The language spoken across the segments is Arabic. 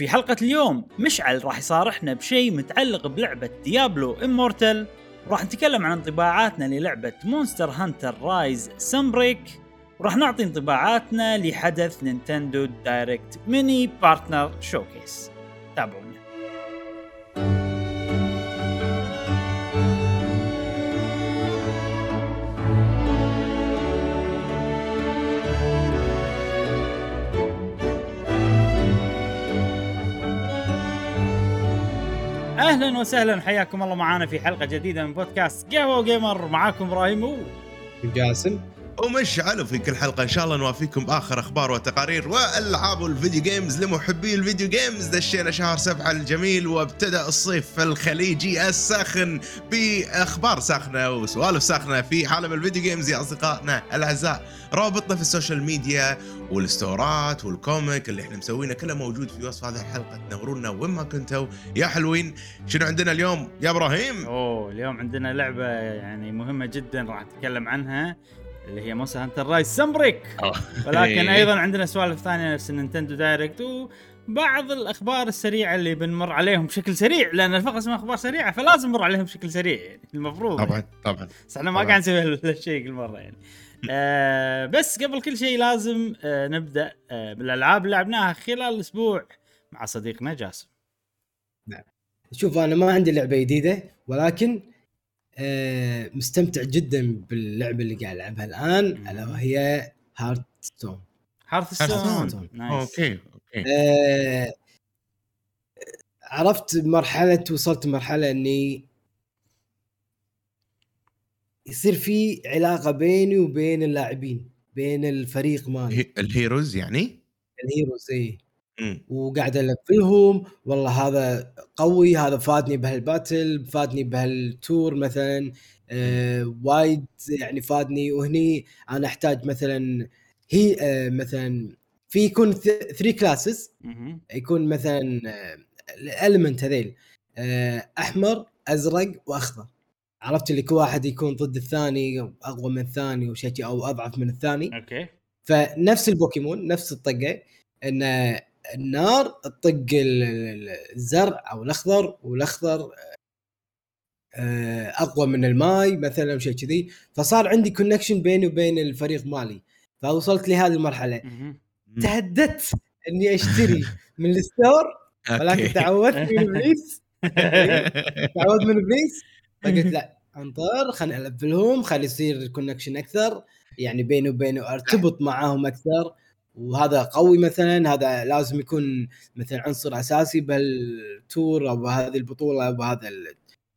في حلقة اليوم مشعل راح يصارحنا بشيء متعلق بلعبة Diablo Immortal وراح نتكلم عن انطباعاتنا للعبة Monster Hunter Rise Sunbreak وراح نعطي انطباعاتنا لحدث Nintendo Direct Mini Partner Showcase تابعونا. أهلا وسهلا. حياكم الله معانا في حلقة جديدة من بودكاست قهوة gamer معاكم إبراهيم و جاسم. ومشعل في كل حلقة. إن شاء الله نوافيكم باخر أخبار وتقارير والعاب ال video games لمحبي ال video games دشينا شهر سبعة الجميل وابتدأ الصيف الخليجي الساخن بأخبار ساخنة وسوالف ساخنة في عالم ال video games يا أصدقائنا الأعزاء. روابطنا في ال social media والستورات وال comic اللي إحنا مسوينه كله موجود في وصف هذه الحلقة. تنورونا وين ما كنتوا. يا حلوين شنو عندنا اليوم؟ يا إبراهيم. أوه اليوم عندنا لعبة يعني مهمة جدا راح نتكلم عنها. اللي هي Monster Hunter Rise Sunbreak ولكن إيه. أيضا عندنا سوالف ثانية نفس ال Nintendo Direct وبعض الأخبار السريعة اللي بنمر عليهم بشكل سريع لأن الفقرة اسمها أخبار سريعة فلازم نمر عليهم بشكل سريع يعني المفروض. طبعا طبعا. بس إحنا ما. قاعد نسوي هالشيء كل مرة يعني. آه بس قبل كل شيء لازم آه نبدأ آه بالألعاب اللي لعبناها خلال الأسبوع مع صديقنا جاسم. شوف أنا ما عندي لعبة جديدة ولكن آه مستمتع جدا باللعبة اللي قاعد ألعبها الآن ألا وهي Hearthstone Hearthstone. stone nice okay okay. آه عرفت مرحلة وصلت مرحلة إني يصير في علاقة بيني وبين اللاعبين بين الفريق مالي. هي- ال heroes يعني؟ ال heroes إيه. وقاعد أ level هم والله هذا قوي هذا فادني بهال battle فادني بهال tour مثلا. آه وايد يعني فادني. وهني أنا أحتاج مثلا هي آه مثلا في يكون 3 classes. يكون مثلا ال element هذيل. آه أحمر أزرق وأخضر. عرفت اللي كل واحد يكون ضد الثاني أقوى من الثاني وشيء أو أضعف من الثاني. okay. فنفس البوكيمون نفس الطقة. ان النار تطق ال- ال- الزرع أو الأخضر والأخضر آه، أقوى من الماي مثلا شيء كذي. فصار عندي connection بيني وبين الفريق مالي. فوصلت لهذه المرحلة. تهددت إني أشتري من ال store ولكن. تعودت من إبليس. تعودت من إبليس. فقلت لا أنطر خليني أ level هم خلي يصير connection أكثر. يعني بيني وبينه أرتبط معاهم أكثر. وهذا قوي مثلا هذا لازم يكون مثلا عنصر أساسي بهال tour أو بهذه البطولة أو بهذا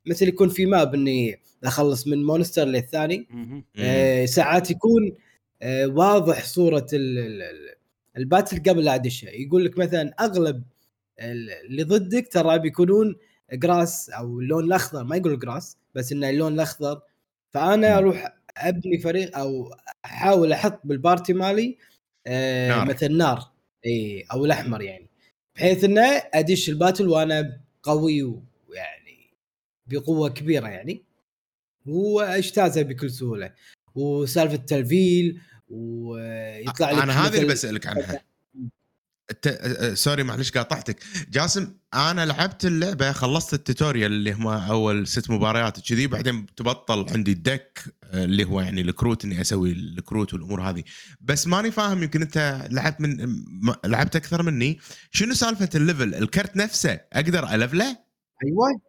مثل يكون في map إني أخلص من monster للثاني. آه، ساعات يكون آه، واضح صورة ال- ال- ال- ال battle قبل لا ادشه يقول لك مثلا أغلب ال- اللي ضدك ترى بيكونون grass أو اللون الأخضر ما يقول grass بس إنه اللون الأخضر فأنا. أروح أبني فريق أو أحاول أحط بال party مالي آه نار. مثل نار. إي أو الأحمر يعني. بحيث إنه أدش ال battle وأنا قوي ويعني بقوة كبيرة يعني. واجتازها بكل سهولة. وسالفة تلفيل ويطلع لك أنا هذه اللي بسألك عنها. sorry معلش قاطعتك. جاسم أنا لعبت اللعبة خلصت ال tutorial اللي هم أول ست مباريات كذي بعدين تبطل عندي ال deck آه، اللي هو يعني الكروت إني أسوي الكروت والأمور هذه. بس ماني فاهم يمكن أنت لعبت من لعبت أكثر مني. شنو سالفة ال level؟ الكرت نفسه أقدر ألفله؟ أيوه.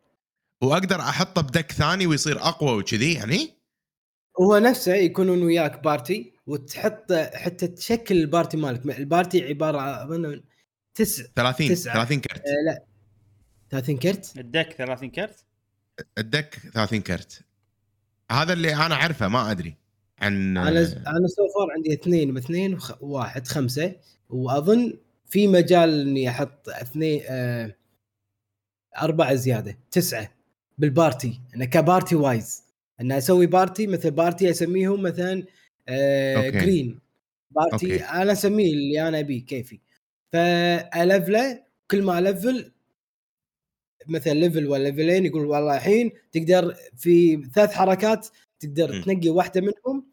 وأقدر أحطه ب deck ثاني ويصير أقوى وكذي يعني؟ هو نفسه يكونون وياك party. وتحط حتى تشكل ال party مالك. ال party عبارة اظن تسع 30 تسعة. 30 كرت. آه، لا. 30 كرت؟ ال deck 30 كرت؟ ال deck 30 كرت. هذا اللي أنا أعرفه ما أدري عن أنا أنا so far عندي اثنين باثنين وخ- وواحد خمسة. وأظن في مجال إني أحط اثنين آه أربعة زيادة تسعة بال party. أنا ك party wise. ان أسوي party مثل party أسميهم مثلا آه. green party okay. أنا أسميه اللي أنا أبيه كيفي فألفله كل ما ألفل مثلا ليفل ولا ليفلين يقول والله الحين تقدر في ثلاث حركات تقدر م. تنقي واحدة منهم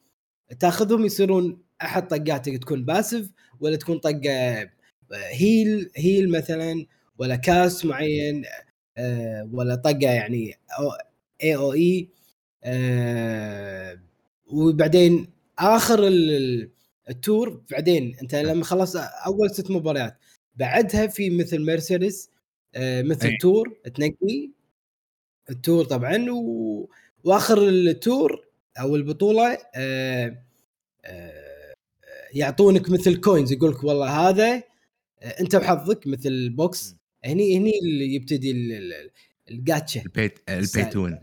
تاخذهم يصيرون أحد طقاتك تكون باسف ولا تكون طقة هيل هيل مثلا ولا كاس معين آه، ولا طقة يعني اي أو اي وبعدين آخر ال- ال- التور بعدين أنت لما خلص أول ست مباريات بعدها في مثل مرسيدس آه، مثل أي. تور تنقي التور طبعا و... وآخر التور أو البطولة آه، آه، يعطونك مثل كوينز يقول لك والله هذا أنت وحظك مثل بوكس هني هني اللي يبتدي ال- ال- الجاتشا البيت البيتون.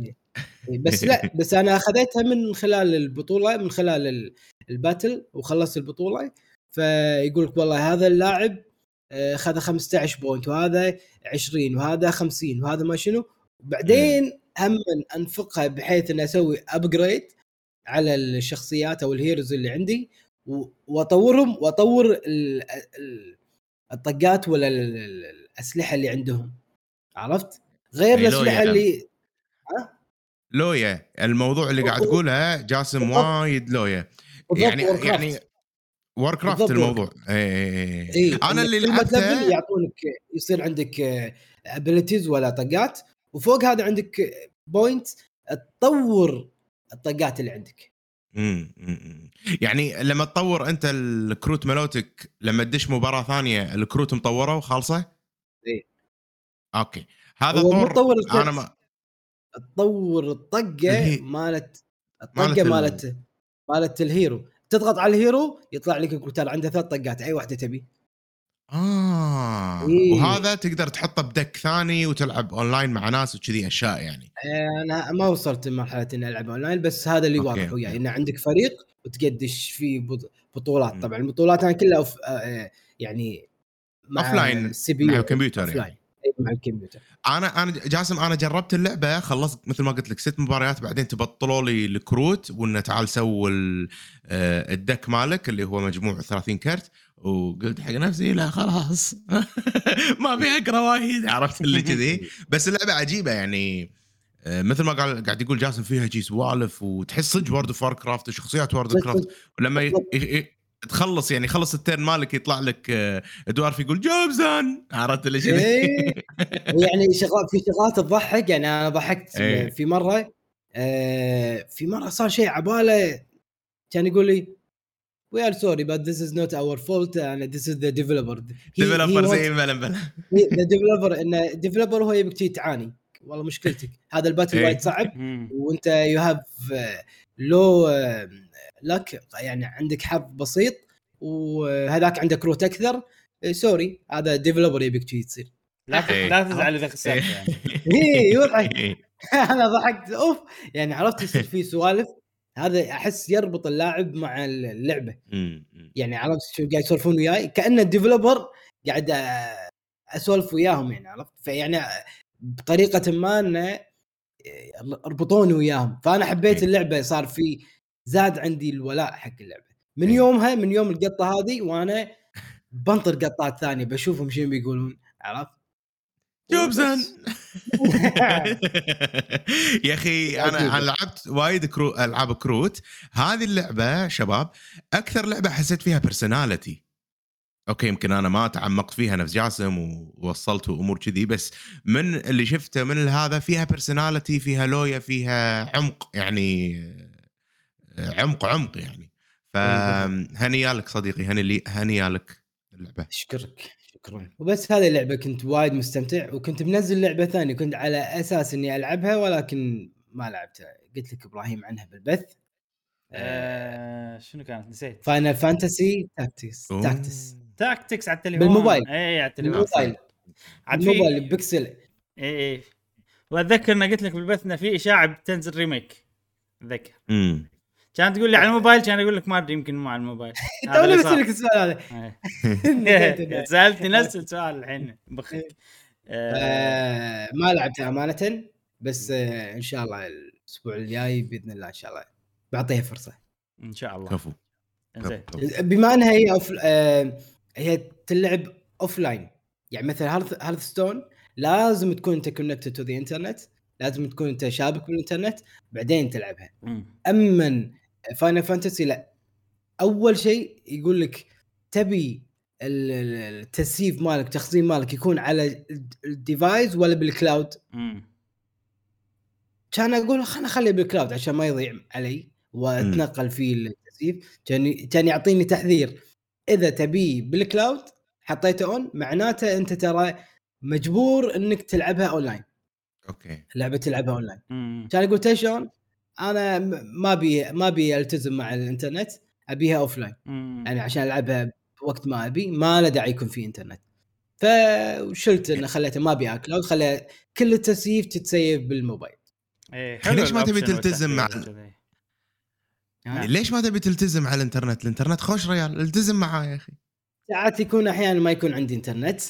بس لا بس أنا أخذتها من خلال البطولة من خلال ال- ال battle وخلصت البطولة. فيقول لك والله هذا اللاعب آه، أخذ 15 point وهذا 20 وهذا 50 وهذا ما شنو. بعدين هم أنفقها بحيث اني أسوي upgrade على الشخصيات أو ال heroes اللي عندي وأطورهم وأطور ال- ال- الطقات ولا ال- ال- الأسلحة اللي عندهم. عرفت؟ غير الأسلحة يعني. اللي لويا الموضوع اللي قاعد تقوله جاسم. وايد لويا يعني. يعني وور كرافت الموضوع اي إي أنا اللي كل ما تلفل لعبته يعطونك يصير عندك ابيلتيز ولا طقات وفوق هذا عندك بوينت تطور الطقات اللي عندك. يعني لما تطور أنت الكروت ملوتك لما تدش مباراة ثانية الكروت مطوره وخالصه؟ إيه. okay هذا طور أنا ما تطور الطقة مالت الطقة ال- مالت مالت ال hero تضغط على ال hero يطلع لك يقول عنده ثلاث طقات أي واحدة تبي آه إيه. وهذا تقدر تحطه ب deck ثاني وتلعب اونلاين مع ناس وكذي أشياء يعني أنا ما وصلت لمرحلة إني ألعب اونلاين بس هذا اللي واضح. وياي إن عندك فريق وتقدش فيه بط- بطولات. طبعا البطولات أنا كلها off آه، يعني مع offline، ال CP مع الكمبيوتر يعني. مع الكمبيوتر. أنا أنا جاسم أنا جربت اللعبة خلصت مثل ما قلت لك ست مباريات بعدين تبطلوا لي الكروت وإنه تعال سووا آه، ال deck مالك اللي هو مجموع 30 كرت وقلت حق نفسي لا خلاص. ما ابي أقرأ وايد عرفت اللي كذي. بس اللعبة عجيبة يعني. آه، مثل ما قال قاعد يقول جاسم فيها جي سوالف وتحس صدق World of Warcraft وشخصيات World of Warcraft ولما تخلص يعني خلص التيرن مالك يطلع لك آه، دوارف يقول جوبزان عرفت كذي إيه. يعني شغلات في شغلات تضحك يعني أنا ضحكت إيه. في مرة آه، في مرة صار شيء عبالة كان يقول لي this is not our fault and this is the developer. He- he ديفلوبر wants- زي بلا بلا the developer إن الديفلوبر هو يبيك تعاني والله مشكلتك هذا الباتل إيه. وايد صعب. وأنت you have لو لك يعني عندك حظ بسيط وهذاك عنده كروت أكثر. sorry هذا developer يبيك تجي تصير لا إيه. لا تزعل إذا خسرت يعني. اي يضحك أنا ضحكت. أوف. يعني عرفت يصير في سوالف. هذا أحس يربط اللاعب مع اللعبة. يعني عرفت شو قاعد يسولفون وياي؟ كان ال developer قاعد أسولف وياهم يعني عرفت؟ فيعني بطريقة ما إنه آه، ربطوني وياهم. فأنا حبيت إيه. اللعبة صار في زاد عندي الولاء حق اللعبة. من إيه. يومها من يوم القطة هذه وأنا بنطر قطات ثانية بشوفهم شنو بيقولون عرفت؟ job's done وبس. يا أخي أنا لعبت وايد كرو ألعاب كروت. هذه اللعبة شباب أكثر لعبة حسيت فيها personality okay يمكن أنا ما تعمقت فيها نفس جاسم ووصلت امور كذي بس من اللي شفته من هذا فيها personality فيها لويا فيها عمق يعني عمق عمق يعني. فهنيالك صديقي هني لي هنيالك اللعبة. أشكرك شكرا. وبس هذه اللعبة كنت وايد مستمتع وكنت منزل لعبة ثانية كنت على أساس إني ألعبها ولكن ما لعبتها. قلت لك إبراهيم عنها بالبث. آه، شنو كانت؟ نسيت. Final Fantasy Tactics أوه. Tactics Tactics على التليفون. بالموبايل. اي على التليفون. الموبايل عاد في الموبايل بيكسل اي اي وأتذكر اني قلت لك بالبث انه في إشاعة بتنزل remake. أتذكر. امم كان تقول لي على الموبايل كان أقول لك ما أدري يمكن مو على الموبايل. صار. بسالك السؤال هذا؟ إيه. سالتني نفس السؤال الحين بخك آه، آه، ما لعبتها أمانة بس آه، إن شاء الله الأسبوع الجاي بإذن الله إن شاء الله. بعطيها فرصة. إن شاء الله. كفو. بما إنها هي أوف... آه هي تلعب offline يعني مثل Hearth Hearthstone لازم تكون أنت connected to the internet لازم تكون أنت شابك بالإنترنت بعدين تلعبها. اما Final Fantasy لا. أول شيء يقول لك تبي ال- ال- ال save مالك تخزين مالك يكون على ال device ولا بال cloud. كان أقول خلنا اخليه بال cloud عشان ما يضيع علي وأتنقل فيه ال save كان يعطيني تحذير. إذا تبيه بال cloud حطيته on معناته أنت ترى مجبور إنك تلعبها online okay. لعبة تلعبها اونلاين. كان قلت شلون؟ أنا ما بي ما بي ألتزم مع الإنترنت أبيها offline. يعني عشان ألعبها بوقت ما أبي ما له داعي يكون في إنترنت فشلت إنه خليته ما أبي cloud خلي كل التسييف تتسيف بالموبايل إيه، ليش ما تبي تلتزم مع. ها؟ ليش ما تبي تلتزم على الإنترنت الإنترنت خوش ريال التزم معاه يا أخي ساعات يكون أحيانا ما يكون عندي إنترنت.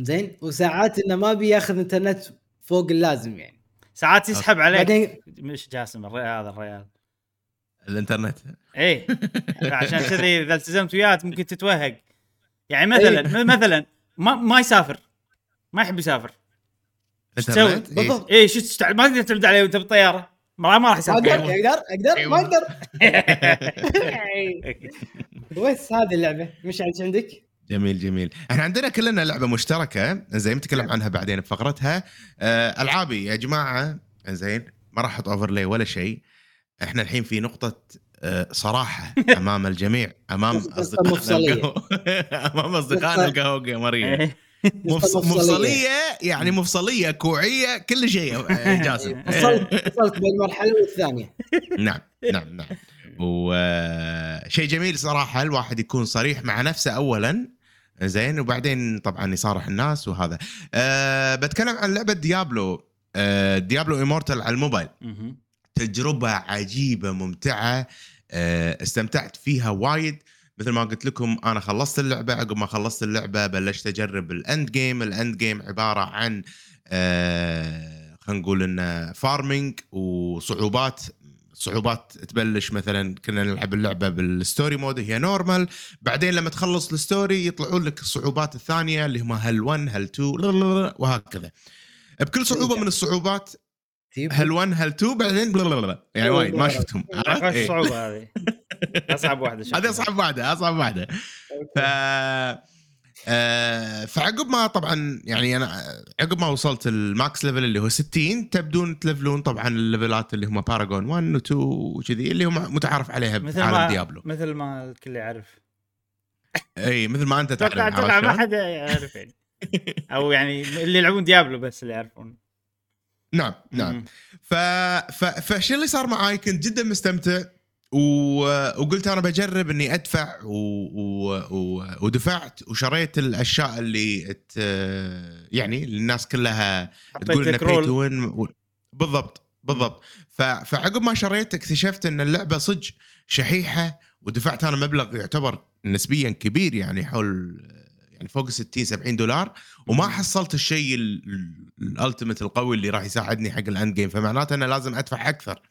زين وساعات إنه ما بي ياخذ إنترنت فوق اللازم يعني ساعات يسحب عليك. بعدين مش جاسم الريال هذا الريال. الإنترنت. إيه. عشان كذي إذا التزمت وياه ممكن تتوهق. يعني مثلا مثلا ما ما يسافر. ما يحب يسافر. إيش تسوي؟ إيه. بالضبط. إيه شو تستع... ما تقدر تعتمد عليه وأنت بالطيارة. ما ما راح يسافر. أقدر أقدر أقدر ما أقدر. بس هذه اللعبة. مش عندك؟ جميل جميل. إحنا عندنا كلنا لعبة مشتركة زين نتكلم عنها بعدين بفقرتها. آه ألعابي يا جماعة زين ما راح أحط اوفرلاي ولا شيء. إحنا الحين في نقطة آه صراحة أمام الجميع أمام اصدقائنا. القهوة- أمام اصدقائنا القهوة جيمريه إيه. مفصلية. يعني مفصلية كوعية كل شيء آه، جاسم. وصلت وصلت بين المرحلة والثانية. نعم نعم نعم. وشيء جميل صراحة الواحد يكون صريح مع نفسه اولا. زين. وبعدين طبعا يصارح الناس وهذا. أه بتكلم عن لعبة Diablo. أه Diablo Immortal على الموبايل. مهم. تجربة عجيبة ممتعة. أه استمتعت فيها وايد. مثل ما قلت لكم أنا خلصت اللعبة. عقب ما خلصت اللعبة بلشت أجرب ال end game ال end game عبارة عن أه خلينا نقول إنه farming وصعوبات صعوبات تبلش مثلا كنا نلعب اللعبة بال story mode هي normal بعدين لما تخلص ال story يطلعون لك الصعوبات الثانية اللي هم Hell 1 Hell 2 وهكذا. بكل صعوبة من الصعوبات تجيب Hell 1 Hell 2 بعدين بلا يعني وايد ما شفتهم. عرفت؟ خوش إيه. هذه. أصعب واحدة. هذه أصعب واحدة أصعب واحدة. ف آه، فعقب ما طبعا يعني أنا عقب ما وصلت ال max level اللي هو 60 تبدون تلفلون طبعا الليفلات اللي هم Paragon 1 و 2 وكذي اللي هم متعارف عليها مثل بعالم ما Diablo. مثل ما الكل يعرف. إي مثل ما أنت تعرف أتوقع أتوقع ما شلون؟ حد يعرف يعني. أو يعني اللي يلعبون ديابلو بس اللي يعرفون. نعم نعم. ف... ف... فشو اللي صار معاي كنت جدا مستمتع. و... وقلت أنا بجرب إني أدفع و... و... و... ودفعت وشريت الأشياء اللي ت... يعني الناس كلها تقول إنه لك pay to رول win و... بالضبط بالضبط. ف... فعقب ما شريت اكتشفت إن اللعبة صج شحيحة ودفعت أنا مبلغ يعتبر نسبيا كبير يعني حول يعني فوق 60 70 دولار وما. حصلت الشيء ال ultimate القوي اللي راح يساعدني حق ال end game فمعناته أنا لازم أدفع أكثر.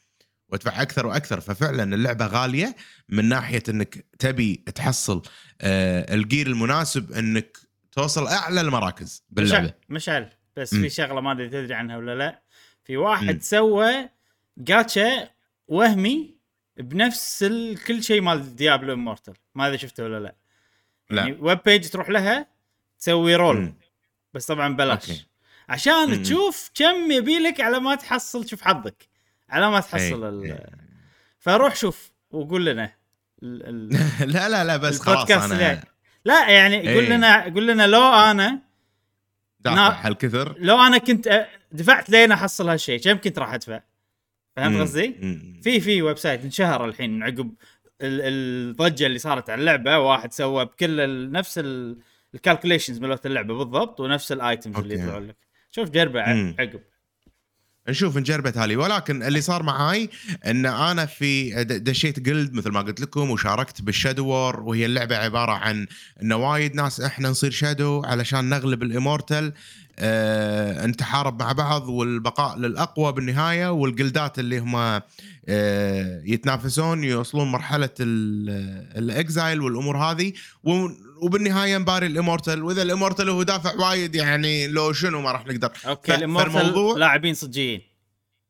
وادفع أكثر وأكثر ففعلا اللعبة غالية من ناحية إنك تبي تحصل آه ال gear المناسب إنك توصل أعلى المراكز باللعبة مشعل بس مم. في شغلة ما أدري تدري عنها ولا لا في واحد مم. سوى جاتشا وهمي بنفس. كل شيء مال Diablo Immortal ما أدري شفته ولا لا لا. يعني web page تروح لها تسوي roll مم. بس طبعا بلاش okay. عشان مم. تشوف كم يبي لك على ما تحصل شوف حظك على ما تحصل إيه. ال... فروح شوف وقول لنا ال... ال... لا لا لا بس خلاص أنا الجاي. لا يعني قول إيه. لنا قول لنا لو أنا دافع هالكثر لو أنا كنت دفعت لين أحصل هالشيء كم كنت راح أدفع؟ فهمت. قصدي؟ في في website انشهر الحين عقب ال- الضجة اللي صارت على اللعبة واحد سوى بكل نفس ال calculations مالت اللعبة بالضبط ونفس ال items اللي. يطلعون لك شوف جربة. عقب نشوف نجربه تالي ولكن اللي صار معاي إن أنا في دشيت guild مثل ما قلت لكم وشاركت بال shadow war وهي اللعبة عبارة عن إن وايد ناس إحنا نصير shadow علشان نغلب ال immortal آه نتحارب مع بعض والبقاء للأقوى بالنهاية والجلدات اللي هم آه يتنافسون يوصلون مرحلة ال- ال exile والأمور هذه وبالنهاية نباري ال immortal وإذا ال immortal هو دافع وايد يعني لو شنو ما راح نقدر okay ال immortal لاعبين صجيين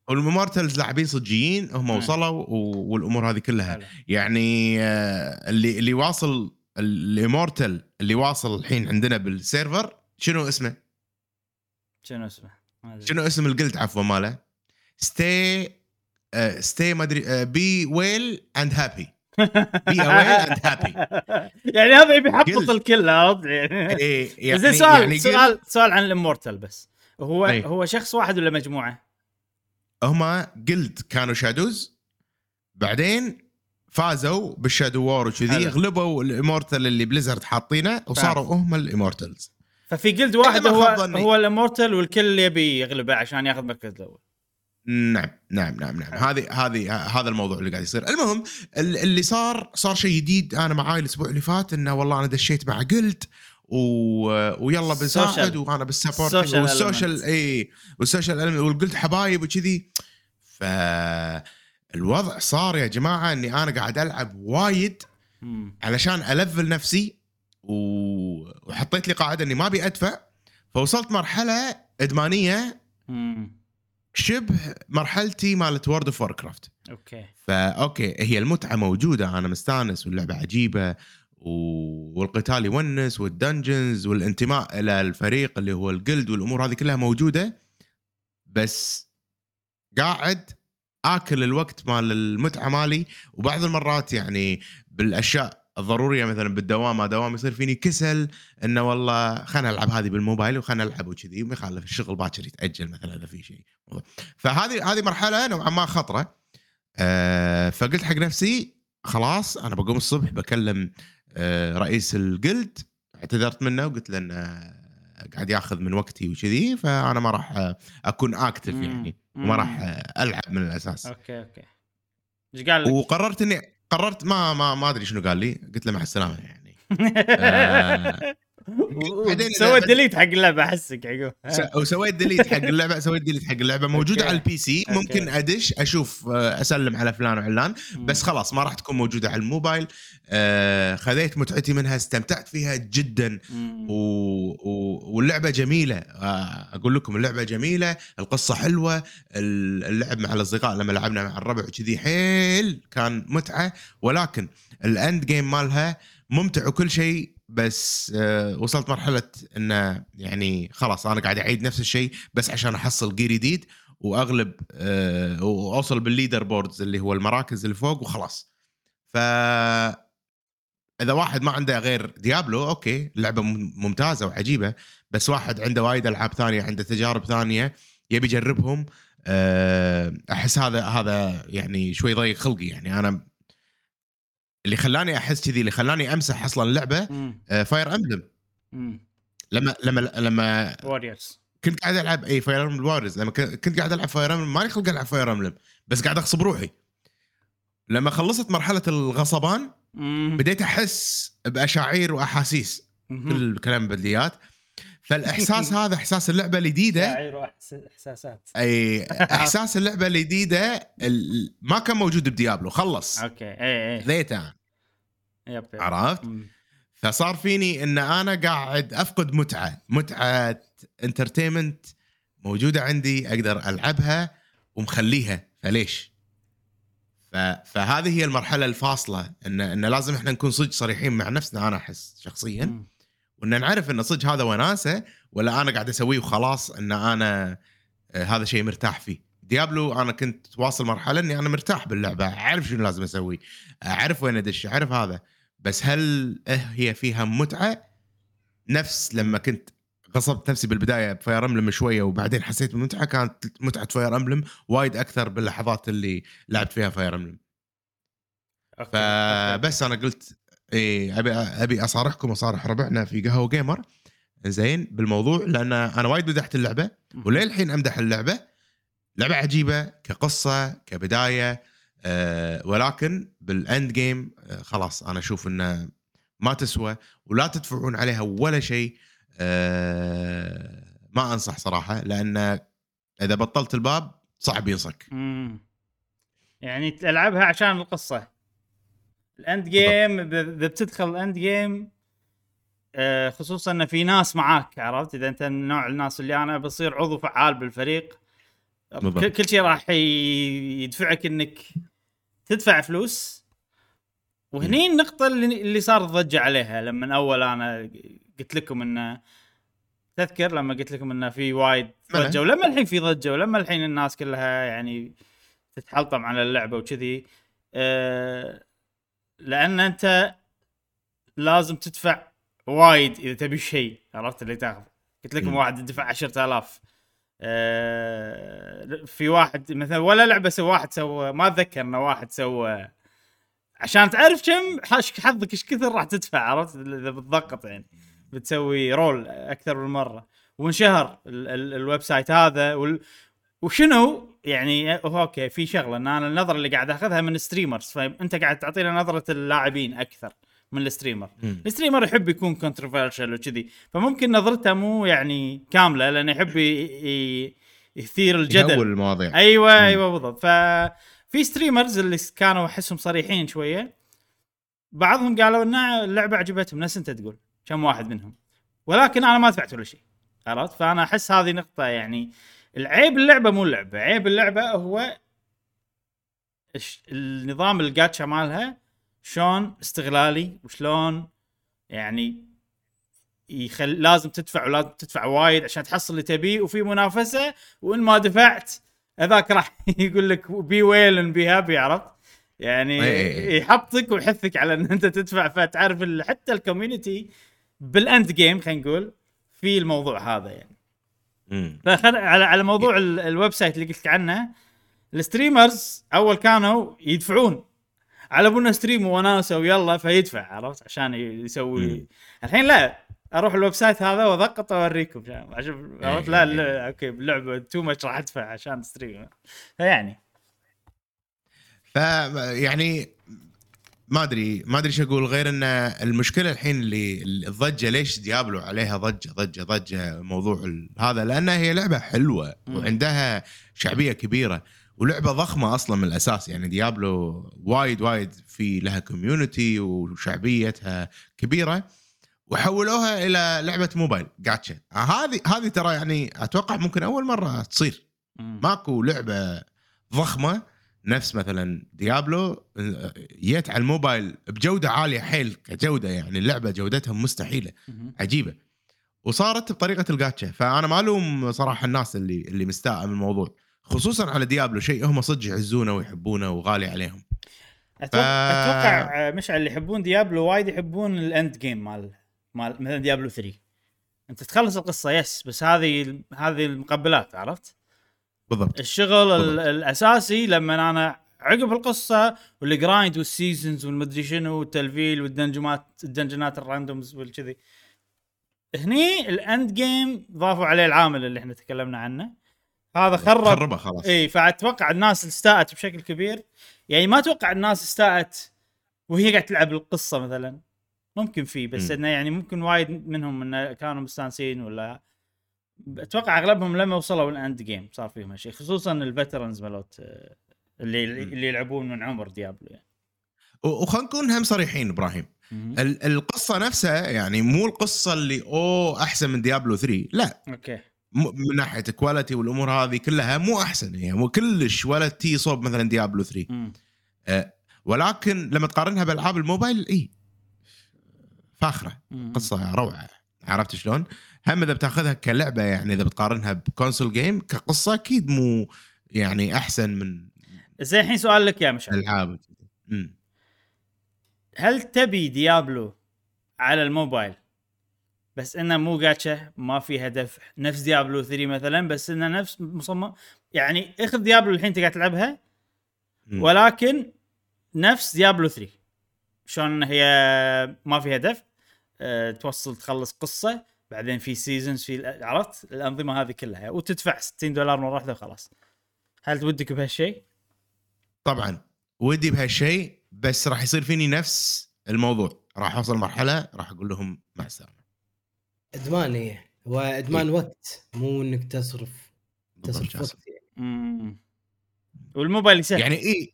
وال immortals لاعبين صجيين هم. وصلوا والأمور هذه كلها. يعني آه، اللي اللي واصل الإمورتال اللي واصل الحين عندنا بالسيرفر شنو اسمه؟ شنو اسمه؟ شنو اسم الجلد عفوا ماله؟ ستي ستي ما أدري بي ويل اند هابي بي اويل اند هابي يعني هذا يبي يحبط قلت. الكل عرفت يعني يعني زين سؤال يعني سؤال سؤال عن الإمورتال بس هو أي. هو شخص واحد ولا مجموعة؟ هم guild كانوا Shadows بعدين فازوا بال Shadow War وكذي. غلبوا ال Immortal اللي بليزرد حاطينه وصاروا هم ال Immortals ففي guild واحد هو. هو ال Immortal والكل يبي يغلبه عشان ياخذ المركز الأول نعم نعم نعم نعم هذه هذه هذا الموضوع اللي قاعد يصير المهم ال- اللي صار صار شيء جديد أنا معاي الأسبوع اللي فات إنه والله أنا دشيت مع guild و... ويلا بنساعد. وأنا بال support وال social. اي والسوشيال والقلت حبايب وكذي ف الوضع صار يا جماعة إني أنا قاعد ألعب وايد. علشان أ level نفسي و... وحطيت لي قاعدة إني ما أبي أدفع فوصلت مرحلة إدمانية مم. شبه مرحلتي مالت World of Warcraft okay. ف okay هي المتعة موجودة أنا مستانس واللعبة عجيبة و... والقتال يونس والدنجنز والانتماء إلى الفريق اللي هو الجلد والأمور هذه كلها موجودة. بس قاعد آكل الوقت مال المتعة مالي وبعض المرات يعني بالأشياء الضروريه مثلا بالدوام ما دوام يصير فيني كسل إنه والله خلينا العب هذه بالموبايل وخلينا نلعب وكذي وما يخالف الشغل باكر يتأجل مثلا إذا في شيء فهذه هذه مرحلة نوعا ما خطرة آه فقلت حق نفسي خلاص أنا بقوم الصبح بكلم آه رئيس ال guild اعتذرت منه وقلت له انه قاعد ياخذ من وقتي وكذي فأنا ما راح آه، أكون active. يعني. وما راح آه، ألعب من الأساس okay okay إيش قال؟ وقررت إني قررت ما ما ما أدري شنو قال لي قلت له مع السلامة يعني آه. سويت delete حق اللعبة أحسك عقب وسويت delete حق اللعبة سويت delete حق اللعبة. موجودة. على ال PC. ممكن أدش أشوف آه، أسلم على فلان وعلان. بس خلاص ما راح تكون موجودة على الموبايل. آه خذيت متعتي منها استمتعت فيها جدا. و... و... واللعبة جميلة. آه أقول لكم اللعبة جميلة. القصة حلوة. ال- اللعب مع الأصدقاء لما لعبنا مع الربع وكذي حيل كان متعة. ولكن الاند جيم مالها ممتع وكل شيء بس آه وصلت مرحلة انه يعني خلاص أنا قاعد أعيد نفس الشيء بس عشان أحصل جير جديد وأغلب آه وأوصل بال leaderboards اللي هو المراكز اللي فوق وخلاص. ف إذا واحد ما عنده غير Diablo okay اللعبه مم- ممتازة وعجيبة بس واحد عنده وايد ألعاب ثانية عنده تجارب ثانية يبي يجربهم أه، أحس هذا هذا يعني شوي ضيق خلقي يعني. أنا اللي خلاني أحس كذي اللي خلاني أمسح أصلا اللعبة Fire Emblem لما لما لما Warriors كنت قاعد ألعب إي Fire Emblem Warriors لما كنت قاعد ألعب Fire Emblem مالي خلق ألعب Fire Emblem بس قاعد أغصب روحي. لما خلصت مرحلة الغصبان بديت أحس بمشاعر وأحاسيس. كل الكلام بدليات فالإحساس هذا إحساس اللعبة الجديدة مشاعر واحساسات إي إحساس اللعبة الجديدة ال- ما كان موجود ب Diablo خلص. okay. إي إي. ذيته yep yep. عرفت؟ مم. فصار فيني إن أنا قاعد أفقد متعة. متعة entertainment موجودة عندي أقدر ألعبها ومخليها. فليش؟ ف... فهذه هي المرحلة الفاصلة. ان إن لازم إحنا نكون صدق صريحين مع نفسنا أنا أحس شخصيا. مم. وإن نعرف إن صدق هذا وناسه ولا أنا قاعد أسويه وخلاص إن أنا آه، هذا شيء مرتاح فيه. Diablo أنا كنت واصل مرحلة إني أنا مرتاح باللعبة. أعرف شنو لازم أسوي. أعرف وين أدش. أعرف هذا. بس هل إيه هي فيها متعة؟ نفس لما كنت غصبت نفسي بالبداية ب Fire Emblem شوية وبعدين حسيت بالمتعه كانت متعة Fire Emblem وايد أكثر باللحظات اللي لعبت فيها Fire Emblem. فبس أنا قلت إيه أبي أبي أصارحكم وأصارح ربعنا في قهوة gamer زين بالموضوع لأن أنا وايد مدحت اللعبة. وللحين أمدح اللعبة. لعبة عجيبة كقصة كبداية. آه ولكن بال end game آه خلاص أنا أشوف إنه ما تسوى ولا تدفعون عليها ولا شيء. آه ما أنصح صراحة لأن إذا بطلت الباب صعب ينصك. يعني تلعبها عشان القصة. ال end game اذا بتدخل ال end game خصوصا إن في ناس معاك عرفت؟ إذا أنت من نوع الناس اللي أنا بصير عضو فعال بالفريق بالضبط. كل- شيء راح يدفعك إنك تدفع فلوس وهني النقطة اللي, صار ضجة عليها لما أول أنا قلت لكم إنه تذكر لما قلت لكم إنه في وايد. ضجة ولما الحين في ضجة ولما الحين الناس كلها يعني تتحلطم على اللعبة وكذي أه لأن أنت لازم تدفع وايد إذا تبي شيء عرفت اللي تاخذ قلت لكم مم. واحد دفع 10000 أه في واحد مثلا ولا لعبة سوى واحد سوى ما أتذكر انه واحد سوى. عشان تعرف كم حظك إيش كثر راح تدفع عرفت؟ إذا بتضغط يعني. بتسوي roll أكثر من مرة. وانشهر ال- ال- ال website هذا وال... وشنو؟ يعني okay في شغلة إن أنا النظرة اللي قاعد أخذها من streamers. فأنت قاعد تعطينا نظرة اللاعبين أكثر. من ال streamer مم. ال streamer يحب يكون controversial وكذي فممكن نظرته مو يعني كاملة لأنه يحب. يثير الجدل يهول المواضيع أيوه مم. أيوه بالضبط ففي streamers اللي كانوا أحسهم صريحين شوية بعضهم قالوا ان اللعبة عجبتهم نفس أنت تقول كم واحد منهم ولكن أنا ما دفعت ولا شيء عرفت فأنا أحس هذه نقطة يعني العيب اللعبة مو اللعبة عيب اللعبة هو النظام الجاتشا مالها شلون استغلالي وشلون يعني يخل... لازم تدفع ولازم تدفع وايد عشان تحصل اللي تبيه وفي منافسة وإن ما دفعت هذاك راح يقول لك pay will be happy عرفت؟ يعني. يحطك ويحثك على إن أنت تدفع فتعرف حتى ال community بال end game خلينا نقول في الموضوع هذا يعني مم. فخل... على على موضوع ال- ال website اللي قلت لك عنه ال streamers أول كانوا يدفعون على ابونا stream وناسه ويلا فيدفع عرفت؟ عشان يسوي. الحين لا أروح ال website هذا واضغط عشان عشان- عرفت؟ لا, لا okay اللعبه too much راح ادفع عشان stream. فيعني. ف يعني ما أدري ما أدري إيش أقول غير إن المشكلة الحين اللي الضجة ليش Diablo عليها ضجة ضجة ضجة موضوع هذا؟ لأنها هي لعبة حلوة. وعندها شعبية كبيرة. ولعبة ضخمة أصلا من الأساس. يعني ديابلو وايد وايد في لها كوميونتي وشعبيتها كبيرة وحولوها إلى لعبة موبايل. جاتشا هذه هذه ترى يعني أتوقع ممكن أول مرة تصير. ماكو لعبة ضخمة نفس مثلا ديابلو آه، جت على الموبايل بجودة عالية حيل كجودة. يعني اللعبة جودتها مستحيلة. عجيبة. وصارت بطريقة الجاتشا فأنا ما الوم صراحة الناس اللي اللي مستاء من الموضوع. خصوصا على ديابلو شيء هم صدق يعزونه ويحبونه وغالي عليهم. أتوقع ف- أتوقع مشعل اللي يحبون ديابلو وايد يحبون ال end game مال مال مثلا ديابلو 3 أنت تخلص القصة yes بس هذه هذه المقبلات عرفت؟ بالضبط. الشغل ال- بالضبط. الأساسي لما أنا عقب القصة وال grind وال seasons والمدري شنو والتلفيل والدنجمات الدنجنات ال randoms والكذي. هني ال end game ضافوا عليه العامل اللي إحنا تكلمنا عنه. هذا خرب. خربها خلاص. إي فأتوقع الناس استاءت بشكل كبير. يعني ما أتوقع الناس استاءت وهي قاعدة تلعب القصة مثلا. ممكن في بس. إنه يعني ممكن وايد منهم انه كانوا مستانسين ولا أتوقع أغلبهم لما وصلوا ال end game صار فيهم هالشيء خصوصا ال veterans مالوت آه، اللي اللي يلعبون من عمر ديابلو يعني. وخلينا نكون هم صريحين إبراهيم. ال- القصة نفسها يعني مو القصة اللي أوه أحسن من ديابلو 3 لا. أوكي. من ناحية ال quality والأمور هذه كلها مو أحسن هي مو كلش ولا تي صوب مثلا ديابلو 3 مم. ولكن لما تقارنها بالألعاب الموبايل اي فاخرة مم. قصة روعة عرفت شلون؟ هم إذا بتأخذها كلعبة يعني إذا بتقارنها ب console game كقصة أكيد مو يعني أحسن من زين الحين سؤال لك يا مشعل الالعاب أمم. هل تبي ديابلو على الموبايل بس إنه مو جاتشا ما في هدف. نفس ديابلو 3 مثلا بس إنه نفس مصمم. يعني اخذ ديابلو الحين أنت قاعد تلعبها. ولكن نفس ديابلو 3 شلون هي ما في هدف أه توصل تخلص قصة بعدين في seasons في عرفت؟ الأنظمة هذه كلها. وتدفع 60 دولار مره واحدة وخلاص. هل ودك بهالشيء؟ طبعا. ودي بهالشيء بس راح يصير فيني نفس الموضوع. راح أوصل مرحلة راح أقول لهم مع السلامة. إدمان هي هو ادمان وقت مو إنك تصرف تصرف. وقت يعني. والموبايل يسهل يعني اي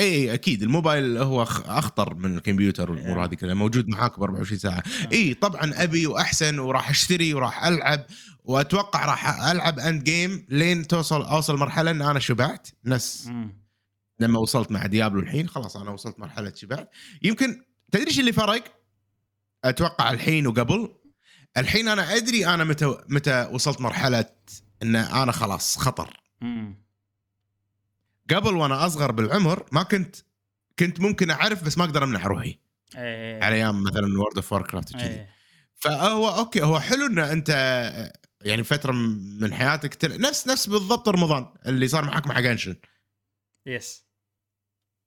اي أكيد الموبايل هو أخطر من الكمبيوتر والامور يعني. هذه كلها موجود معاك ب 24 ساعة اي طبعا أبي وأحسن وراح أشتري وراح ألعب وأتوقع راح ألعب end game لين توصل أوصل مرحلة إن أنا شبعت نفس. لما وصلت مع ديابلو الحين خلاص أنا وصلت مرحلة شبعت يمكن تدري إيش اللي فرق؟ أتوقع الحين وقبل الحين أنا أدري أنا متى متى وصلت مرحلة إن أنا خلاص خطر. مم. قبل وأنا أصغر بالعمر ما كنت كنت ممكن أعرف بس ما أقدر أمنع روحي. إيه على أيام مثلا وورد اوف وور كرافت وكذي. إيه. فهو أوكي هو حلو إن أنت يعني فترة من حياتك تل... نفس نفس بالضبط رمضان اللي صار معك مع جنشن yes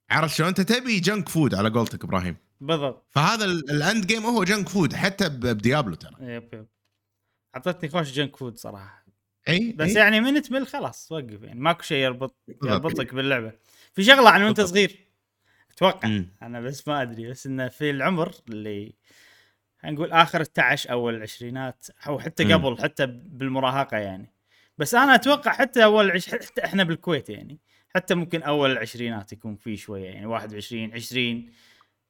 عرفت شلون؟ أنت تبي junk food على قولتك إبراهيم. بالضبط فهذا ال- ال end game هو junk food حتى بديابلو ترى yep yep أعطتني خوش junk food صراحة إي بس إي. يعني من تمل خلاص وقف يعني ماكو شيء يربط. يربطك باللعبة في شغلة عن وأنت. صغير أتوقع مم. أنا بس ما أدري بس إنه في العمر اللي نقول آخر ال 11 أو العشرينات أو حتى. قبل حتى بالمراهقة يعني بس أنا أتوقع حتى أول عش... حتى إحنا بالكويت يعني حتى ممكن أول العشرينات يكون في شوية يعني 21 20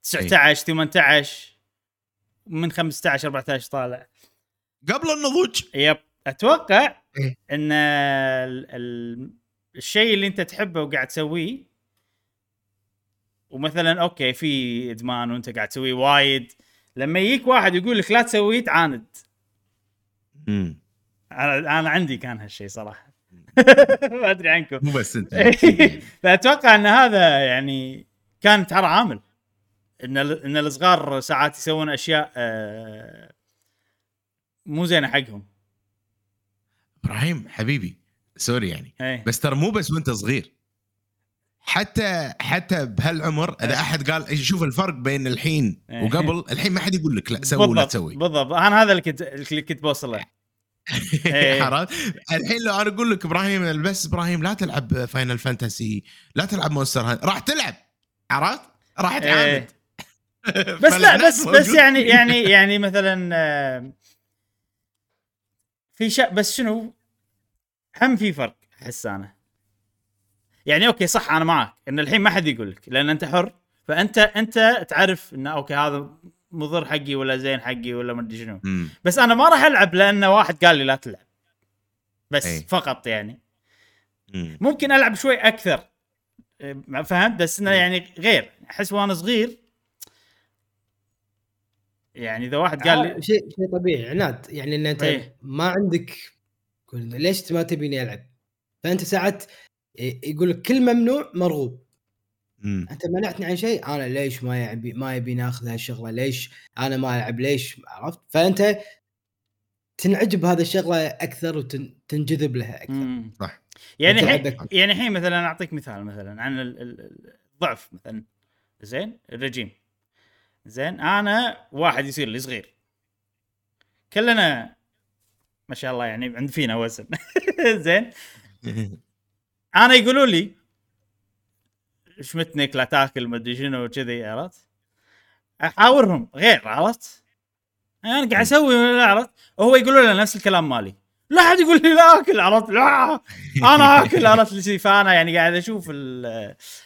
19 18 من 15 14 طالع. قبل النضوج. يب. أتوقع إيه. إن ال... ال... الشيء اللي أنت تحبه وقاعد تسويه ومثلا أوكي في إدمان وأنت قاعد تسويه وايد. لما يجيك واحد يقول لك لا تسويه تعاند. مم. أنا أنا عندي كان هالشيء صراحة. ما أدري عنكم. مو بس أنت. فأتوقع إن هذا يعني كان ترى عامل. إن إن الصغار ساعات يسوون أشياء آه، مو زينة حقهم إبراهيم حبيبي sorry يعني إيه بس ترى مو بس وأنت صغير حتى حتى بهالعمر إذا إيه. أحد قال شوف الفرق بين الحين إيه. وقبل الحين ما حد يقول لك لا سوي ولا تسوي بالضبط أنا هذا اللي كنت اللي كنت بوصل له إيه. عرفت؟ الحين لو أنا أقول لك إبراهيم بس إبراهيم لا تلعب Final Fantasy لا تلعب Monster راح تلعب عرفت؟ راح تعاند إيه. بس لا بس بس. يعني يعني يعني مثلا آه، في شيء بس شنو هم في فرق أحس أنا يعني أوكي صح أنا معك إن الحين ما حد يقول لك لأن أنت حر فأنت أنت تعرف انه أوكي هذا مضر حقي ولا زين حقي ولا ما أدري شنو. بس أنا ما راح ألعب لأن واحد قال لي لا تلعب بس أي. فقط يعني مم. ممكن ألعب شوي أكثر إيه، فهمت بس إنه. يعني غير أحس وأنا صغير يعني إذا واحد قال لي آه، شيء شيء طبيعي عناد يعني إن أنت إيه. ما عندك يقول ليش ما تبيني ألعب؟ فأنت ساعات يقول لك كل ممنوع مرغوب مم. أنت منعتني عن شيء أنا ليش ما يبي ما يبي ناخذ هالشغلة ليش أنا ما ألعب ليش عرفت فأنت تنعجب بهذا الشغلة أكثر وتنجذب لها أكثر مم. صح. يعني الحين يعني الحين مثلا أعطيك مثال مثلا عن ال- ال- الضعف مثلا زين الرجيم زين أنا واحد يصير لي صغير كلنا ما شاء الله يعني عند فينا وزن زين أنا يقولوا لي شمتنك لا تاكل ما أدري شنو كذي عرفت؟ أحاورهم غير عرفت؟ أنا قاعد أسوي عرفت؟ وهو يقولوا له نفس الكلام مالي لا أحد يقول لي لا أكل عرفت؟ لا أنا آكل عرفت فأنا يعني قاعد أشوف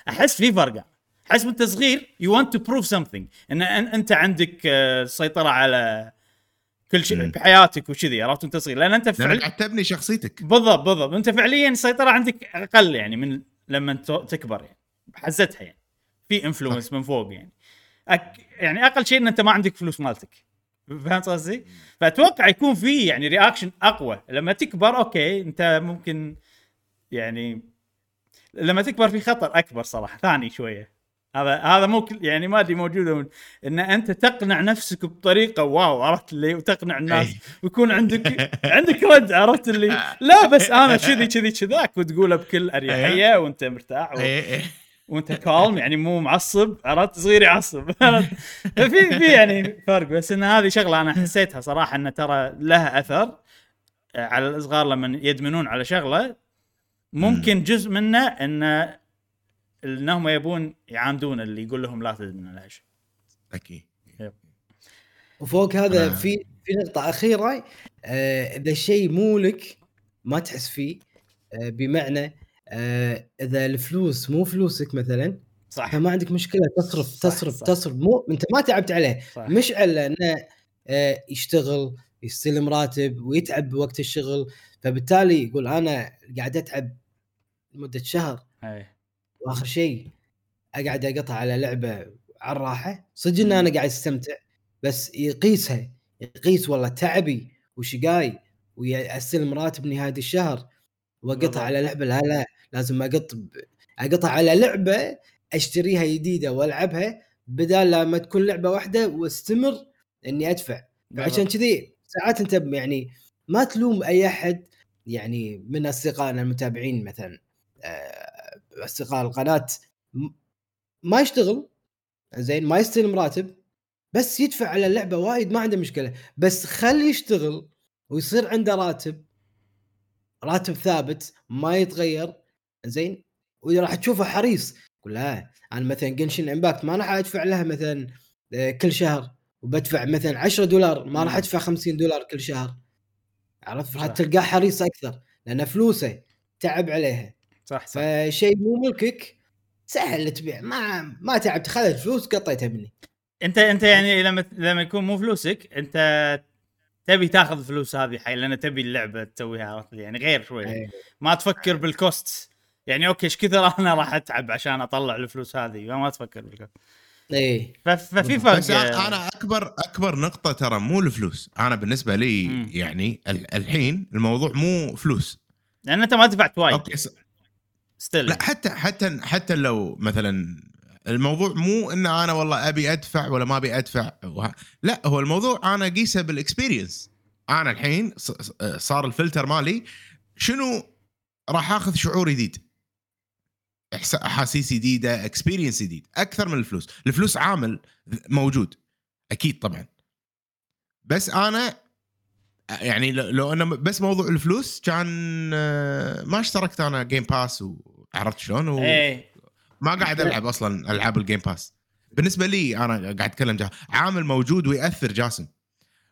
أحس في فرق احس وانت صغير you want to prove something ان أنت عندك آه، سيطرة على كل شيء. بحياتك وكذي عرفت وانت صغير لأن أنت فعل... لانك قاعد تبني شخصيتك. بالضبط بالضبط. أنت فعليا السيطره عندك أقل يعني من لما انت تكبر يعني حزتها يعني. في influence من فوق يعني. أك... يعني أقل شيء إن أنت ما عندك فلوس مالتك. فهمت قصدي؟ فأتوقع يكون في يعني reaction أقوى. لما تكبر أوكي أنت ممكن يعني لما تكبر في خطر أكبر صراحة ثاني شوية. هذا هذا مو كل- يعني ما أدري موجودة من- إن أنت تقنع نفسك بطريقة واو عرفت اللي وتقنع الناس. ويكون عندك عندك رد عرفت اللي لا بس أنا كذي كذي كذاك وتقولها بكل أريحية وأنت مرتاح و... إيه، إيه. وأنت كالم يعني مو معصب عرفت صغير يعصب عرفت؟ في في يعني فرق بس إن هذه شغلة أنا حسيتها صراحة إن ترى لها أثر آه، على الصغار لما يدمنون على شغلة ممكن جزء منه إن انهم يبون يعاندون اللي يقول لهم لا تدمن هالشيء أكيد. وفوق هذا آه. في في نقطة أخيرة آه، إذا الشيء مو لك ما تحس فيه آه، بمعنى آه، إذا الفلوس مو فلوسك مثلا صح. فما عندك مشكلة تصرف صح، تصرف صح. تصرف. مو أنت ما تعبت عليه. صح. مشعل إنه آه، يشتغل يستلم راتب ويتعب بوقت الشغل فبالتالي يقول أنا قاعد أتعب لمدة شهر. أي. وآخر شيء أقعد أقطع على لعبة على الراحة. صدق ان أنا قاعد أستمتع بس يقيسها يقيس والله تعبي وشقاي واستلم راتب نهاية الشهر وأقطع. على لعبة. لا لا لازم اقط أقطع على لعبة أشتريها جديدة وألعبها بدال لما تكون لعبة واحدة وأستمر إني أدفع. عشان كذي ساعات أنت يعني ما تلوم أي أحد يعني من أصدقائنا المتابعين مثلا آه، اصدقاء القناة ما يشتغل زين ما يستلم راتب بس يدفع على اللعبة وايد ما عنده مشكلة. بس خلي يشتغل ويصير عنده راتب راتب ثابت ما يتغير زين. وراح تشوفه حريص يقول لا أنا مثلا Genshin Impact ما راح أدفع لها مثلا آه، كل شهر. وبدفع مثلا 10 دولار ما راح. أدفع 50 دولار كل شهر. عرفت؟ راح. تلقاه حريص أكثر لأن فلوسه تعب عليها. صح صح. فشيء مو ملكك سهل تبيع ما ما تعبت خذت فلوس قطيتها مني. انت انت يعني لما لما يكون مو فلوسك انت تبي تاخذ الفلوس هذه حي لأن تبي اللعبة تسويها عرفت؟ يعني غير شوي. أي. ما تفكر بال cost يعني أوكي إيش كثر أنا راح أتعب عشان أطلع الفلوس هذه؟ ما تفكر بال cost إيه. ففي فرق بس أنا أنا أكبر أكبر نقطة ترى مو الفلوس. أنا بالنسبة لي مم. يعني ال- الحين الموضوع مو فلوس. لأن أنت ما دفعت وايد. أوكي still لا حتى حتى حتى لو مثلا الموضوع مو إن أنا والله أبي أدفع ولا ما أبي أدفع. لا هو الموضوع أنا اقيسه بال experience أنا الحين ص- صار الفلتر مالي شنو راح آخذ شعور جديد. أحاسيس جديدة experience جديد. أكثر من الفلوس. الفلوس عامل موجود. أكيد طبعا. بس أنا يعني لو- أنا بس موضوع الفلوس كان آه، ما اشتركت أنا Game Pass وعرفت شلون؟ و... إيه. ما قاعد ألعب أصلا ألعاب ال Game Pass بالنسبة لي أنا قاعد أتكلم جا... عامل موجود ويأثر جاسم.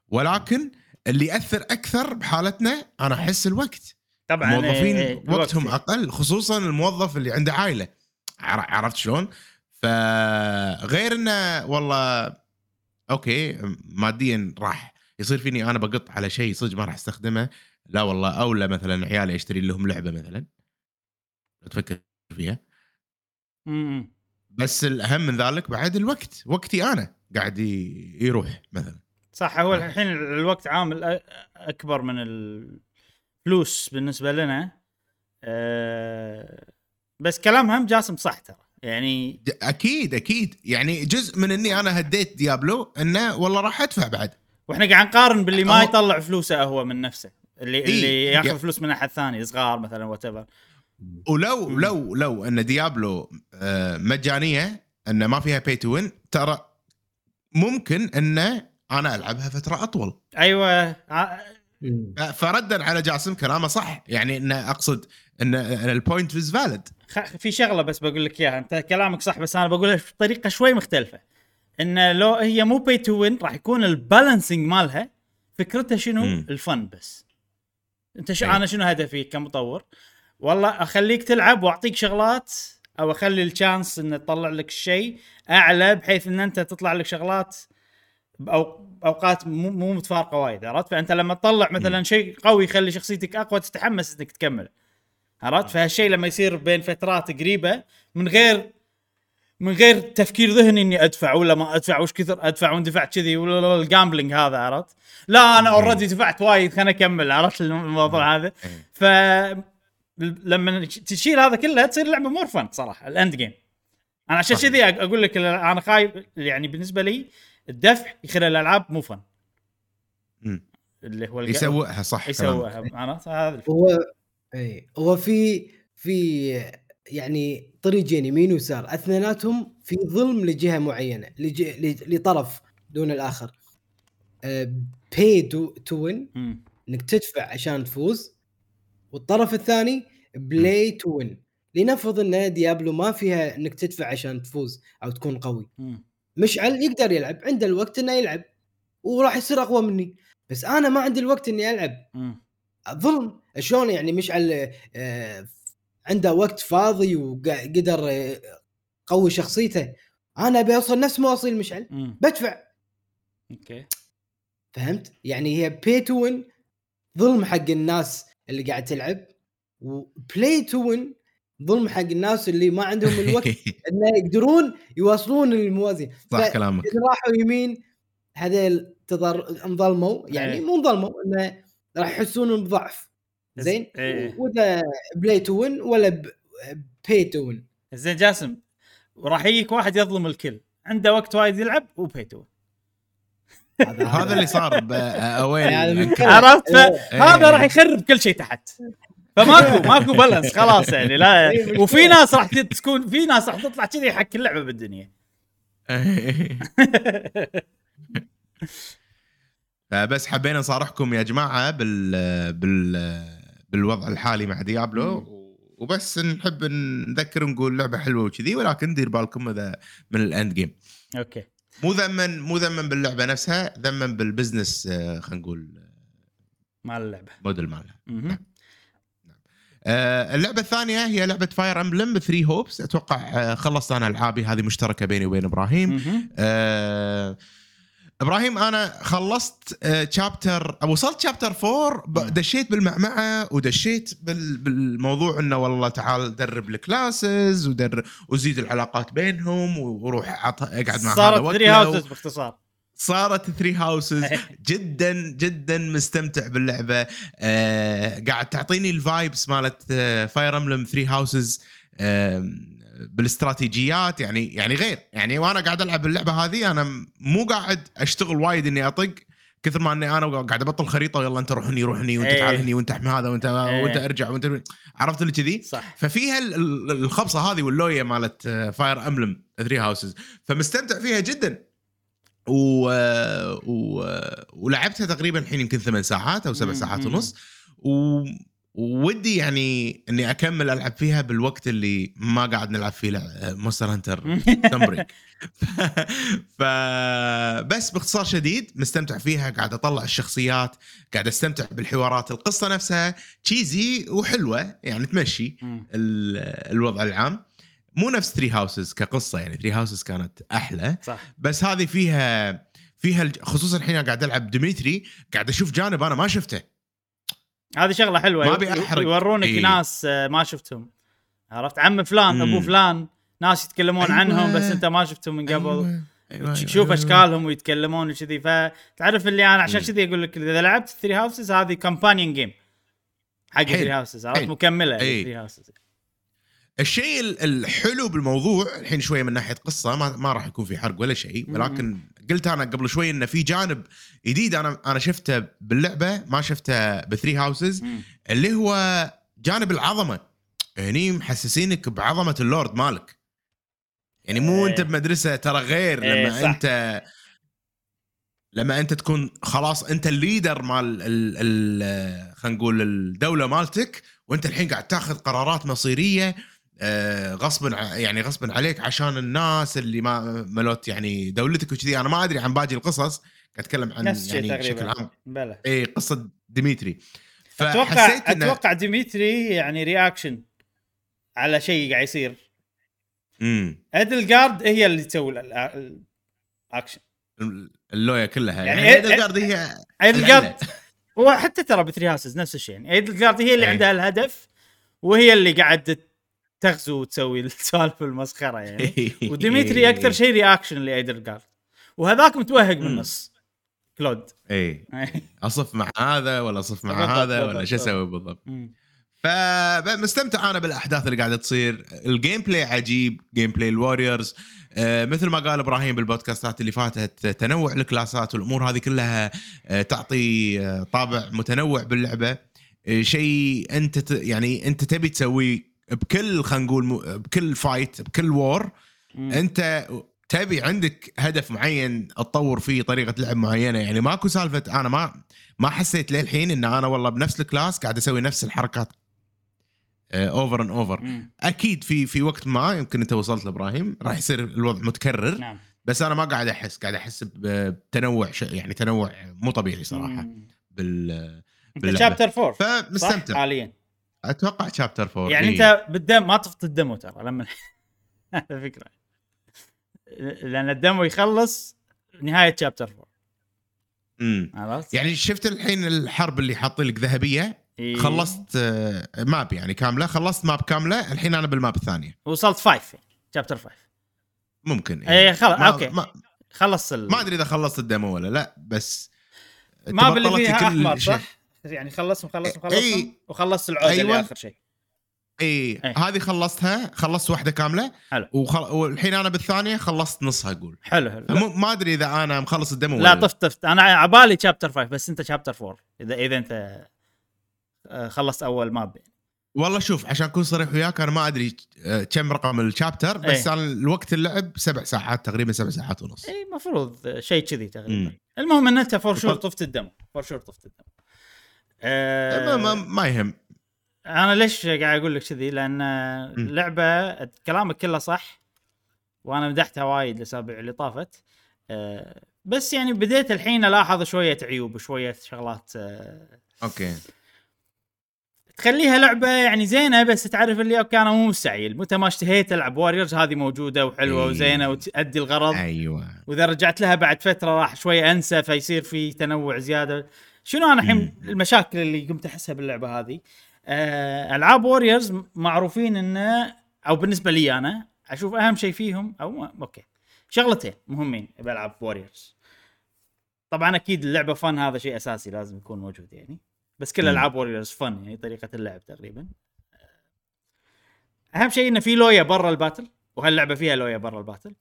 ولكن اللي يأثر أكثر بحالتنا أنا أحس الوقت. طبعا الموظفين إيه، الوقت. وقتهم. أقل خصوصا الموظف اللي عنده عائلة. عر- عرفت شلون؟ فغير إنه والله أوكي ماديا راح. يصير فيني أنا بقط على شيء صدق ما راح أستخدمه. لا والله اولى مثلا عيالي أشتري لهم لعبة مثلا. تفكر فيها. م- م. بس الأهم من ذلك بعد الوقت وقتي أنا قاعد يروح مثلا. صح هو الحين الوقت عامل أكبر من الفلوس بالنسبة لنا. أه بس كلام هم جاسم صح ترى. يعني أكيد أكيد. يعني جزء من إني أنا هديت ديابلو إنه والله راح أدفع بعد. وإحنا قاعد نقارن باللي ما. يطلع فلوسه هو من نفسه اللي إيه. اللي ياخذ يا- فلوس من احد ثاني صغار مثلا وات ولو مم. لو لو أن ديابلو آه، مجانية انه ما فيها pay to win ترى ممكن انه أنا ألعبها فترة أطول أيوه. ف- فردا على جاسم كلامه صح يعني انه أقصد أن ال point is valid خ- في شغلة بس بقول لك إياها أنت كلامك صح بس أنا بقولها بطريقة شوي مختلفة إن لو هي مو pay to win راح يكون ال balancing مالها فكرتها شنو؟ مم. ال fun بس. أنت ش... أي. أنا شنو هدفي كمطور؟ والله أخليك تلعب وأعطيك شغلات أو أخلي ال chance إن تطلع لك الشيء أعلى بحيث إن أنت تطلع لك شغلات بأو... اوقات مو مو متفارقة وايد عرفت؟ فأنت لما تطلع مثلا شيء قوي يخلي شخصيتك أقوى تتحمس إنك تكمل عرفت؟ فهالشيء لما يصير بين فترات قريبة من غير من غير تفكير ذهني إني أدفع ولا ما أدفع وش كثر أدفع وان دفعت كذي ولا لا ال gambling هذا عرفت؟ لا أنا already دفعت وايد خليني أكمل عرفت الموضوع هذا؟ ف لما تشيل هذا كله تصير اللعبه more fun صراحة ال end game أنا عشان. كذي أقول لك أنا خايف يعني بالنسبة لي الدفع يخلي الألعاب مو fun. اللي هو يسوقها صح يسويها عرفت هذا. هو اي هو في في يعني طريقين يمين ويسار. اثنيناتهم في ظلم لجهة معينة لج- لطرف دون الآخر. pay to win. إنك تدفع عشان تفوز. والطرف الثاني play to win لنفرض إن ديابلو ما فيها إنك تدفع عشان تفوز أو تكون قوي. مشعل يقدر يلعب عنده الوقت إنه يلعب. وراح يصير أقوى مني. بس أنا ما عندي الوقت إني ألعب. ظلم. شلون يعني مشعل آه، عنده وقت فاضي وقدر قوي شخصيته أنا أبي أوصل نفس ما مشعل. بدفع. okay. فهمت؟ يعني هي pay to win ظلم حق الناس اللي قاعد تلعب و play to win ظلم حق الناس اللي ما عندهم الوقت انه يقدرون يواصلون الموازين. صح كلامك. راحوا يمين هذيل تضر انظلموا. يعني إيه. مو انظلموا إنه راح يحسون بضعف زين إيه. وإذا play to win ولا باي تو وين زين جاسم وراح يجيك واحد يظلم الكل عنده وقت وايد يلعب وبيتو هذا اللي صار باويل يعني الأنكل. عرفت إيه. هذا راح يخرب كل شيء تحت فماكو ماكو بالانس خلاص يعني لا إيه،. وفي ناس راح تكون في ناس راح تطلع كذي حق كل لعبه بالدنيا فبس حبينا نصارحكم يا جماعة بال بال بالوضع الحالي مع ديابلو وبس نحب نذكر ونقول لعبة حلوة وكذي ولكن دير بالكم إذا من ال end game okay. مو ذما مو ذما باللعبة نفسها ذما بال business آه، خلينا نقول مال اللعبة. موديل مالها. مهم. آه، اللعبة الثانية هي لعبة Fire Emblem Three Hopes أتوقع آه، خلصت أنا ألعابي هذه مشتركة بيني وبين إبراهيم. آه، إبراهيم أنا خلصت chapter وصلت chapter 4 ب- مم. دشيت بالمعمعة ودشيت بال- بالموضوع إنه والله تعال درب ال classes ودر وزيد العلاقات بينهم وروح أقعد مع صارت Three. Houses باختصار صارت Three Houses جدا جدا مستمتع باللعبة آه قاعد تعطيني ال vibes مالت Fire Emblem 3 Houses بالاستراتيجيات يعني يعني غير يعني وأنا قاعد ألعب اللعبة هذه أنا مو قاعد أشتغل وايد إني أطق كثر ما إني أنا قاعد أبطل خريطة يلا أنت روح هني روح هني وأنت إيه. تعال هني وأنت احمي هذا وأنت إيه. وأنت ارجع وأنت عرفت اللي كذي؟ صح ففيها ال- ال- الخبصة هذه واللوية مالت Fire Emblem 3 Houses فمستمتع فيها جدا و... و... ولعبتها تقريبا الحين يمكن ثمان ساعات أو سبع ساعات. ونص و... ودي يعني إني أكمل ألعب فيها بالوقت اللي ما قاعد نلعب فيه Monster Hunter Sunbreak فبس باختصار شديد مستمتع فيها قاعد أطلع الشخصيات قاعد أستمتع بالحوارات القصة نفسها cheesy وحلوة يعني تمشي الوضع العام. مو نفس Three Houses كقصة يعني Three Houses كانت أحلى. صح. بس هذه فيها فيها خصوصا الحين قاعد ألعب ديمتري قاعد أشوف جانب أنا ما شفته. هذه شغلة حلوة ما أحرق. يورونك إيه. ناس آه، ما شفتهم عرفت عم فلان. أبو فلان ناس يتكلمون أيوة. عنهم بس أنت ما شفتهم من قبل أيوة. أيوة. تشوف أيوة. أشكالهم ويتكلمون وكذي فتعرف اللي أنا عشان. كذي أقول لك إذا لعبت Three Houses هذه companion game حق. Three Houses عرفت. مكملة. Three Houses الشيء ال- الحلو بالموضوع الحين شوية من ناحية قصة ما, ما راح يكون في حرق ولا شيء ولكن قلت أنا قبل شوي انه في جانب جديد أنا أنا شفته باللعبة ما شفته ب Three Houses اللي هو جانب العظمة هني محسسينك بعظمة اللورد مالك يعني مو إيه. انت بمدرسة ترى غير إيه، لما صح. انت لما أنت تكون خلاص أنت ال leader مال ال ال خلينا نقول الدولة مالتك وأنت الحين قاعد تاخذ قرارات مصيرية غصبا ع- يعني غصبا عليك عشان الناس اللي مالوت يعني دولتك وكذي. أنا ما أدري عن باقي القصص قاعد أتكلم عن نفس يعني بشكل عام. بلى. اي قصة ديميتري. أتوقع إنه- أتوقع ديمتري يعني reaction على شيء قاعد يصير. امم ايدل جارد هي اللي تسوي ال- ال- الاكشن اللويا كلها. يعني يعني, ايدل جارد هي ايدل جارد وحتى ترى ب Three Houses نفس الشيء. يعني ايدل جارد هي اللي إيه. عندها الهدف وهي اللي قاعد تغزو وتسوي السوالف المسخرة يعني. وديمتري أكثر شيء reaction لايدل جارد. وهذاك متوهق مم. بالنص كلود. إي. أصف مع هذا ولا أصف مع هذا ولا شو أسوي بالضبط. فمستمتع أنا بالأحداث اللي قاعدة تصير. ال gameplay عجيب gameplay ال Warriors آه مثل ما قال إبراهيم بال podcastات اللي فاتت تنوع ال classات والأمور هذه كلها آه تعطي آه طابع متنوع باللعبة. آه شيء أنت يعني أنت تبي تسويه بكل خلينا نقول بكل fight بكل war مم. أنت تبي عندك هدف معين تطور فيه طريقة لعب معينة. يعني ماكو سالفة أنا ما ما حسيت للحين إن أنا والله بنفس ال class قاعد أسوي نفس الحركات. over and over. أكيد في في وقت ما يمكن أنت وصلت لإبراهيم راح يصير الوضع متكرر. نعم. بس أنا ما قاعد أحس قاعد أحس بتنوع ش- يعني تنوع مو طبيعي صراحة مم. بال أنت باللعبة. chapter 4 صح؟ فمستمتع حاليا. أتوقع chapter 4 يعني أنت بال demo ما طفت ال demo ترى لما هذا فكرة. لأن ال demo يخلص نهاية chapter 4 امم عرفت؟ يعني شفت الحين الحرب اللي حاطين لك ذهبية؟ إيه. خلصت آه، map يعني كاملة. خلصت map كاملة الحين أنا بال map الثانية. وصلت five chapter five ممكن اي خلاص ما- okay. ما, خلص ال... ما أدري إذا خلصت ال demo ولا لا بس ما باللي تبطلت فيها أحمر. صح؟ يعني خلص مخلص مخلص إي. وخلصت العوده أيوة. آخر شيء اي إيه. هذه خلصتها خلصت واحدة كاملة حلو. وخل... والحين أنا بالثانية خلصت نصها أقول حلو حلو مو- ما أدري إذا أنا مخلص الديمو لا طفت طفت أنا عبالي شابتر 5 بس أنت شابتر 4 إذا إذا أنت آه، خلصت أول ماب يعني. والله شوف عشان أكون صريح وياك أنا ما أدري آه، كم رقم الشابتر بس إيه. أنا الوقت اللعب سبع ساعات تقريبا سبع ساعات ونص اي المفروض شيء كذي تقريبا. المهم إن أنت for sure طفت ال demo for sure طفت ال demo ما, ما, آه ما يهم. أنا ليش قاعد أقول لك كذي؟ لأن اللعبه كلامك كله صح وأنا مدحتها وايد الاسابيع اللي طافت. آه، بس يعني بديت الحين ألاحظ شوية عيوب شوية شغلات آه، okay. تخليها لعبة يعني زينة بس تعرف اللي okay أنا مو مستعجل. متى ما اشتهيت ألعب Warriors هذه موجودة وحلوة إيه. وزينة وتؤدي الغرض. أيوه. وإذا رجعت لها بعد فترة راح شوي أنسى فيصير في تنوع زيادة. شنو أنا الحين. المشاكل اللي قمت أحسها باللعبة هذه؟ آه ألعاب Warriors معروفين انه أو بالنسبة لي أنا أشوف أهم شيء فيهم أو okay. شغلتين مهمين بألعاب Warriors طبعا أكيد اللعبة fun هذا شيء أساسي لازم يكون موجود يعني. بس كل. ألعاب Warriors fun يعني طريقة اللعب تقريبا. أهم شيء انه في لويا برا ال battle وهاللعبة فيها لويا برا ال battle.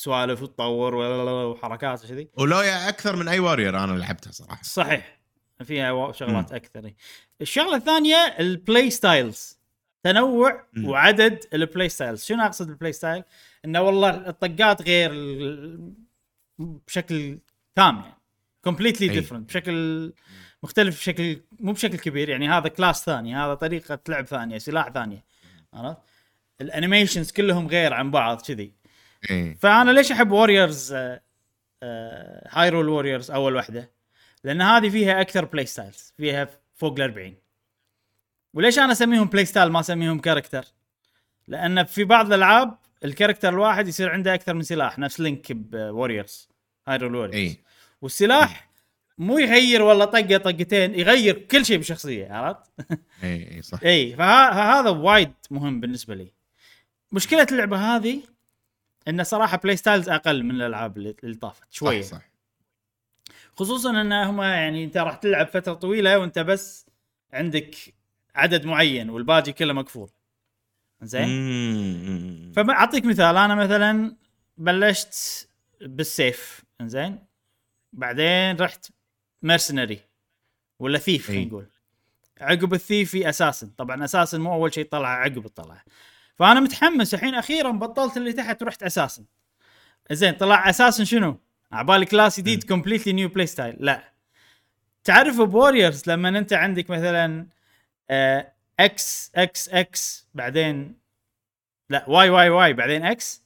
سوالف وتطور وحركات وكذي. ولويا أكثر من أي Warriors أنا لعبتها صراحة. صحيح. فيها شغلات أكثر. الشغلة الثانية ال play styles تنوع مم. وعدد ال play styles شنو أقصد بال play style إنه والله الطقات غير بشكل تام يعني. completely. different بشكل مختلف بشكل مو بشكل كبير. يعني هذا class ثاني هذا طريقة لعب ثانية سلاح ثانية. عرفت؟ ال animations كلهم غير عن بعض كذي. فأنا ليش أحب Warriors Hyrule Warriors أول واحدة؟ لأن هذه فيها أكثر play styles فيها فوق ال 40 وليش أنا أسميهم play style ما أسميهم character لأن في بعض الألعاب ال character الواحد يصير عنده أكثر من سلاح نفس Link ب Warriors Hyrule Warriors اي والسلاح مو يغير والله طقة طقتين يغير كل شيء بالشخصيه عرفت؟ اي اي صح. اي فهذا وايد مهم بالنسبة لي. مشكلة اللعبة هذه إنه صراحة play styles أقل من الألعاب اللي طافت شوية. صح, صح. خصوصا إن هم يعني أنت راح تلعب فترة طويلة وأنت بس عندك عدد معين والباقي كله مقفول. زين. فاعطيك مثال أنا مثلا بلشت بالسيف زين؟ بعدين رحت mercenary ولا thief خلينا إي. نقول. عقب ال thief في assassin طبعا assassin مو أول شيء طلع عقب الطلعة. فأنا متحمس الحين أخيرا بطلت اللي تحت ورحت assassin. زين طلع assassin شنو؟ عبالي class جديد completely new play style لا. تعرف ب Warriors لما أنت عندك مثلا آه، X X X بعدين لا Y Y Y بعدين X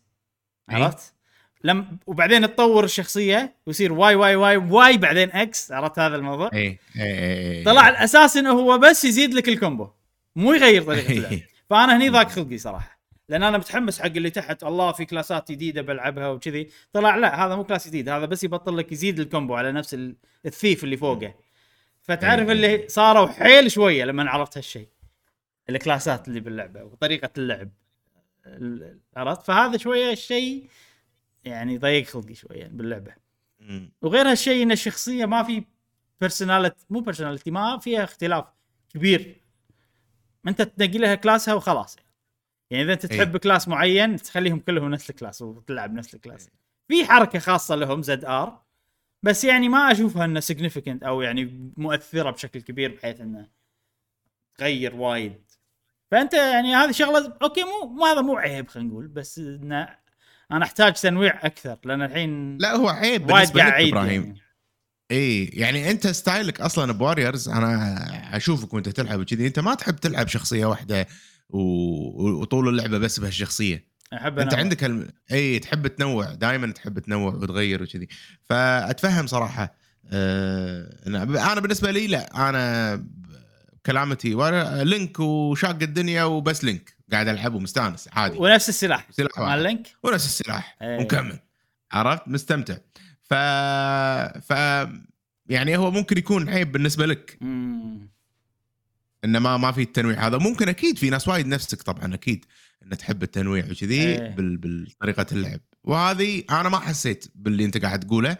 إي. عرفت؟ لم وبعدين تطور الشخصية ويصير Y Y Y Y بعدين X عرفت هذا الموضوع؟ اي اي اي اي طلع ال assassin انه هو بس يزيد لك ال combo. مو يغير طريقة فأنا هني ضاق خلقي صراحة. لأن أنا متحمس حق اللي تحت. الله في class ات جديدة بلعبها وكذي. طلع لا هذا مو class جديد. هذا بس يبطل لك يزيد الكومبو على نفس ال- ال thief اللي فوقه. فتعرف. اللي صاروا حيل شوية لما عرفت هالشيء. ال class ات اللي باللعبة وطريقة اللعب. ال- عرفت؟ فهذا شوية الشيء يعني ضيق خلقي شوية باللعبة. وغير هالشيء إن الشخصية ما في personality مو personality ما فيها اختلاف كبير. انت تنقي لها class ها وخلاص. يعني إذا أنت إيه. تحب class معين تخليهم كلهم نفس ال class وتلعب نفس ال class. في حركة خاصة لهم ZR. بس يعني ما أشوفها إنه significant أو يعني مؤثرة بشكل كبير بحيث إنه تغير وايد. فأنت يعني هذه شغلة okay مو ما هذا مو عيب خلينا نقول بس إنه أنا أحتاج تنويع أكثر لأن الحين لا هو عيب بالنسبة لك إبراهيم. يعني. اي يعني أنت ستايلك أصلا بواريرز أنا أشوفك وأنت تلعب كذي أنت ما تحب تلعب شخصية واحدة و... وطول اللعبة بس بهالشخصية أحب أنت أنوع. عندك الم... اي تحب تنوع دائما تحب تنوع وتغير وكذي فأتفهم صراحة. أنا- أنا بالنسبة لي لا أنا كلامتي ورا- لينك وشاق الدنيا وبس لينك قاعد ألعب ومستانس عادي ونفس السلاح سلاح مال. لينك ونفس السلاح إيه. ومكمل عرفت مستمتع ف ف يعني هو ممكن يكون عيب بالنسبة لك مم. إنه ما ما في التنويع هذا ممكن أكيد في ناس وايد نفسك طبعا أكيد إن تحب التنويع وكذي إيه. بال- بالطريقة اللعب وهذه أنا ما حسيت باللي أنت قاعد تقوله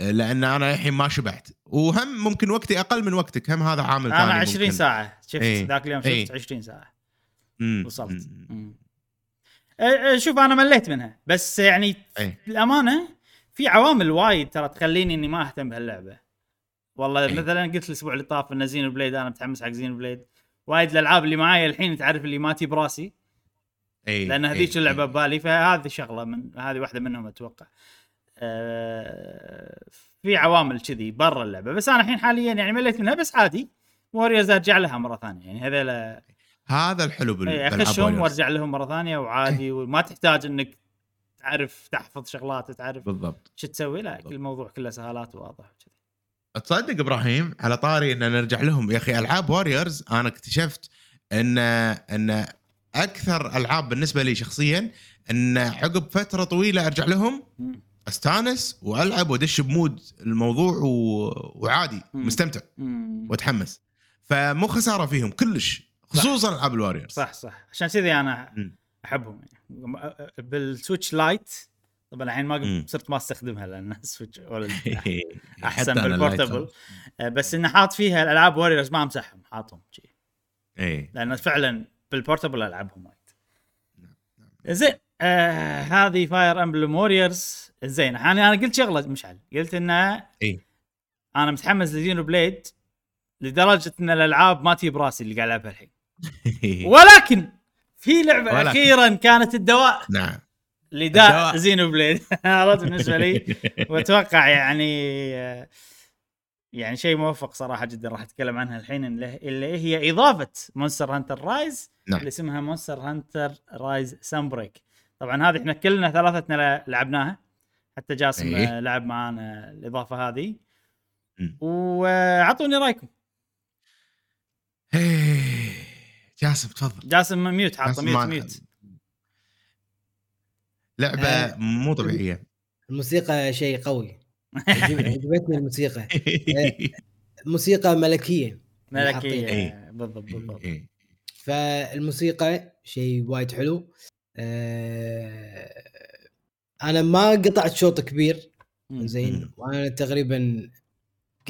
لأن أنا الحين ما شبعت وهم ممكن وقتي أقل من وقتك هم هذا عامل ثاني أنا 20 ممكن. ساعة شفت إيه. ذاك اليوم شفت إيه. 20 ساعة مم. وصلت مم. مم. أه، أه، شوف أنا مليت منها بس يعني إيه. للأمانة في عوامل وايد ترى تخليني إني ما أهتم بهاللعبة والله إيه. مثلا قلت الأسبوع اللي طاف إن Xenoblade أنا متحمس حق Xenoblade وايد الألعاب اللي معايا الحين تعرف اللي ما تي براسي إيه. لأن إيه. هذيك اللعبة إيه. ببالي فهذه شغلة من هذه واحدة منهم أتوقع أه في عوامل كذي برا اللعبة بس أنا الحين حاليا يعني مليت منها بس عادي Warriors أرجع لها مرة ثانية يعني هذول هذا الحلو بال اي بالألعاب أخشهم. وأرجع لهم مرة ثانية وعادي وما تحتاج إنك تعرف تحفظ شغلات تعرف بالضبط شو تسوي لا الموضوع كله سهالات وكذي تصدق إبراهيم على طاري إن نرجع لهم يا أخي ألعاب Warriors أنا اكتشفت ان إن أكثر ألعاب بالنسبة لي شخصيا إن عقب فترة طويلة أرجع لهم. أستانس وألعب وأدش بمود الموضوع و... وعادي. مستمتع. وأتحمس فمو خسارة فيهم كلش خصوصا ألعاب ال Warriors صح صح عشان كذي أنا مم. أحبهم يعني. بال Switch Lite طبعا الحين ما. صرت ما أستخدمها لأن حتى احسن بال portable آه، بس انه حاط فيها الألعاب Warriors ما أمسحهم حاطهم شي. اي لأن فعلا بال portable ألعبهم وايد. نعم، زين آه هذه Fire Emblem Warriors زين أنا أنا قلت شغلة مشعل. قلت انه اي أنا متحمس ل Xenoblade لدرجة إن الألعاب ما تجي براسي اللي قاعد ألعبها الحين. ولكن في لعبة ولكن. أخيرا كانت الدواء نعم لداء. Xenoblade عرفت بالنسبة لي وأتوقع يعني يعني شيء موفق صراحة جدا راح أتكلم عنها الحين اللي هي إضافة Monster Hunter Rise نعم. اللي اسمها Monster Hunter Rise Sunbreak طبعا هذه إحنا كلنا ثلاثتنا لعبناها حتى جاسم إيه. آه، لعب معانا الإضافة هذه مم. وأعطوني رأيكم إيه. جاسم تفضل جاسم mute حاطه mute ما- mute لعبة آه. مو طبيعية الموسيقى شيء قوي عجب- عجبتني الموسيقى موسيقى ملكية ملكية. إيه. بالضبط بالضبط إيه. فالموسيقى شيء وايد حلو آه، أنا ما قطعت شوط كبير. زين. وأنا تقريبا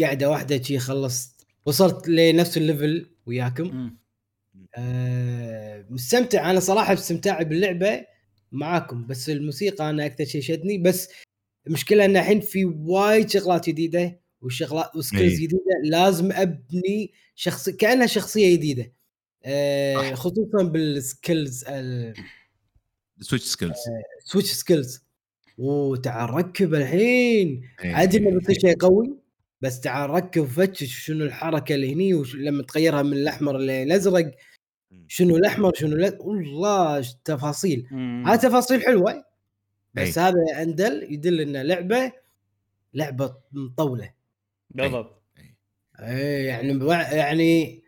قاعدة واحدة شي خلصت وصلت لنفس ال level وياكم آه، مستمتع. أنا صراحة باستمتاعي باللعبة معاكم بس الموسيقى أنا أكثر شيء شدني. بس المشكلة أن الحين في وايد شغلات جديدة وشغلات و skills إيه. جديدة. لازم أبني شخص كأنها شخصية جديدة. صح. خصوصا بال skills switch skills ال switch skills وتعال ركب الحين. إيه. ادري انه بيصير شيء قوي. بس تعال ركب فتش شنو الحركة اللي هني وش لما تغيرها من الأحمر للازرق شنو الأحمر شنو لا والله تفاصيل. هذه تفاصيل حلوة بس. هذا أندل يدل انه لعبة لعبة مطولة. بالضبط. إيه يعني بوع- يعني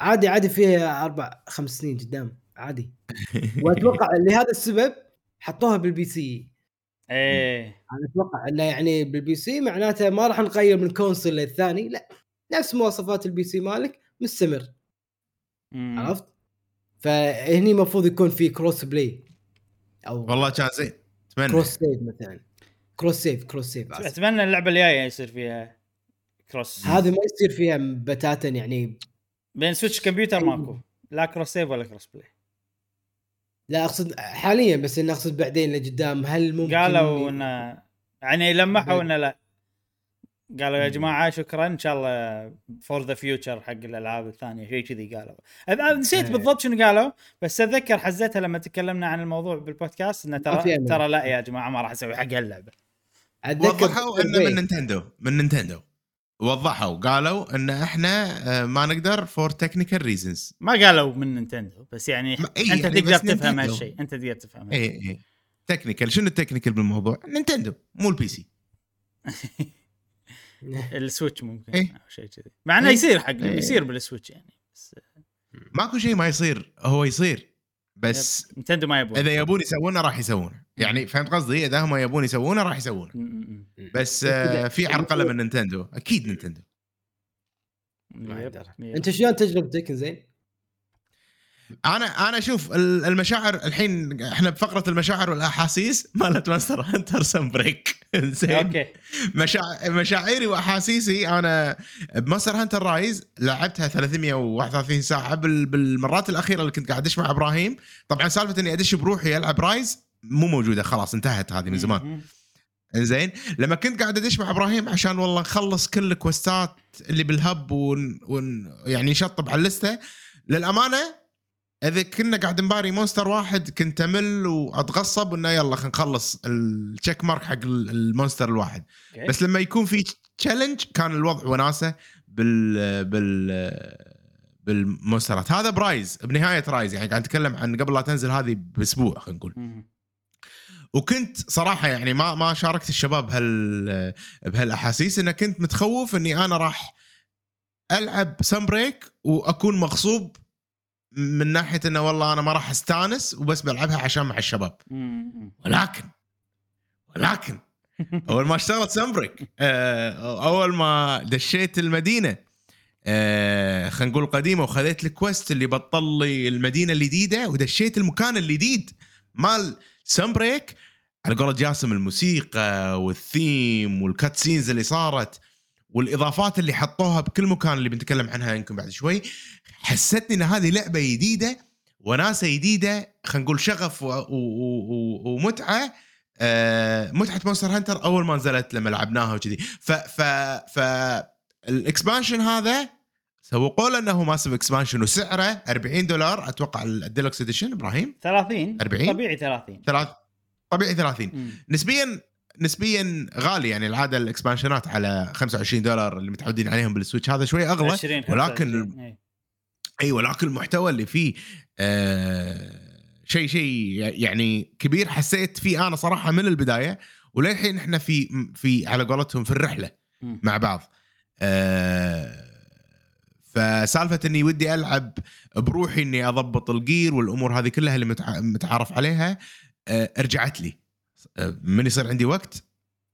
عادي عادي فيها أربع خمس سنين قدام عادي. وأتوقع لهذا السبب حطوها بال PC. إيه. أنا أتوقع إنه يعني بال PC معناته ما راح نغير من console للثاني. لا نفس مواصفات ال PC مالك مستمر. مم. عرفت؟ فهني المفروض يكون في cross play أو والله كان زين. أتمنى. cross save مثلا. cross save cross save. أتمنى اللعبة الجاية يصير فيها cross هذه ما يصير فيها بتاتا يعني. بين سويتش كمبيوتر ماكو. لا cross save ولا cross play لا أقصد حاليا بس إني أقصد بعدين لقدام هل ممكن قالوا انه يعني لمحوا إنه لا. قالوا يا جماعة شكرا إن شاء الله for the future حق الألعاب الثانية شيء كذي قالوا. أنا نسيت إيه. بالضبط شنو قالوا بس أتذكر حزتها لما تكلمنا عن الموضوع بالبودكاست إنه ترى. ترى لا يا جماعة ما راح أسوي حق هاللعبه أتذكر وضحوا إنه من نينتندو من نينتندو. وضحوا قالوا إن إحنا آه، ما نقدر for technical reasons ما قالوا من نينتندو بس يعني إيه أنت يعني تقدر تفهم. هالشيء أنت تقدر تفهم اي اي technical شنو ال technical بالموضوع؟ نينتندو مو ال PC السويتش ممكن إيه. أو شيء كذي مع إنه إيه. يصير حق إيه. يصير بالسويتش يعني بس ماكو شيء ما يصير هو يصير بس نينتندو ما يبون إذا يبون يسوونه راح يسوونه يعني فهمت قصدي؟ إذا هم يبون يسوونه راح يسوونه. م. بس آه، في عرقلة من نينتندو. أكيد نينتندو. أقدر. yep. أنت شلون تجربتك زين؟ أنا أنا أشوف ال- المشاعر الحين إحنا بفقرة المشاعر والأحاسيس مالت ماستر هانتر سم بريك. زين أوكي. مشاع... مشاعري وأحاسيسي أنا بمونستر هانتر رايز لعبتها 331 ساعة بال... بالمرات الأخيرة اللي كنت قاعد أدش مع إبراهيم. طبعا سالفة إني أدش بروحي ألعب رايز مو موجودة خلاص انتهت هذه من زمان. زين لما كنت قاعد أدش مع إبراهيم عشان والله نخلص كل ال quest ات اللي بال hub ون... ون... يعني نشطب على ال list ة للأمانة إذا كنا قاعد نباري monster واحد كنت أمل وأتغصب إنه يلا خلينا نخلص ال check mark حق ال- ال monster الواحد أوكي. بس لما يكون في challenge كان الوضع وناسة بال بال بال monster ات هذا برايز بنهاية رايز يعني قاعد نتكلم عن قبل لا تنزل هذه بأسبوع خلينا نقول. وكنت صراحة يعني ما ما شاركت الشباب بهال بهالأحاسيس انه كنت متخوف إني أنا راح ألعب Sunbreak وأكون مغصوب من ناحية إنه والله أنا ما راح أستانس وبس بلعبها عشان مع الشباب. ولكن ولكن أول ما اشتغلت Sunbreak آه، أول ما دشيت المدينة آه، خلينا نقول قديمة وخذيت ال quest اللي بطل لي المدينة الجديدة ودشيت المكان الجديد مال Sunbreak على قولة جاسم الموسيقى وال theme وال cutscenes اللي صارت والإضافات اللي حطوها بكل مكان اللي بنتكلم عنها يمكن بعد شوي حسيتني إن هذه لعبة جديدة وناسة جديدة خلينا نقول شغف و... و... و... ومتعة آه، متعة مونستر هانتر أول ما نزلت لما لعبناها وكذي. ف ف ف ال expansion هذا سوقوا له أنه massive expansion وسعره 40 دولار. أتوقع ال deluxe edition إبراهيم؟ 30 40 طبيعي 30 ثلاث طبيعي 30 مم. نسبيا نسبيا غالي يعني العادة ال expansion ات على 25 دولار اللي متعودين عليهم بالسويتش. هذا شوي أغلى. 20 ولكن 25. إيه. اي ولكن المحتوى اللي فيه آه شيء شيء يعني كبير. حسيت فيه أنا صراحة من البداية وللحين إحنا في في على قولتهم في الرحلة مم. مع بعض. آه فسالفة إني ودي ألعب بروحي إني أضبط الجير والأمور هذه كلها اللي متع- متعارف عليها آه رجعت لي. آه من يصير عندي وقت؟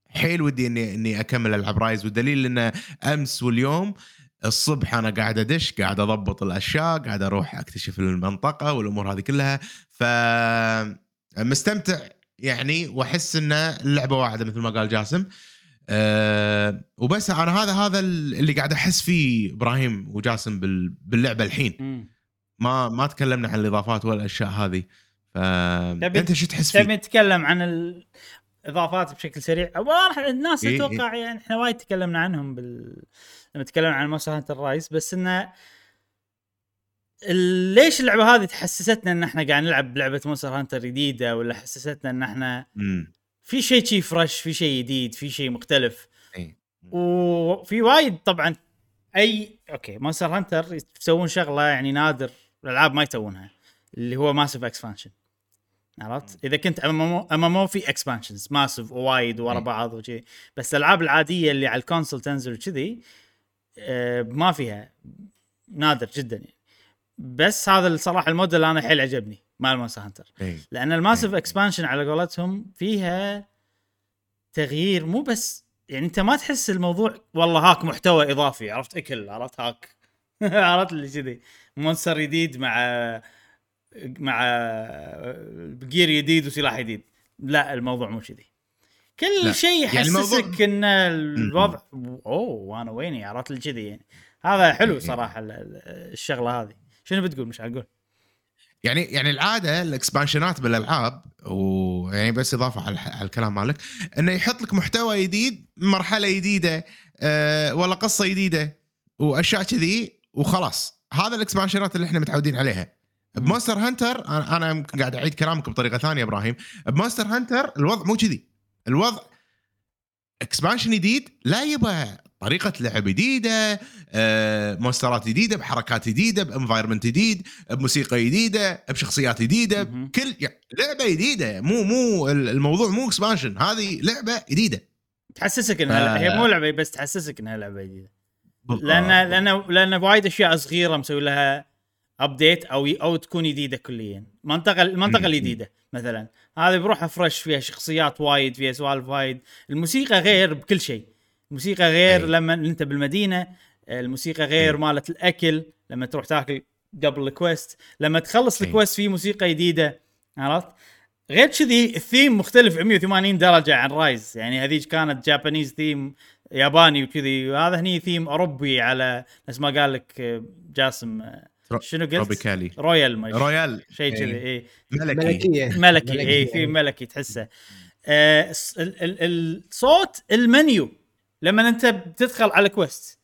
حيل ودي إني إني أكمل ألعب رايز. والدليل إنه أمس واليوم الصبح أنا قاعد أدش قاعد أضبط الأشياء قاعد أروح أكتشف المنطقة والأمور هذه كلها. ف مستمتع يعني وأحس إنه اللعبه واحدة مثل ما قال جاسم. أه وبس أنا هذا هذا اللي قاعد أحس فيه إبراهيم وجاسم بال- باللعبة الحين. ما ما تكلمنا عن الإضافات ولا الأشياء هذه ف تبي- أنت شو تحس فيه؟ تبي نتكلم عن الإضافات بشكل سريع راح الناس إيه، أتوقع يعني إحنا وايد تكلمنا عنهم بال لما تكلمنا عن مونستر هانتر رايس بس انه ليش اللعبة هذه تحسستنا إن إحنا قاعد نلعب لعبة مونستر هانتر جديدة ولا حسستنا إن إحنا مم. في شيء شي fresh في شيء جديد في شيء مختلف. إيه. وفي وايد طبعا أي أوكي مونستر هانتر يسوون شغلة يعني نادر الألعاب ما يسوونها اللي هو massive expansion عرفت؟ إذا كنت MMO في expansions massive ووايد ورا. بعض وشي. بس الألعاب العادية اللي على ال console تنزل وكذي آه، ما فيها. نادر جدا يعني. بس هذا الصراحه الموديل أنا حيل عجبني. مال مونستر هانتر. إيه. لأن ال massive إيه. expansion على قولتهم فيها تغيير مو بس يعني أنت ما تحس الموضوع والله هاك محتوى إضافي عرفت؟ إكل عرفت؟ هاك. عرفت اللي كذي. monster جديد مع مع gear جديد وسلاح جديد لا الموضوع مو كذي. كل. شيء يعني يحسسك إن الوضع أوه وأنا ويني؟ عرفت اللي كذي يعني. هذا حلو إيه. صراحة ال- ال- الشغلة هذه. شنو بتقول مش أقول يعني يعني العادة ال expansion ات بالألعاب ويعني بس إضافة على الكلام مالك إنه يحط لك محتوى جديد مرحلة جديده أه ولا قصة جديده وأشياء كذي وخلاص. هذا ال expansion ات اللي إحنا متعودين عليها. بمونستر هانتر أنا قاعد أعيد كلامك بطريقة ثانية إبراهيم. بمونستر هانتر الوضع مو كذي. الوضع expansion جديد لا يبغى طريقة لعب جديدة آه، monster ات جديدة بحركات جديدة ب environment جديد بموسيقى جديدة بشخصيات جديدة. كل يعني لعبة جديدة. مو مو الموضوع مو expansion هذه لعبة جديدة. تحسسك إنها ف- هي مو لعبة بس تحسسك إنها لعبة جديدة. لأن لأن لأن وايد أشياء صغيرة مسوي لها ابديت أو أو تكون جديدة كليا. منطقة المنطقة. الجديدة مثلا. هذه بروحها fresh فيها شخصيات وايد فيها سوالف وايد. الموسيقى غير بكل شيء. الموسيقى غير أي. لما أنت بالمدينة الموسيقى غير. مالت الأكل لما تروح تاكل قبل ال quest لما تخلص إيه. ال quest في موسيقى جديدة عرفت غير كذي الثيم مختلف 180 درجة عن Rise يعني هذيك كانت Japanese theme ياباني وكذي وهذا هني ثيم أوروبي على نفس ما قال لك جاسم شنو قلت؟ روبيكالي royal ما royal شيء كذي إيه. إي ملكي ملكي إي ملكي. في ملكي تحسه آه الص- ال- ال- الصوت المنيو لما انت بتدخل على quest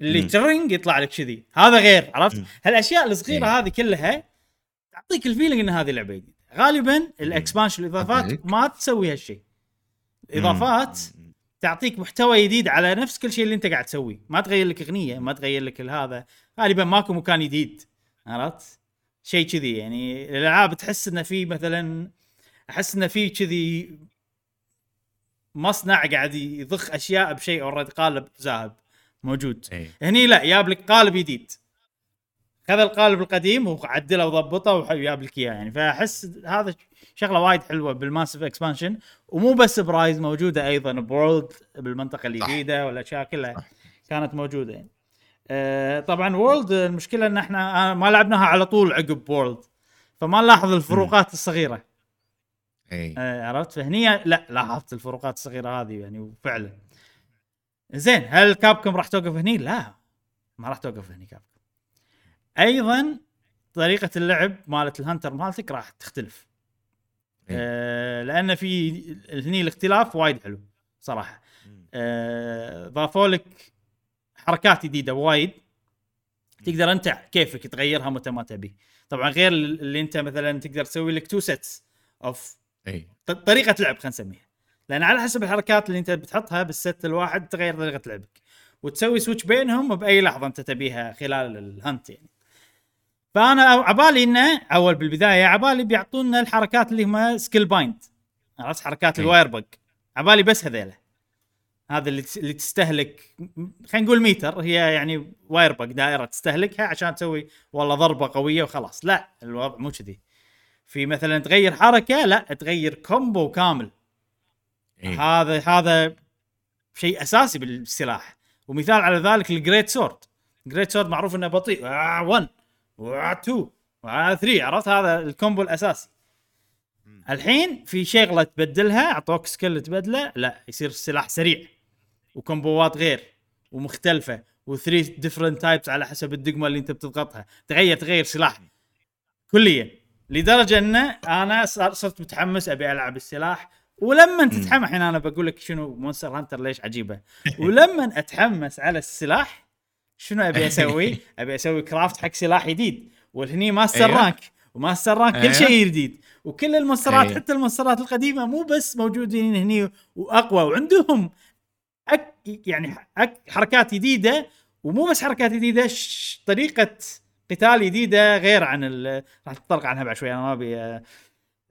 اللي. ترنج يطلع لك كذي. هذا غير عرفت. هالأشياء الصغيرة. هذه كلها تعطيك ال feeling إن هذه لعبة جديدة. غالبا ال expansion الإضافات. ما تسوي هالشيء. الإضافات. تعطيك محتوى جديد على نفس كل شيء اللي انت قاعد تسويه. ما تغير لك أغنية ما تغير لك هذا. غالبا ماكو مكان جديد عرفت؟ شيء كذي يعني. الألعاب تحس انه في مثلا أحس انه في كذي مصنع قاعد يضخ أشياء بشيء اوريدي قالب ذاهب موجود إيه. هني لا جاب لك قالب جديد خذ القالب القديم وعدله وضبطه وجاب لك إياه يعني فأحس هذا شغلة وايد حلوة بال massive expansion ومو بس ب Rise موجودة أيضا ب World بالمنطقة الجديدة والأشياء كلها. كانت موجودة يعني. آه طبعا World المشكلة إن إحنا آه، ما لعبناها على طول عقب World فما نلاحظ الفروقات الصغيرة. آه عرفت؟ فهني لا لاحظت الفروقات الصغيرة هذه يعني وفعلا. زين هل Capcom راح توقف هني؟ لا ما راح توقف هني Capcom أيضا طريقة اللعب مالت ال hunter مالتك راح تختلف. آه لأن في هني الاختلاف وايد حلو صراحة. آه، ضافوا لك حركات جديدة وايد. تقدر أنت كيفك تغيرها متى ما تبي. طبعا غير اللي أنت مثلا تقدر تسوي لك two sets of ط- طريقة لعب خلينا نسميها. لأن على حسب الحركات اللي أنت بتحطها بال set الواحد تغير طريقة لعبك. وتسوي switch بينهم بأي لحظة أنت تبيها خلال ال hunt يعني. فأنا عبالي إنه أول بالبداية عبالي بيعطونا الحركات اللي هم silkbind عرفت؟ حركات. ال wirebug عبالي بس هذيله هذا اللي اللي تستهلك خلينا نقول ميتر. هي يعني wirebug دائرة تستهلكها عشان تسوي والله ضربة قوية وخلاص. لا الوضع مو كذي. في مثلا تغير حركة لا تغير combo كامل. إيه. هذا هذا شيء أساسي بالسلاح. ومثال على ذلك ال great sword great sword معروف إنه بطيء. 1 و2 و3 عرفت؟ هذا ال combo الأساسي. الحين في شغلة تبدلها أعطوك skill تبدله لا يصير السلاح سريع. وكومبوات غير. ومختلفة. و three different types على حسب الدقمة اللي أنت بتضغطها. تغير تغير سلاح. كليا. لدرجة إن أنا صرت متحمس أبي ألعب السلاح ولما تتحمس الحين أنا بقول لك شنو Monster Hunter ليش عجيبة ولما أتحمس على السلاح شنو أبي أسوي؟ أبي أسوي craft حق سلاح جديد والهني master. rank و master rank كل أيوة. شيء جديد وكل المونسترات أيوة. حتى المونسترات القديمة مو بس موجودين هني وأقوى وعندهم أك يعني أك حركات جديدة ومو بس حركات جديدة ش- طريقة قتال جديده غير عن ال- راح نتطرق عنها بعد شوي أنا ما أبي آه،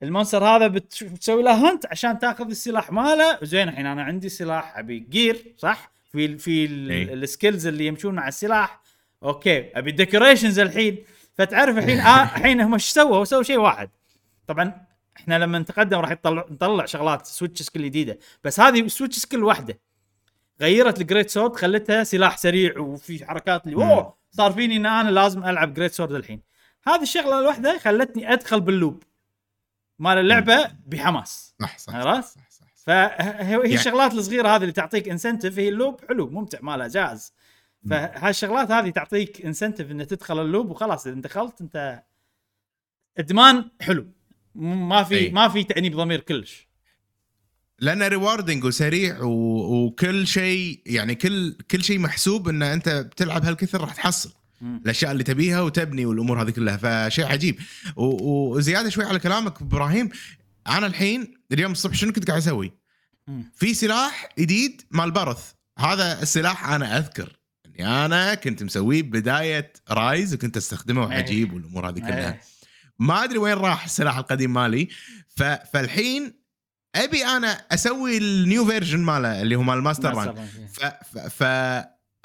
ال monster هذا بتسوي له hunt عشان تاخذ السلاح ماله. زين الحين أنا عندي سلاح أبي gear صح؟ في ال في ال- إي. ال skills اللي يمشون مع السلاح. أوكي أبي ال decorations الحين. فتعرف الحين آه الحين هم إيش سووا؟ سووا شيء واحد. طبعا إحنا لما نتقدم راح يطلع نطلع شغلات switch skill جديدة. بس هذه switch skill واحدة. غيرت ال great sword خلتها سلاح سريع وفي حركات اللي. أوه! صار فيني إن أنا لازم ألعب great sword الحين. هذه الشغلة الواحده خلتني أدخل بال loop مال اللعبة بحماس. صح صح عرفت؟ فهي يعني- الشغلات الصغيرة هذه اللي تعطيك incentive هي ال loop حلو ممتع ماله جاهز فهالشغلات هذه تعطيك incentive إنك تدخل ال loop وخلاص إذا دخلت أنت إدمان حلو. ما في أي. ما في تأنيب ضمير كلش. لأنه rewarding وسريع و... وكل شيء يعني كل كل شيء محسوب إن أنت بتلعب هالكثر راح تحصل. الأشياء اللي تبيها وتبني والأمور هذه كلها فشيء عجيب و... وزيادة شوي على كلامك إبراهيم أنا الحين اليوم الصبح شنو كنت قاعد أسوي؟ في سلاح جديد مال برث هذا السلاح أنا أذكر إني أنا كنت مسويه بداية Rise وكنت أستخدمه أي. عجيب والأمور هذه كلها إيه. ما أدري وين راح السلاح القديم مالي ف... فالحين ابي أنا أسوي ال new version ماله اللي هو مال ال master ran master rank. ف... ف... ف...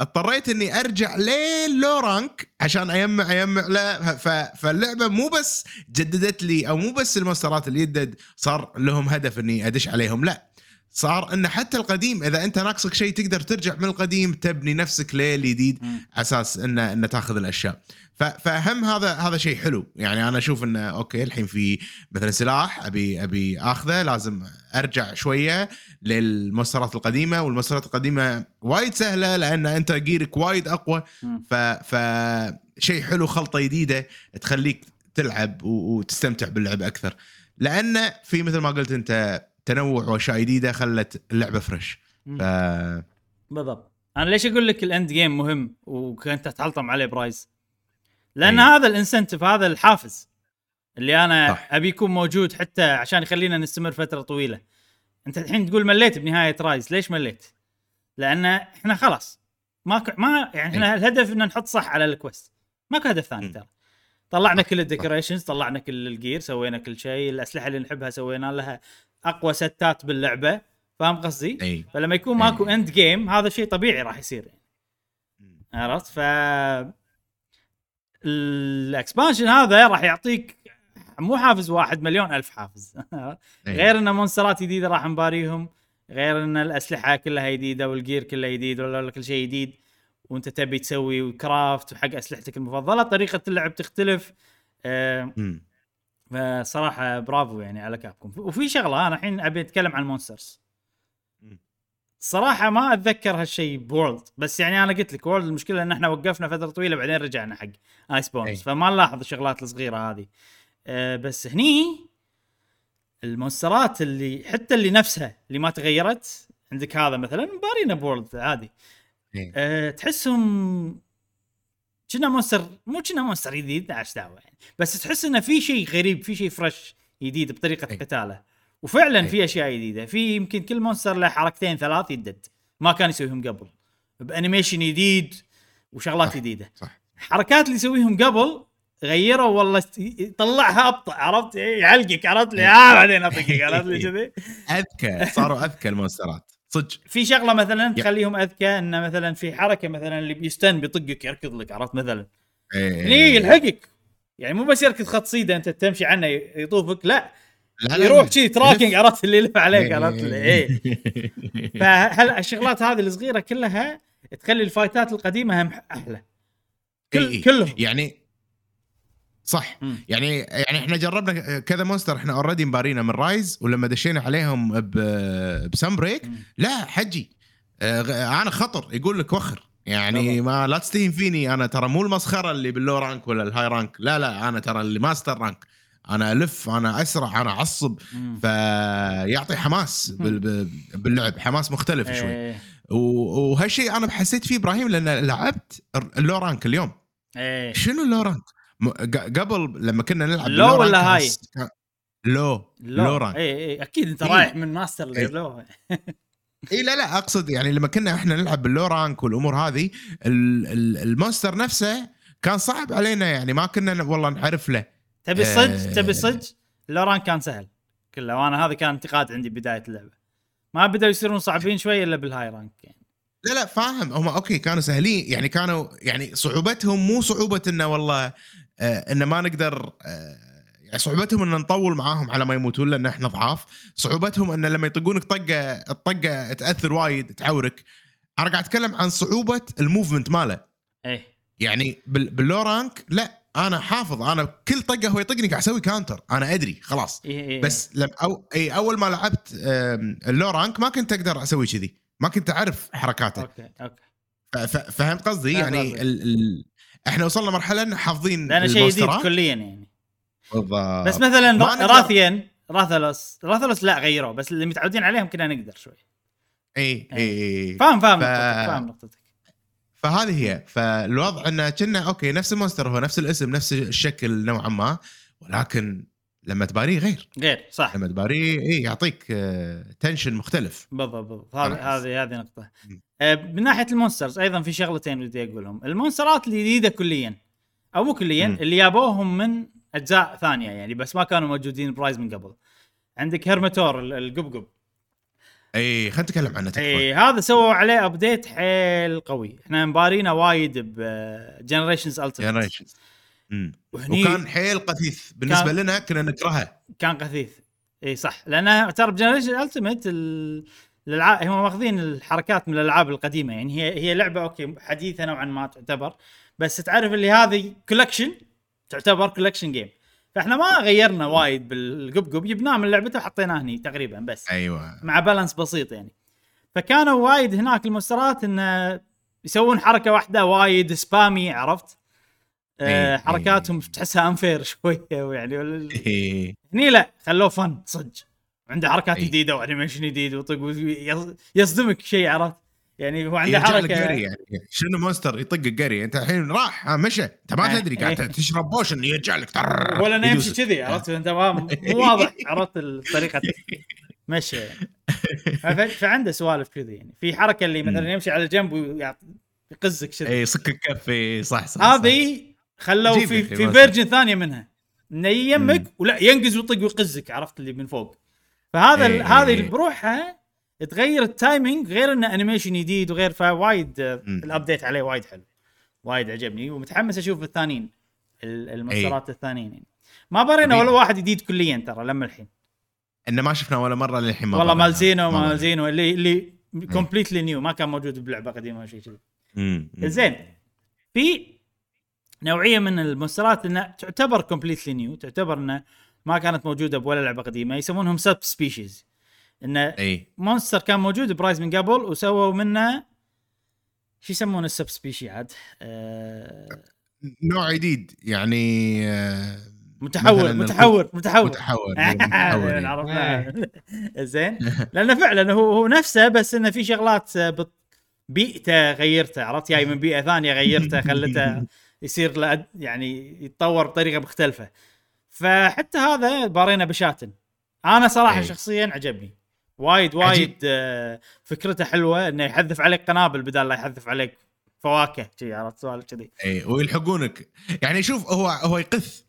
اضطريت اني ارجع لل low rank عشان اجمع اجمع له. فاللعبة مو بس جددت لي أو مو بس المونسترات اللي يدد صار لهم هدف اني ادش عليهم لا صار إن حتى القديم إذا أنت ناقصك شيء تقدر ترجع من القديم تبني نفسك للجديد. على أساس ان إن تاخذ الأشياء ف- فهم هذا هذا شيء حلو يعني أنا أشوف إنه أوكي الحين في مثلا سلاح ابي أبي آخذه لازم أرجع شوية للمونسترات القديمة والمونسترات القديمة وايد سهلة لأن أنت gear ك وايد أقوى. ف ف شيء حلو خلطة جديده تخليك تلعب وتستمتع باللعب أكثر لأن في مثل ما قلت أنت تنوع واشياء جديده خلت اللعبه fresh ف بالضبط. أنا ليش أقول لك ال end game مهم وكنت تحلطم عليه ب Rise؟ لأن أي. هذا ال incentive هذا الحافز اللي أنا صح. أبي يكون موجود حتى عشان يخلينا نستمر فترة طويلة. أنت الحين تقول مليت بنهاية Rise ليش مليت؟ لأن إحنا خلاص ما ما يعني إحنا الهدف ان نحط صح على الـ quest ماكو هدف ثاني. ترى. طلعنا كل الـ decorations طلعنا كل الـ gear سوينا كل شيء الأسلحة اللي نحبها سوينا لها أقوى stat ات باللعبة فاهم قصدي؟ إي فلما يكون ماكو. end game هذا شيء طبيعي راح يصير يعني عرفت ف الـ expansion هذا راح يعطيك مو حافز واحد مليون ألف حافز. غير إن monster ات جديدة راح نباريهم غير إن الأسلحة كلها جديدة والـ gear كله جديد ولا كل شيء جديد وأنت تبي تسوي craft وحق أسلحتك المفضلة طريقة اللعب تختلف آه،. فصراحة برافو يعني على Capcom وفي شغلة أنا الحين أبي أتكلم عن الـ monsters. صراحة ما أتذكر هالشيء بـ World بس يعني أنا قلت لك World المشكلة إن إحنا وقفنا فترة طويلة بعدين رجعنا حق ايس. بونز فما نلاحظ الشغلات الصغيرة هذه أه بس هني المونسترات اللي حتى اللي نفسها اللي ما تغيرت عندك هذا مثلا بارينا بورلد عادي إي. أه تحسهم كنا مونستر مو كنا مونستر جديد إيش دعوة يعني. بس تحس إنه في شيء غريب في شيء فريش جديد بطريقة أي. قتاله. وفعلا أي. في أشياء جديدة. في يمكن كل مونستر له حركتين ثلاث يدد. ما كان يسويهم قبل. بـ animation جديد وشغلات. جديدة. صح. حركات اللي يسويهم قبل غيروا والله طلعها أبطأ عرفت؟ يعلقك عرفت؟ لي آه بعدين أطقك عرفت؟ لي كذي. أذكى صاروا أذكى الـ monster ات. صدق. في شغلة مثلا تخليهم أذكى إنه مثلا في حركة مثلا اللي بيستن بيطقك يركض لك عرفت مثلا؟ إيه. هني يلحقك. يعني مو بس يركض خط صيده أنت تمشي عنه يطوفك لا. يروح. شي tracking عرفت؟ اللي يلف عليك إيه. عرفت؟ لي إيه. فهل الشغلات هذه الصغيرة كلها تخلي الـ fight ات القديمة هم أحلى؟ كل إيه. كلهم. يعني صح. يعني يعني إحنا جربنا كذا monster إحنا already مبارينا من Rise ولما دشينا عليهم بسم بريك. لا حجي. آه، غ- أنا خطر. يقول لك وخر. يعني. ما لا تستهين فيني. أنا ترى مو المسخرة اللي بالـ low rank ولا الـ high rank لا لا أنا ترى اللي master rank أنا ألف أنا أسرع أنا أعصب. فيعطي حماس بال- بال- باللعب. حماس مختلف شوي. إيه و- وهالشيء أنا حسيت فيه إبراهيم لأن لعبت الـ low rank اليوم. إيه. شنو الـ low rank؟ قبل لما كنا نلعب low ولا high؟ low low. rank اي اي أكيد أنت إيه. رايح من ماستر إيه. للـ low. اي لا لا أقصد يعني لما كنا إحنا نلعب بالـ low rank والأمور هذه ال- ال- الـ monster نفسه كان صعب علينا يعني ما كنا والله نعرف له. تبي آه. صدق تبي صدق؟ low rank كان سهل كله وأنا هذا كان انتقاد عندي بداية اللعبة. ما بدأوا يصيرون صعبين شوي إلا بالـ high rank يعني. لا لا فاهم. هم okay كانوا سهلين يعني كانوا يعني صعوبتهم مو صعوبة إنه والله آه إنه ما نقدر آه يعني صعوبتهم إن نطول معاهم على ما يموتون لأن إحنا ضعاف. صعوبتهم إن لما يطقونك طقة الطقة تأثر وايد تعورك. أنا قاعد أتكلم عن صعوبة الـ movement ماله. إيه. يعني بال- بالـ low rank لا أنا حافظ. أنا كل طقة هو يطقني قاعد أسوي counter أنا أدري خلاص. إيه إيه بس لم أو اي أول ما لعبت آم، الـ low rank ما كنت أقدر أسوي كذي. ما كنت أعرف حركاته. okay okay. فهمت قصدي؟ يعني. ال ال إحنا وصلنا مرحلة ان حافظين لأنه شيء جديد. كليا يعني. بالضبط. بس مثلا Rathian Rathalos Rathalos لا غيروه بس اللي متعودين عليهم كنا نقدر شوي. إي إي إي. فاهم فاهم ف- فاهم نقطتك. فهذه هي. فالوضع إنه كنا okay نفس الـ monster هو نفس الاسم نفس الشكل نوعا ما ولكن لما تباريه غير. غير صح. لما تباريه إي يعطيك tension مختلف. بالضبط بالضبط. هذه هذه هذه نقطة. مم. آه، من ناحية الـ monsters أيضا في شغلتين بدي أقولهم. الـ monster ات الجديدة كليا أو مو كليا مم. اللي جابوهم من أجزاء ثانية يعني بس ما كانوا موجودين بـ Rise من قبل. عندك Hermitaur ال- القبقب. إي خلينا نتكلم عنه تكفى. إي هذا سووا عليه update حيل قوي. إحنا مبارينا وايد بـ Generations Ultimate Generations وكان حيل قثيث. بالنسبة كان- لنا كنا نكرهه. كان قثيث. إي صح. لأن ترى بـ Generation Ultimate الالعاب هم ماخذين الحركات من الألعاب القديمة. يعني هي هي لعبة okay حديثة نوعا ما تعتبر. بس تعرف اللي هذه collection تعتبر collection game فإحنا ما غيرنا وايد بالقبقب. جبناه من لعبته وحطيناه هني تقريبا بس. أيوه. مع balance بسيط يعني. فكانوا وايد هناك الـ monster ات انه يسوون حركة واحدة وايد spammy عرفت؟ آه إيه، حركاتهم إيه. تحسها unfair شوية ويعني إيه. هني لا خلوه فن صدق. عنده حركات إيه. جديدة و animation جديد وطق ويص- يصدمك شيء عرفت؟ يعني هو عنده حركة قري يعني شنو monster يطقك قري انت الحين راح مشى انت ما إيه. تدري قاعد إيه. تشرب potion يرجع لك ولا انه يمشي. كذي عرفت انت مو واضح عرفت الطريقة مشي يعني فعنده سوالف كذي يعني في حركة اللي مثلا يمشي على جنب ويقزك كذي اي صك الكف صح صح. هذه خلوا في في version ثانية منها إنه يمك. ولا ينقز ويطق ويقزك عرفت اللي من فوق فهذا إيه، هذه إيه. بروحها تغير ال timing غير انه animation جديد وغير فوايد آه،. ال update عليه وايد حلو وايد عجبني ومتحمس أشوف الثانيين ال- المسارات الثانيين يعني ما برينا إيه. ولا واحد جديد clear ترى لما الحين إنه ما شفنا ولا مرة للحين ما والله. مال زينو ما مال. زينو اللي اللي completely new ما كان موجود بلعبة قديمة أو شيء كذي. زين في نوعية من المونسترات إنها تعتبر كومبليتلي نيو تعتبر إنها ما كانت موجودة بولا لعبة قديمة يسمونهم sub species انه إي. monster كان موجود ب Rise من قبل وسووا منه شو يسمون ال sub specie عاد؟ آه نوع جديد يعني آه، متحور متحور متحور. متحور زين. لأنه فعلا هو هو نفسه بس إنه في شغلات آه، بيئته غيرته عرفت؟ جاي من بيئة ثانية غيرته خلته يصير يعني يتطور بطريقة مختلفة. فحتى هذا بارينا بشاتن. أنا صراحة إي. شخصيا عجبني. وايد وايد آه، فكرته حلوة إنه يحذف عليك قنابل بدل لا يحذف عليك فواكه شي عرفت سوالف كذي. اي ويلحقونك. يعني شوف هو هو يقث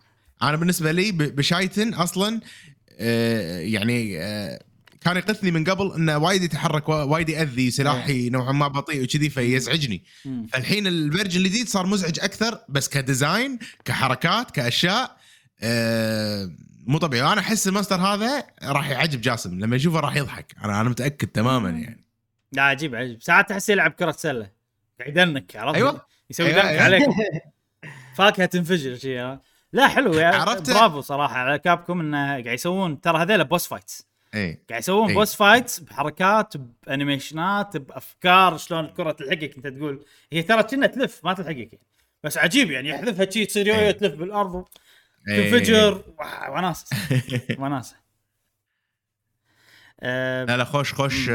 أنا بالنسبة لي بشايتن أصلا آه، يعني آه، كان يقثني من قبل إنه وايد يتحرك وا- وايد يأذي سلاحي نوعا ما بطيء وكذي فيزعجني. مم. فالحين ال version الجديد صار مزعج أكثر بس ك design كحركات كأشياء مو طبيعي وأنا أحس ال monster هذا راح يعجب جاسم لما يشوفه راح يضحك أنا أنا متأكد تماما يعني لا عجيب عجيب ساعات تحس يلعب كرة سلة يدنك عرفت أيوة. يسوي أيوة، dunk أيوة. عليك فاكهة تنفجر شي ها. لا حلو يا عرفت؟ برافو صراحة على كابكم إنه قاعد يسوون ترى هذيلا boss fights إي قاعد يسوون إي. boss fights بحركات بأنيميشنات بأفكار شلون الكرة تلحقك أنت تقول هي ترى كنا تلف ما تلحقك يعني. بس عجيب يعني يحذفها شي تصير يويو. تلف بالأرض. تنفجر. wow، وناسة. وناسة. آه، لا لا خوش خوش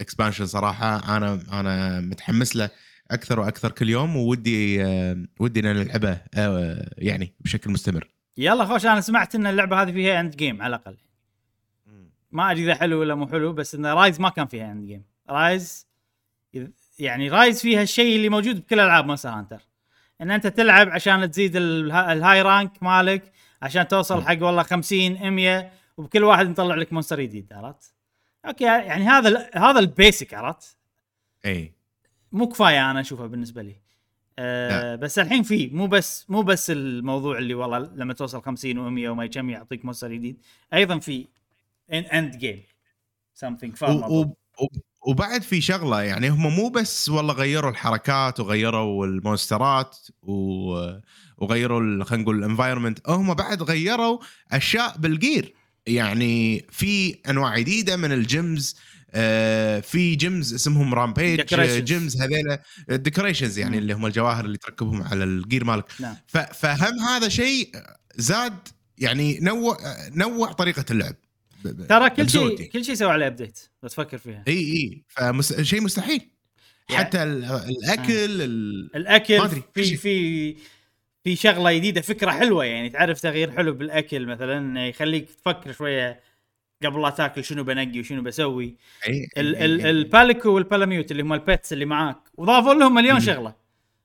expansion صراحة. أنا أنا متحمس له أكثر وأكثر كل يوم وودي آه، ودي ان نلعبه آه، يعني بشكل مستمر. يلا خوش أنا سمعت إن اللعبة هذه فيها end game على الأقل. ما أدري إذا حلو ولا مو حلو بس إن Rise ما كان فيها end game Rise يعني Rise فيها الشيء اللي موجود بكل ألعاب Monster Hunter إن أنت تلعب عشان تزيد ال hi- ال high rank مالك عشان توصل حق والله 50 100 وبكل واحد نطلع لك monster جديد عرفت؟ أوكي يعني هذا ال- هذا ال basic عرفت؟ إي مو كفاية أنا أشوفها بالنسبة لي. أه بس الحين في مو بس مو بس الموضوع اللي والله لما توصل 50 و100 وما كم يعطيك monster جديد أيضا في end game something fun و- و- و- وبعد في شغلة يعني هم مو بس والله غيروا الحركات وغيروا المونسترات و- وغيروا خلينا نقول ال environment هم بعد غيروا أشياء بال gear يعني في أنواع جديدة من ال gems آه، في gems اسمهم rampage. gems هذيلا ال decorations يعني مم. اللي هم الجواهر اللي تركبهم على ال gear مالك نعم فهم هذا شيء زاد يعني نوع نوع طريقة اللعب ترى كل شيء كل شيء سوى عليه update لو تفكر فيها. إي إي. فمس... شيء مستحيل. حتى ال- الأكل ال... ما الاكل أدري، في شيء. في في شغلة جديدة فكرة حلوة يعني تعرف تغيير حلو بالأكل مثلا يخليك تفكر شوية قبل لا تاكل شنو بنقي وشنو بسوي. أي... ال- أي- ال- أي- ال Palico وال Palamute اللي هم ال pets اللي معاك وضافوا لهم مليون. شغلة.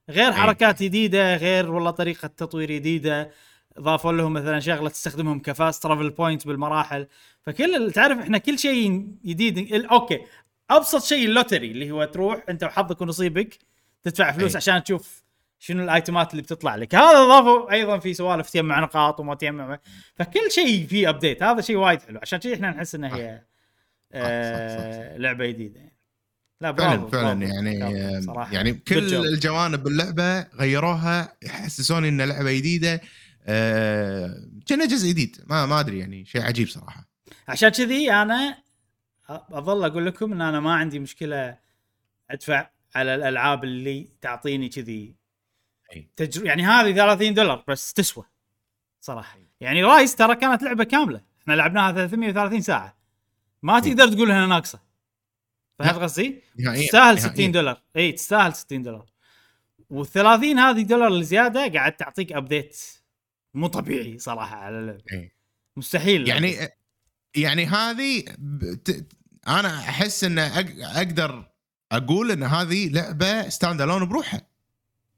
غير. حركات جديدة غير والله طريقة تطوير جديدة ضافوا لهم مثلا شغلة تستخدمهم ك fast travel point بالمراحل. فكل تعرف إحنا كل شيء جديد أوكي. أبسط شيء ال lottery اللي هو تروح أنت وحظك ونصيبك تدفع فلوس أي. عشان تشوف شنو الآيتمات اللي بتطلع لك. هذا اضافوا أيضا في سوالف تجمع نقاط وما تجمع. فكل شيء فيه update هذا شيء وايد حلو. عشان كذي إحنا نحس انها هي صح، صح، آه لعبة جديدة. يعني لا فعلا برافو فعلا برافو، يعني برافو، صراحة. يعني Good كل job. الجوانب باللعبه غيروها يحسسوني إن لعبة جديدة آه، كأنه جزء جديد. ما ما أدري يعني شيء عجيب صراحة. عشان كذي أنا أظل أقول لكم إن أنا ما عندي مشكلة أدفع على الألعاب اللي تعطيني كذي. تجر... يعني هذه 30 دولار بس تسوى صراحة يعني رايس ترى كانت لعبة كاملة إحنا لعبناها 330 ساعة ما تقدر تقول إنها ناقصة فهمت. قصدي؟ تستاهل نهائياً. 60 دولار إي تستاهل 60 دولار وال30 هذه دولار الزياده قاعد تعطيك update مو طبيعي صراحة على اللعبه. مستحيل يعني يعني هذه. أنا أحس إن. أقدر أقول إن هذه لعبة stand alone بروحها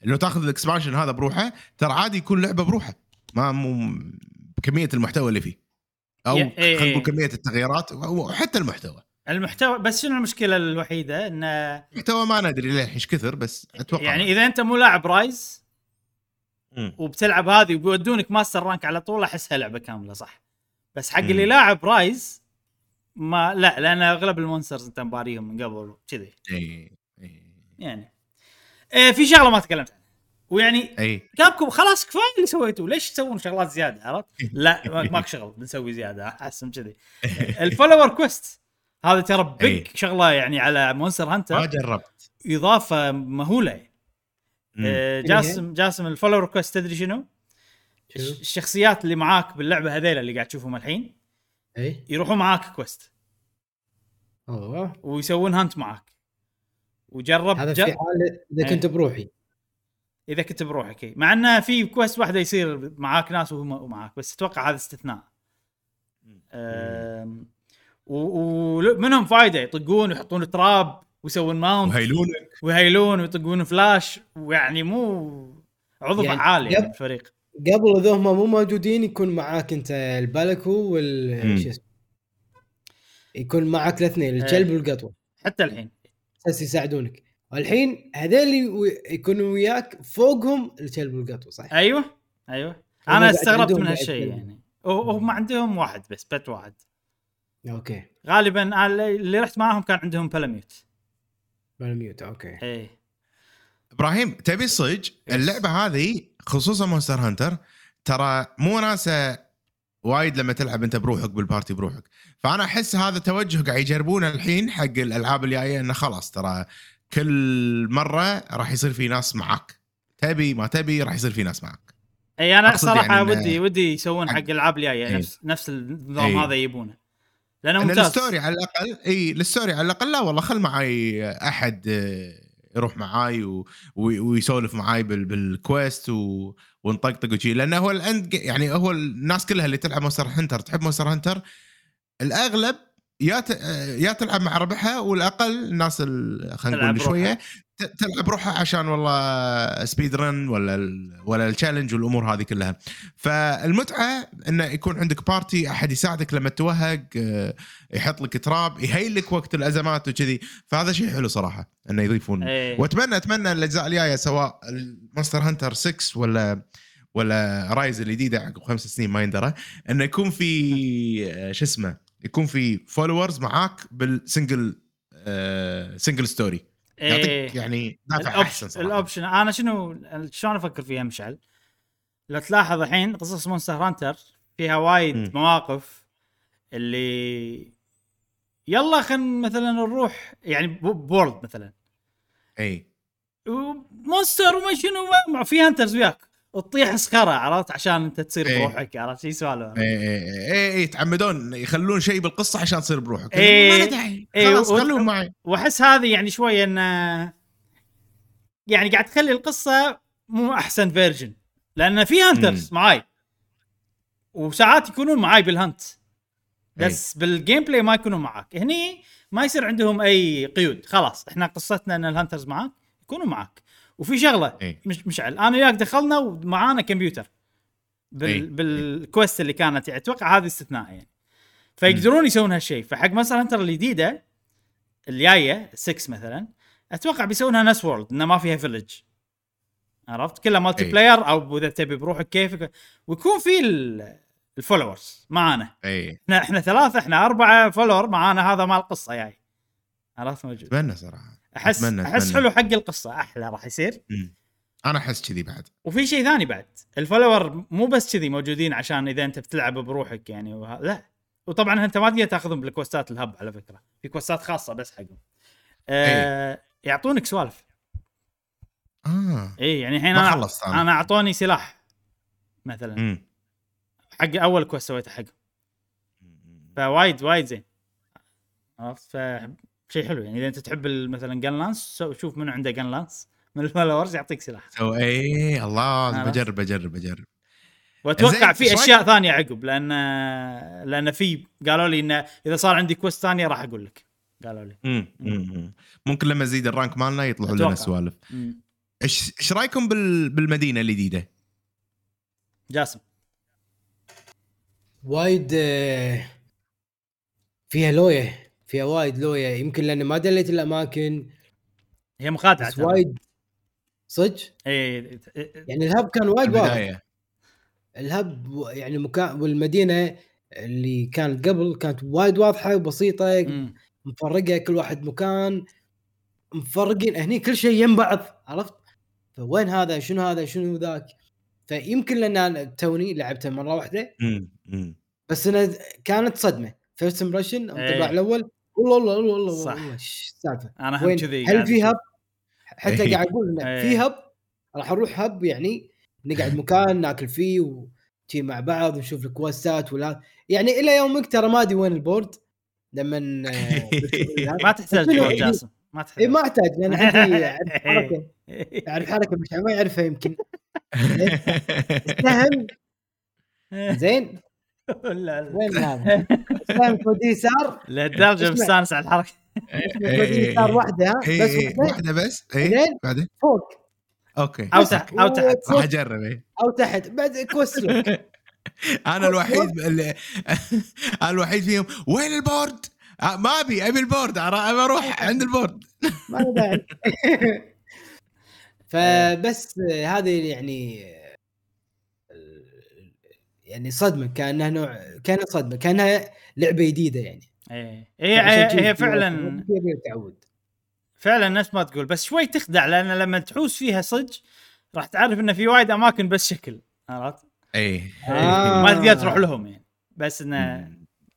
انه تأخذ ال expansion هذا بروحه ترى عادي يكون لعبة بروحه ما مو بكمية المحتوى اللي فيه أو إيه خلينا نقول. كمية التغييرات وحتى المحتوى المحتوى بس شنو المشكلة الوحيدة انه المحتوى ما ندري ليه إيش كثر بس أتوقع يعني إذا أنت مو لاعب Rise. وبتلعب هذه وبيودونك master rank على طول أحسها لعبة كاملة صح بس حق. اللي لاعب Rise ما لا لأن أغلب ال monsters أنت مباريهم من قبل كذي. إي إي. يعني. إيه في شغلة ما تكلمت عنها. ويعني إي. كابكم خلاص كفاية اللي سويتوه ليش تسوون شغلات زيادة عرفت؟ لا ما- ماك شغل بنسوي زيادة أحسن كذي. ال follower quest. هذا ترى. big شغلة يعني على Monster ما Hunter جربت. إضافة مهولة. يعني. جاسم جاسم ال follower quest تدري شنو؟ الشخصيات اللي معاك باللعبة هذيلا اللي قاعد تشوفهم الحين إي. يروحون معاك quest. أوه. ويسوون hunt معاك. وجرب هذا جر... في حالة إذا. كنت بروحي. إذا كنت بروحك إي. مع إنه في كويست واحدة يصير معاك ناس وهم معاك بس أتوقع هذا استثناء. أم... ومنهم فايدة يطقون ويحطون تراب ويسوون ماونت. وهيلونك ويهيلون ويطقون فلاش ويعني مو عضو يعني فعال يعني يب. قبل اذا هم مو موجودين يكون معاك أنت البلكو. وال شو اسمه؟ يكون معك الاثنين إيه. الكلب والقطوة. حتى الحين. أساس يساعدونك. والحين هذول يكونوا وياك فوقهم الكلب والقطوة صح؟ أيوه أيوه. أنا استغربت من هالشيء. يعني. هو- هم عندهم واحد بس بت واحد. أوكي. غالبا اللي رحت معاهم كان عندهم بلاميوت. بالميوت أوكي. إيه. إبراهيم تبي صج اللعبة هذه خصوصا مونستر هانتر ترى مو وناسه وايد لما تلعب أنت بروحك بال party بروحك. فأنا أحس هذا توجه قاعد يجربونه الحين حق الألعاب الجاية إنه خلاص ترى كل مرة راح يصير في ناس معك تبي ما تبي راح يصير في ناس معك أي أنا صراحة يعني ودي ودي يسوون حق الألعاب الجاية إيه. نفس نفس النظام إيه. هذا يبونه. لأنه إن ممتاز. ال story على الاقل إي ال story على الأقل لا والله خل معاي أحد آه، يروح معاي و... و... ويسولف معاي بال... بال quest و... ونطقطق وشي لأنه هو ال end يعني هو الناس كلها اللي تلعب مونستر هنتر تحب مونستر هنتر الأغلب يا ت... يا تلعب مع ربعها والأقل الناس ال- خلينا نقول. شوية. تلعب روحها عشان والله speed run ولا. ولا ال challenge والأمور هذه كلها فالمتعة إنه يكون عندك party أحد يساعدك لما توهق آه، يحط لك trap ي heal ك وقت الأزمات وكذي فهذا شيء حلو صراحة إنه يضيفون إيه. وأتمنى أتمنى الأجزاء الجاية سواء مونستر هانتر 6 ولا ولا رايز الجديدة عقب خمس سنين ما يندرى إنه يكون في آه، شو اسمه يكون في followers معاك بال single آه single story يعطيك إيه. يعني دافع أحسن صراحة ال option أنا شنو شلون أفكر فيها مشعل؟ لو تلاحظ الحين قصص مونستر هانتر فيها وايد مم. مواقف اللي يلا خل مثلا نروح يعني board مثلا إي monster وما شنو ما- في hunters وياك تطيح سكرة عرفت؟ عشان انت تصير إيه. بروحك عرفت؟ شي سوالف اي اي اي إيه، يتعمدون يخلون شيء بالقصة عشان تصير بروحك. إيه. ما له داعي. إيه، خلاص خلوهم معي. وأحس هذه يعني شوية انه يعني قاعد تخلي القصة مو أحسن version لأن في hunters معاي. وساعات يكونون معاي بال hunt بس بال gameplay ما يكونون معاك. هني ما يصير عندهم أي قيود. خلاص إحنا قصتنا إن ال hunters معاك يكونوا معاك. وفي شغلة. إيه. مش مشعل أنا وياك دخلنا ومعانا كمبيوتر. بال إيه. بال quest اللي كانت يعني أتوقع هذه استثناء يعني. فيقدرون يسوون هالشيء. فحق مثلا هانتر الجديده الجاية 6 مثلا أتوقع بيسوونها نفس وورلد إنه ما فيها village عرفت؟ كلها multi. player أو إذا تبي بروحك كيفك. ويكون في ال- ال followers معانا. إي. إحنا إحنا ثلاثة إحنا أربعة follower معانا هذا مال القصة جاي عرفت موجود. أتمنى صراحة. احس أتمنى- أحس أتمنى. حلو حق القصة. أحلى راح يصير. مم. أنا أحس كذي بعد. وفي شيء ثاني بعد. ال follower مو بس كذي موجودين عشان إذا أنت بتلعب بروحك يعني وه... لا. وطبعا أنت ما تقدر تأخذهم بال quest ات ال hub على فكرة. في quest ات خاصة بس حقهم. آه يعطونك سوالف. آه. اي يعني الحين أنا خلصت أنا. أعطوني سلاح مثلا. مم. حق أول quest سويته حقهم. فوايد وايد زين. عرفت ف شيء حلو يعني إذا أنت تحب ال- مثلا gunlance سو- شوف منو عنده gunlance من ال followers يعطيك سلاح so اي الله؟ بجرب بجرب بجرب وأتوقع في؟ أشياء ثانية عقب لأن لأن في قالوا لي انه إذا صار عندي quest ثانية راح أقول لك قالوا لي مم. مم. ممكن لما نزيد ال rank مالنا يطلعوا لنا. سوالف. إيش إيش رأيكم بال... بالمدينة الجديدة؟ جاسم وايد آه، فيها لوية فيها وايد لوية يمكن لأن ما دليت الأماكن. هي مخادعه بس. وايد. صدق؟ إي يعني الهب كان وايد واضح الهب يعني مكان والمدينة اللي كانت قبل كانت وايد واضحة وبسيطة. مفرقة كل واحد مكان. مفرقين هني كل شيء يم بعض عرفت؟ فوين هذا؟ شنو هذا؟ شنو ذاك؟ فيمكن لأن أنا توني لعبته مرة واحدة. بس أنا كانت صدمة. first impression إيه. الانطباع الأول والله والله والله والله صح. إيش السالفة أنا هم كذي هل في. hub حتى إيه. قاعد أقول انه إيه. في hub راح أروح hub يعني نقعد مكان ناكل فيه وتي مع بعض ونشوف ال quest ات ولا يعني إلى يومك ترى ما أدري وين البورد لما ما تحتاج؟ جاسم ما اي تحتاج ما أحتاج لأن عندي أعرف حركة أعرف حركة مش ما يعرفها يمكن سهل زين لا لا. وين هذا؟ سهم توديه يسار؟ لهالدرجه. مستانس على الحركة. توديه يسار واحدة ها إيه، بس إيه، واحدة بس؟ بعدين بعدين؟ فوق. أوكي. أو تحت أو تحت. راح اجرب إيه. أو تحت. بعد كوست لوك أنا الوحيد اللي أنا الوحيد فيهم. وين البورد؟ آه، ما أبي أبي البورد. أبي أروح عند البورد. ما له داعي فبس آه، هذه يعني آه، يعني صدمة كأنها نوع كانت صدمة كأنها لعبة جديدة يعني إيه هي كذي هي فعلا تعود فعلا نفس ما تقول بس شوي تخدع لأن لما تحوس فيها صدق راح تعرف انه في وايد أماكن بس شكل عرفت؟ اي آه. ما تقدر تروح لهم يعني بس إنه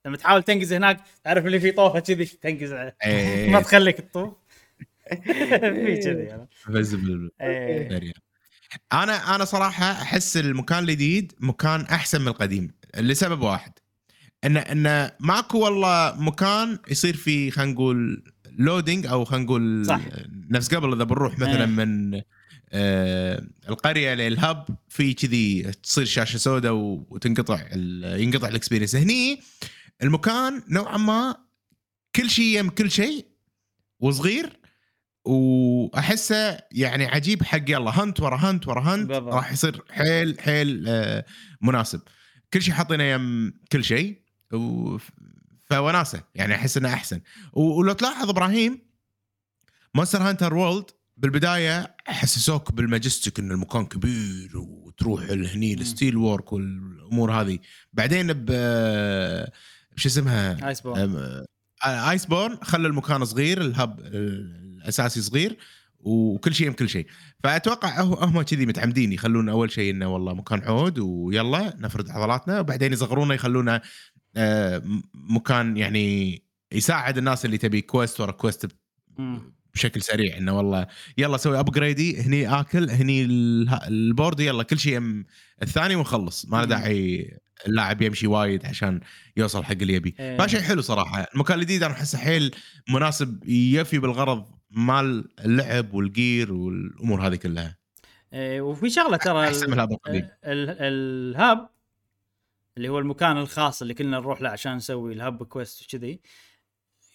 لما تحاول تنقز هناك تعرف اللي في طوفة كذي تنقز عليه. إيه. ما تخليك تطوف في كذي عرفت؟ أنا أنا صراحة أحس المكان الجديد مكان أحسن من القديم لسبب واحد إن إن ماكو والله مكان يصير فيه خلينا نقول لودينج أو خلينا نقول. نفس قبل إذا بنروح مثلا إيه. من آه القرية للهب في كذي تصير شاشة سوداء وتنقطع ينقطع الاكسبيرينس هني المكان نوعا ما كل شيء يم كل شيء وصغير وأحسه يعني عجيب حق يلا هنت ورا هنت ورا هنت بالضبط. راح يصير حيل حيل آه، مناسب. كل شيء حاطينه يم كل شيء و... فوناسة يعني أحس إنه أحسن. ولو تلاحظ إبراهيم Monster Hunter World بالبداية حسسوك بال majestic ان المكان كبير وتروح هني ال Steamworks والأمور هذه. بعدين ب شو اسمها؟ Iceborne Iceborne خلى المكان صغير ال hub الاساسي صغير وكل شيء كل شيء فأتوقع هو- هم كذي متعمدين يخلون أول شيء إنه والله مكان عود ويلا نفرد عضلاتنا وبعدين يصغرونه يخلونه آه، مكان يعني يساعد الناس اللي تبي quest ورا quest. بشكل سريع إنه والله يلا سوي upgrade ي هني آكل هني ال- ال board يلا كل شيء يم الثاني ونخلص ما له. داعي اللاعب يمشي وايد عشان يوصل حق اللي يبي إيه. فشيء حلو صراحة المكان الجديد أنا أحسه حيل مناسب يفي بالغرض مال اللعب وال gear والأمور هذه كلها. إيه، وفي شغلة ترى أحسن من ال hub القديم ال- ال- ال hub اللي هو المكان الخاص اللي كلنا نروح له عشان نسوي ال hub quest وكذي.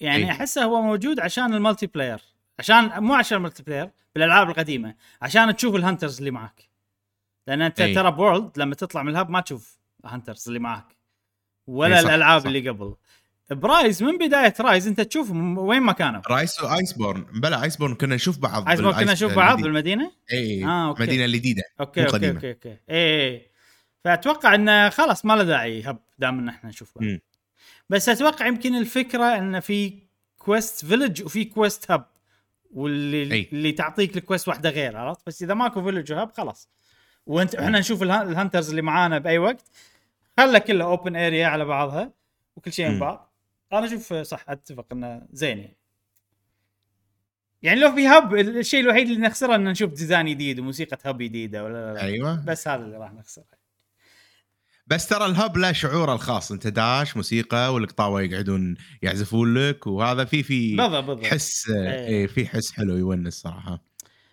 يعني إيه. أحسه هو موجود عشان ال multiplayer عشان مو عشان ال multiplayer بالألعاب القديمة. عشان تشوف ال hunters اللي معك لأن أنت إيه. ترى ب World لما تطلع من ال hub ما تشوف hunters اللي معك ولا إيه، صح، الألعاب صح. اللي قبل. ب Rise من بداية Rise انت تشوف وين ما كانوا Rise و Iceborne بلا Iceborne كنا نشوف بعض عايز كنا بال Ice- نشوف بعض. بالمدينة اي آه، أوكي. المدينة الجديدة أوكي أوكي قديمة. أوكي أوكي إيه فأتوقع انه خلاص ما له داعي hub دام إن إحنا نشوف بعض. بس أتوقع يمكن الفكرة انه في quest village وفي quest hub واللي أي. اللي تعطيك ال quest واحدة غير عرفت بس إذا ماكو village و hub خلاص وانت إحنا نشوف ال h- ال hunters اللي معانا بأي وقت خله كله open area على بعضها وكل شيء من. بعض أنا أشوف صح اتفق انه زين يعني. يعني لو في hub الشيء الوحيد اللي نخسره إن نشوف design جديد وموسيقى hub جديدة ولا لا. أيوه. بس هذا اللي راح نخسره. بس ترى الهب له شعوره الخاص. أنت داش موسيقى والقطاوة يقعدون يعزفون لك وهذا في في بالضبط بالضبط. حس إيه. اي في حس حلو يونس صراحة.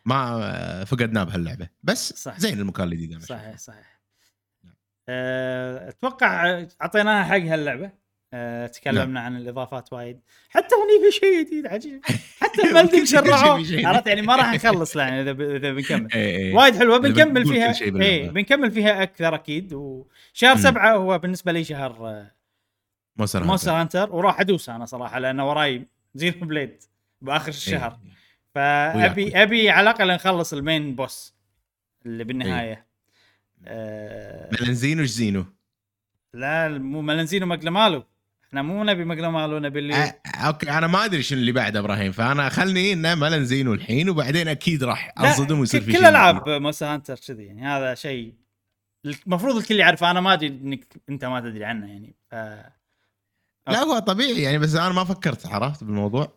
ما فقدناه بهاللعبة. بس صح. زين المكان الجديد. صحيح صحيح. أه، أتوقع أعطيناها حقها اللعبه أه، تكلمنا نعم. عن الإضافات وايد حتى هني في شيء جديد عجيب حتى شيء شرعوه. عرفت يعني ما راح نخلص يعني إذا إذا بنكمل إيه إيه. وايد حلوة بنكمل فيها. اي بنكمل فيها أكثر أكيد وشهر مم. سبعة هو بالنسبة لي شهر آه، Monster Monster Hunter. وراح أدوس أنا صراحة لأن وراي Xenoblade بآخر الشهر إيه. فأبي وياك. أبي على الأقل نخلص ال main boss اللي بالنهاية آه Malzeno وش زينو؟ لا مو Malzeno Magnamalo إحنا مو نبي Magnamalo نبي اللي آه، أوكي أنا ما أدري شنو اللي بعده إبراهيم فأنا خلني إنه Malzeno الحين وبعدين أكيد راح انصدم ويصير في كل ألعاب Monster Hunter كذي يعني هذا شيء المفروض الكل يعرفه أنا ما أدري إنك أنت ما تدري عنه يعني ف لا هو طبيعي يعني بس أنا ما فكرت عرفت بالموضوع؟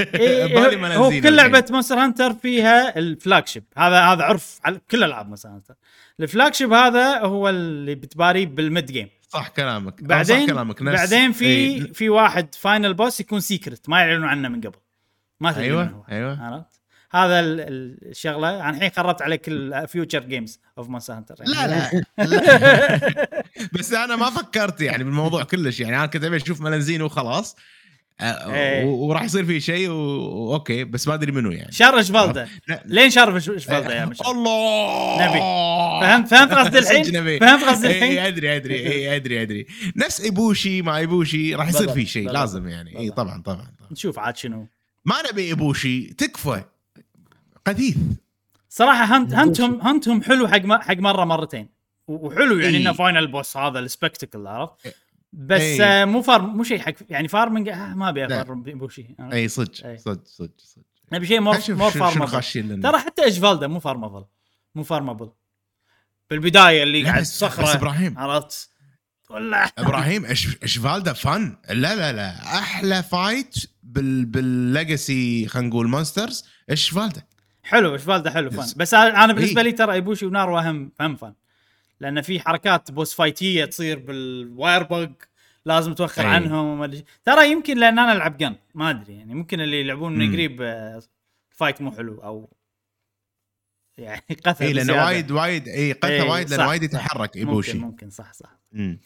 إيه بالي هو Malzeno كل لعبة. Monster Hunter فيها ال flagship هذا هذا عرف على كل ألعاب Monster Hunter. ال flagship هذا هو اللي بتباريه بال mid game صح كلامك بعدين صح كلامك نفس. بعدين في إيه، في واحد final boss يكون secret ما يعلنون عنه من قبل. ما تدري أيوه هو أيوه. عرفت؟ هذا ال- ال- الشغلة. أنا الحين خربت عليك ال future games of Monster Hunter لا لا, لا. بس أنا ما فكرت يعني بالموضوع كلش. يعني أنا كنت أبي أشوف Malzeno وخلاص. آه، إيه. و- وراح يصير في شيء و- وأوكي بس ما أدري منو يعني Shara Ishvalda لا. لين Shara Ishvalda يا مشعل الله نبي. فهمت فهمت قصدي الحين. فهمت قصدي اي الحين أدري أدري اي أدري أدري نفس Ibushi مع Ibushi راح يصير بالضبط، في شيء لازم يعني اي. طبعا طبعا طبعاً. نشوف عاد شنو ما نبي Ibushi تكفى قديث صراحة hunt. hunt هم hunt هم حلو حق حق مرة مرتين وحلو يعني. إنه final boss هذا ال spectacle عرفت بس إي. آه مو farm مو شيء حق يعني farming آه ما أبي. ا farm Ibushi؟ اي صدق إي. صدق صدق صدق. نبي شيء more more farmable ترى حتى Ishvalda مو farmable مو farmable بالبداية اللي قاعد بس- بس صخره إبراهيم. عرفت؟ ولا إبراهيم Ishvalda fun. لا لا لا. أحلى fight بال بال legacy خلينا نقول monsters Ishvalda حلو Ishvalda حلو fun بس- أنا أنا بالنسبة. لي ترى Ibushi و Narwa أهم اهم fun لأن في حركات boss fight يه تصير بال wirebug لازم توخر إي. عنهم وما أدري ترى يمكن لأن أنا ألعب gun ما أدري يعني ممكن اللي يلعبون من. قريب آه، ال fight مو حلو أو يعني قتل اي لأنه. وايد وايد اي قتله إي، وايد لأنه وايد. يتحرك ممكن Ibushi ممكن صح صح مم.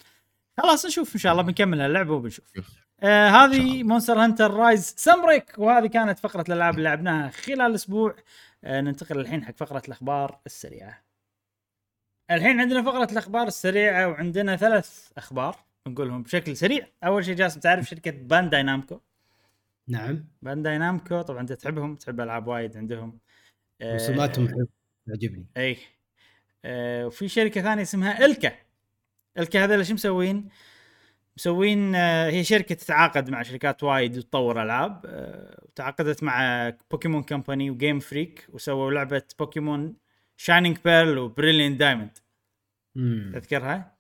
خلاص نشوف إن شاء الله بنكمل هاللعبه وبنشوف شوف. آه هذه. Monster Hunter Rise Sunbreak وهذه كانت فقرة الألعاب اللي لعبناها خلال أسبوع آه ننتقل الحين حق فقرة الأخبار السريعة الحين عندنا فقرة الأخبار السريعة وعندنا ثلاث أخبار نقولهم بشكل سريع. أول شيء جاسم تعرف شركة Bandai Namco نعم. Bandai Namco طبعا أنت تحبهم تحب ألعاب وايد عندهم. آه، رسوماتهم حلوة، تعجبني. اي آه وفي شركة ثانية اسمها ILCA. ILCA هذول شو مسوين؟ مسوين آه هي شركة تتعاقد مع شركات وايد وتطور ألعاب. آه تعاقدت مع Pokémon Company و Game Freak وسووا لعبة Pokémon Shining Pearl و Brilliant Diamond. تذكرها؟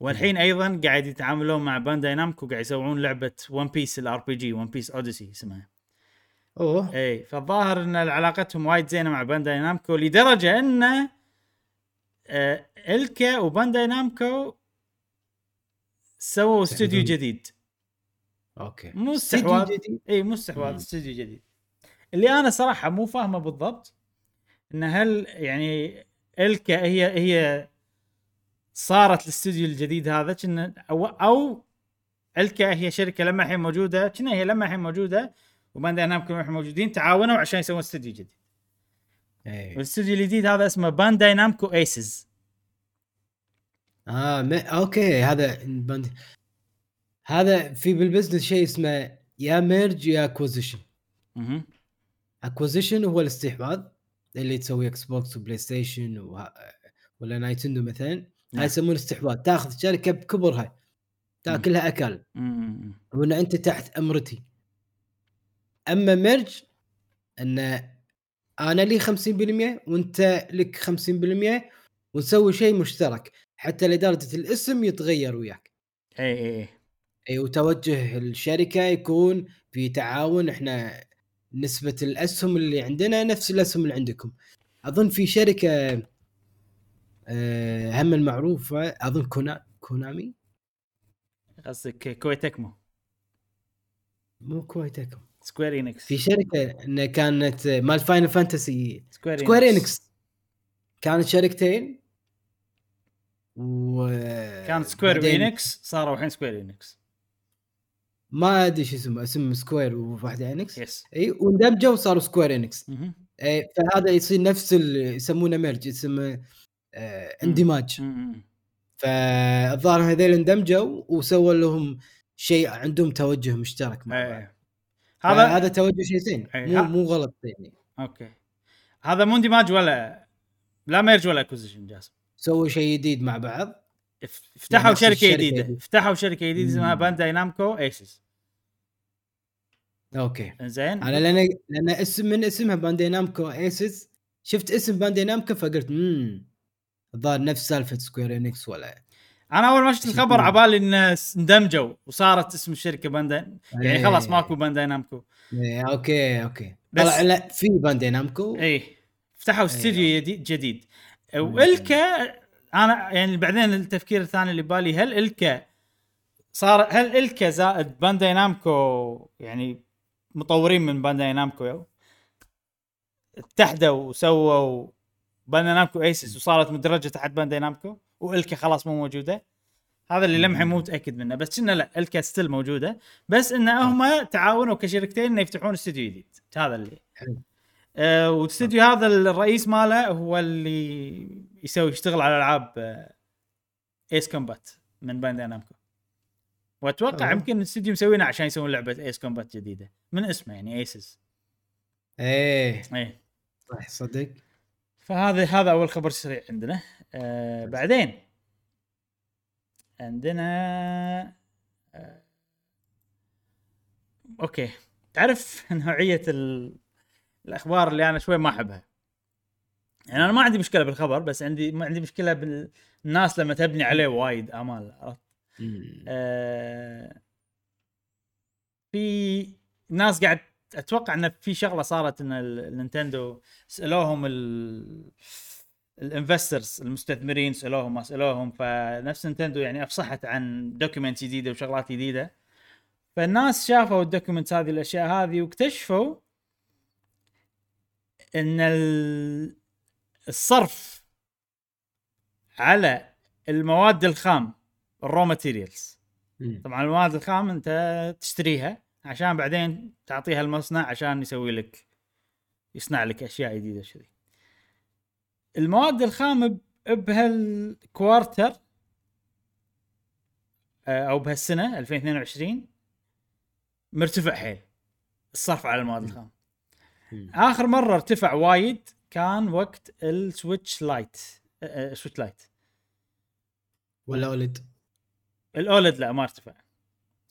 والحين أيضا قاعد يتعاملون مع Bandai Namco قاعد يسوون لعبة One Piece ال RPG One Piece Odyssey اسمها. أوه. إي فالظاهر إن علاقتهم وايد زينة مع Bandai Namco لدرجة إن آه ILCA و Bandai Namco سووا استوديو. جديد. أوكي. مو استحواذ. إي مو استحواذ. استوديو جديد. اللي أنا صراحة مو فاهمة بالضبط إن هل يعني ILCA هي هي صارت الاستوديو الجديد هذا؟ كنا أو أو ILCA هي شركة لما الحين موجودة كنا هي لما الحين موجودة وبانداي نامكو الحين موجودين تعاونوا عشان يسوون استوديو جديد. إيه. والاستوديو الجديد هذا اسمه بانداي نامكو Aces. آه ما... أوكي هذا بند... هذا في بال business شيء اسمه يا merge يا acquisition. مهم. acquisition هو الاستحواذ. اللي تسوي إكس بوكس وبلاي ستيشن وه... ولا نايتندو مثلا نعم. هاي يسمونه استحواذ. تاخذ شركة بكبرها تاكلها أكل. وأن أنت تحت أمرتي. أما merge أن أنا لي 50% وأنت لك 50% ونسوي شيء مشترك. حتى لدرجة الاسم يتغير وياك. اي اي اي اي وتوجه الشركة يكون في تعاون إحنا نسبة الأسهم اللي عندنا نفس الأسهم اللي عندكم. أظن في شركة آه، هم المعروفة أظن كونا كونامي؟ قصدك Koei Tecmo مو Koei Tecmo Square Enix. في شركة انه كانت مال Final Fantasy Square Square Enix. كانت شركتين. و كانت Square Enix صاروا الحين Square Enix. ما أدري شو اسمه اسم Square وواحده Enix yes إي واندمجوا وصاروا Square Enix. إي فهذا يصير نفس اللي يسمونه merge اسمه آه اندماج. فالظاهر هذول اندمجوا وسووا لهم شيء عندهم توجه مشترك مع بعض. إيه. هذا هذا توجه شيء زين. إيه، مو مو غلط يعني. أوكي. هذا مو اندماج ولا لا merge ولا acquisition جاسم. سووا شيء جديد مع بعض. اف- فتحوا نفس شركة جديدة. دي. فتحوا شركة جديدة اسمها. بانداي نامكو Aces أوكي. زين؟ أنا لأن لأن اسم من اسمها باندي نامكو Aces شفت اسم باندي نامكو فقلت امم الظاهر نفس سالفة Square Enix ولا أنا أول ما شفت الخبر. عبالي إن اندمجوا وصارت اسم الشركة بانداي يعني خلاص إيه. ماكو بانداي نامكو. إيه، أوكي أوكي. بس- لا في باندي نامكو. اي فتحوا إيه. استديو جديد جديد. و ILCA أنا يعني بعدين التفكير الثاني اللي ببالي هل ILCA صار هل ILCA زائد بانداي نامكو يعني مطورين من بانداي نامكو اتحدوا وسووا بانداي نامكو Aces وصارت مدرجة تحت بانداي نامكو و ILCA خلاص مو موجودة. هذا اللي لمحي مو متأكد منه بس كنا لا ILCA still موجودة. بس إن هم تعاونوا كشركتين إنه يفتحون استوديو جديد. هذا اللي. حلو. آه والاستوديو هذا الرئيس ماله هو اللي يسوي يشتغل على ألعاب آه Ace Combat من بانداي نامكو. وأتوقع حلو. يمكن الاستوديو مسوينه عشان يسوون لعبة Ace Combat جديدة. من اسمه يعني Aces إيه. إيه. صح صدق. فهذا هذا أول خبر سريع عندنا. آه بعدين. عندنا آه أوكي. تعرف نوعية ال... الأخبار اللي أنا شوي ما أحبها. يعني أنا ما عندي مشكلة بالخبر بس عندي ما عندي مشكلة بالناس لما تبني عليه وايد آمال عرفت. آه، في ناس قاعد أتوقع إن في شغلة صارت إن ال- النينتندو سألوهم ال ال investors المستثمرين سألوهم ما سألوهم فنفس نينتندو يعني أفصحت عن document جديدة وشغلات جديدة. فالناس شافوا ال document هذه الأشياء هذه واكتشفوا إن ال- الصرف على المواد الخام ال raw materials. طبعا المواد الخام أنت تشتريها عشان بعدين تعطيها المصنع عشان يسوي لك يصنع لك أشياء جديدة كذي المواد الخام بهال quarter آه، أو بهالسنة 2022 مرتفع حيل. الصرف على المواد الخام. آخر مرة ارتفع وايد كان وقت ال Switch Lite Switch Lite ولا OLED ال OLED لا ما ارتفع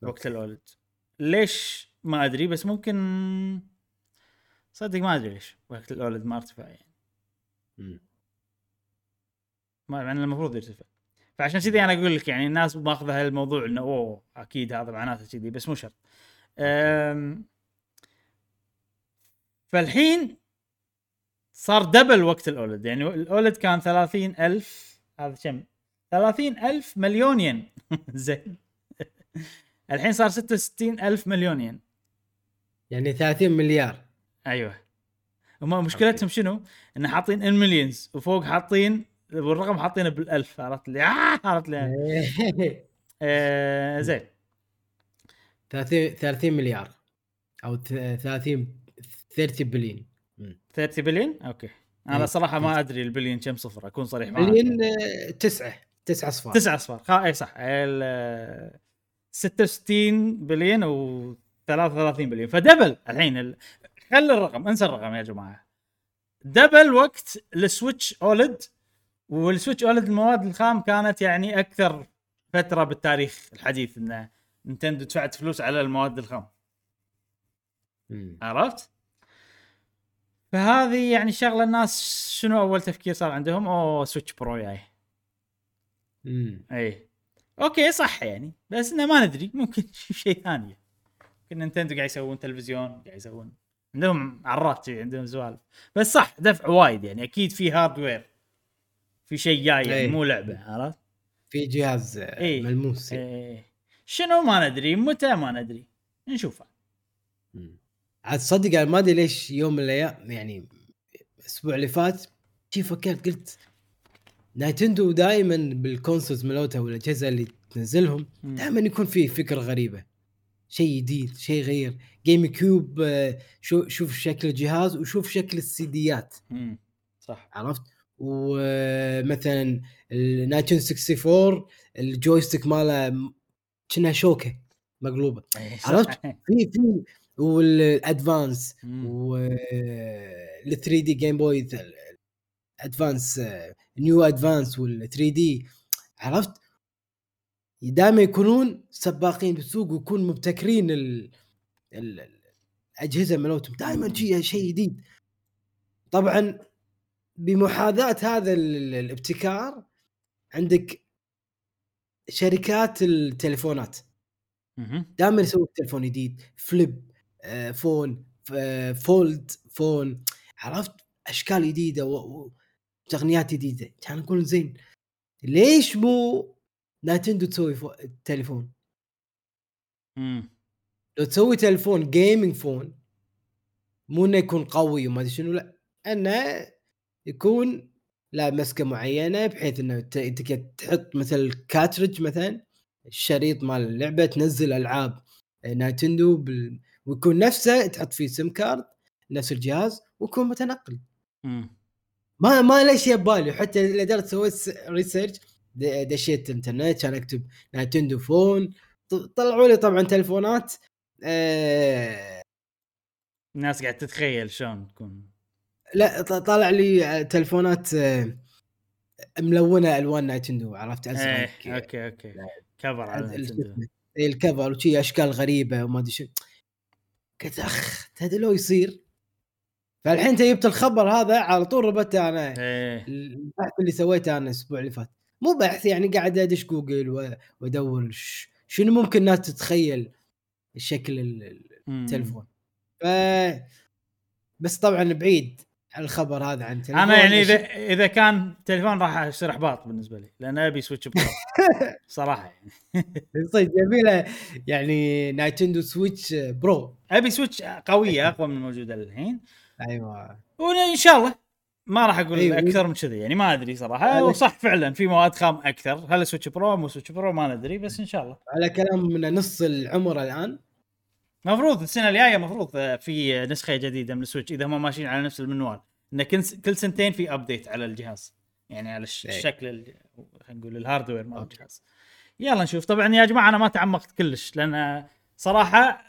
وقت. ال OLED. ليش؟ ما أدري بس ممكن صدق ما أدري ليش وقت ال OLED ما ارتفع يعني. مم. ما مع انه المفروض يرتفع. فعشان كذي أنا أقول لك يعني الناس ماخذة هالموضوع إنه أوه أكيد هذا معناته كذي بس مو شرط. فالحين صار دبل وقت الأولد. يعني الأولد كان ثلاثين ألف هذا كم؟ ثلاثين ألف مليون ين. زين. الحين صار ستة وستين ألف مليون ين. يعني 30 مليار. أيوه. هم مشكلتهم شنو؟ انه حاطين in millions وفوق حاطين والرقم حاطينه بالألف عرفت لي؟ آه عرفت لي؟ آه زين. 30 30 مليار. أو ث- 30 30 بليون. مم. 30 بليون؟ أوكي. أنا إيه، صراحة ما. أدري البليون كم صفر أكون صريح معك. بليون آه، تسعة اصفار تسعة اصفار خا اي صح. ال- 66 بليون أو 33 بليون. ف double الحين ال... خلي الرقم انسى الرقم يا جماعة. double وقت ال Switch OLED وال Switch OLED المواد الخام كانت يعني أكثر فترة بالتاريخ الحديث إن نينتندو دفعت فلوس على المواد الخام. مم. عرفت؟ فهذه يعني شغلة الناس شنو أول تفكير صار عندهم؟ أوه Switch Pro جاي. اي أوكي صح يعني. بس إنه ما ندري. ممكن شيء ثاني. يمكن نينتندو قاعد يسوون تلفزيون قاعد يسوون. عندهم عرات عندهم سوالف. بس صح دفع وايد يعني. أكيد في hardware في شيء جاي يعني إي. مو لعبة عرفت؟ في جهاز آه، إيه. ملموس. إيه. شنو؟ ما ندري. متى؟ ما ندري. نشوفه. عاد تصدق أنا ما أدري ليش يوم من الأيام يعني الأسبوع اللي فات شي فكرت قلت نينتندو دائما بال consoles مالوتها والاجهزه اللي تنزلهم. دائما يكون فيه فكرة غريبة شيء جديد شيء غير GameCube شو شوف شكل الجهاز وشوف شكل السيديات مم. صح عرفت ومثلا النينتندو 64 ال joystick ماله كأنها شوكة مقلوبة إيه،. عرفت؟ في في وال Advance. وال 3D Game Boy Advance نيو Advance وال 3D عرفت؟ دائما يكونون سباقين بالسوق ويكون مبتكرين ال... ال... الأجهزة مالوتهم دائما شيء شيء جديد طبعا بمحاذاة هذا ال- الابتكار عندك شركات التليفونات. دائما يسوي تليفون جديد flip آه، phone آه، fold phone عرفت أشكال جديدة و- وتقنيات جديدة كان أقول زين ليش مو نينتندو تسوي فو- تليفون مم. لو تسوي تليفون gaming phone مو إنه يكون قوي وما أدري شنو لا إنه يكون لا مسكة معينة بحيث إنه تحط مثل cartridge مثلا الشريط مال اللعبة تنزل ألعاب نايتندو بال... ويكون نفسه تحط فيه SIM card نفس الجهاز ويكون متنقل مم. ما ما له شيء ببالي حتى لدرجه سويت س- research دشيت الانترنت كان اكتب نينتندو phone طلعوا لي طبعا تلفونات آه الناس قاعد تتخيل شلون تكون. لا طلع لي آه، تلفونات آه ملونة ألوان نينتندو عرفت؟ أزرق إيه okay okay. cover على نينتندو. إيه، ال cover وشي أشكال غريبة وما أدري شو. قلت أخ تدري لو يصير؟ فالحين انت جبت الخبر هذا على طول ربطته أنا إيه. البحث اللي سويته أنا الأسبوع اللي فات. مو بحث يعني قاعد ادش جوجل وادور شنو ممكن الناس تتخيل مم. التلفون. ف بس طبعا بعيد الخبر هذا عن تلفون أنا يعني اذا إذا كان تليفون راح اشتري إحباط بالنسبة لي لأن أبي Switch Pro صراحة يعني. صدق يبي له يعني نينتندو Switch Pro أبي Switch قوية أقوى من الموجوده الحين أيوه. وإن شاء الله ما راح أقول أيوة. أكثر من كذي يعني ما أدري صراحة. وصح فعلا في مواد خام أكثر هل Switch Pro مو Switch Pro ما ندري بس إن شاء الله. على كلام من نص العمر الآن. مفروض السنة الجاية مفروض آه، في نسخة جديدة من ال Switch إذا هم ماشيين على نفس المنوال انه كل كل سنتين في update على الجهاز. يعني على إيه. الشكل ال- خلينا نقول ال hardware مال الجهاز. يلا نشوف. طبعا يا جماعة أنا ما تعمقت كلش لأن صراحة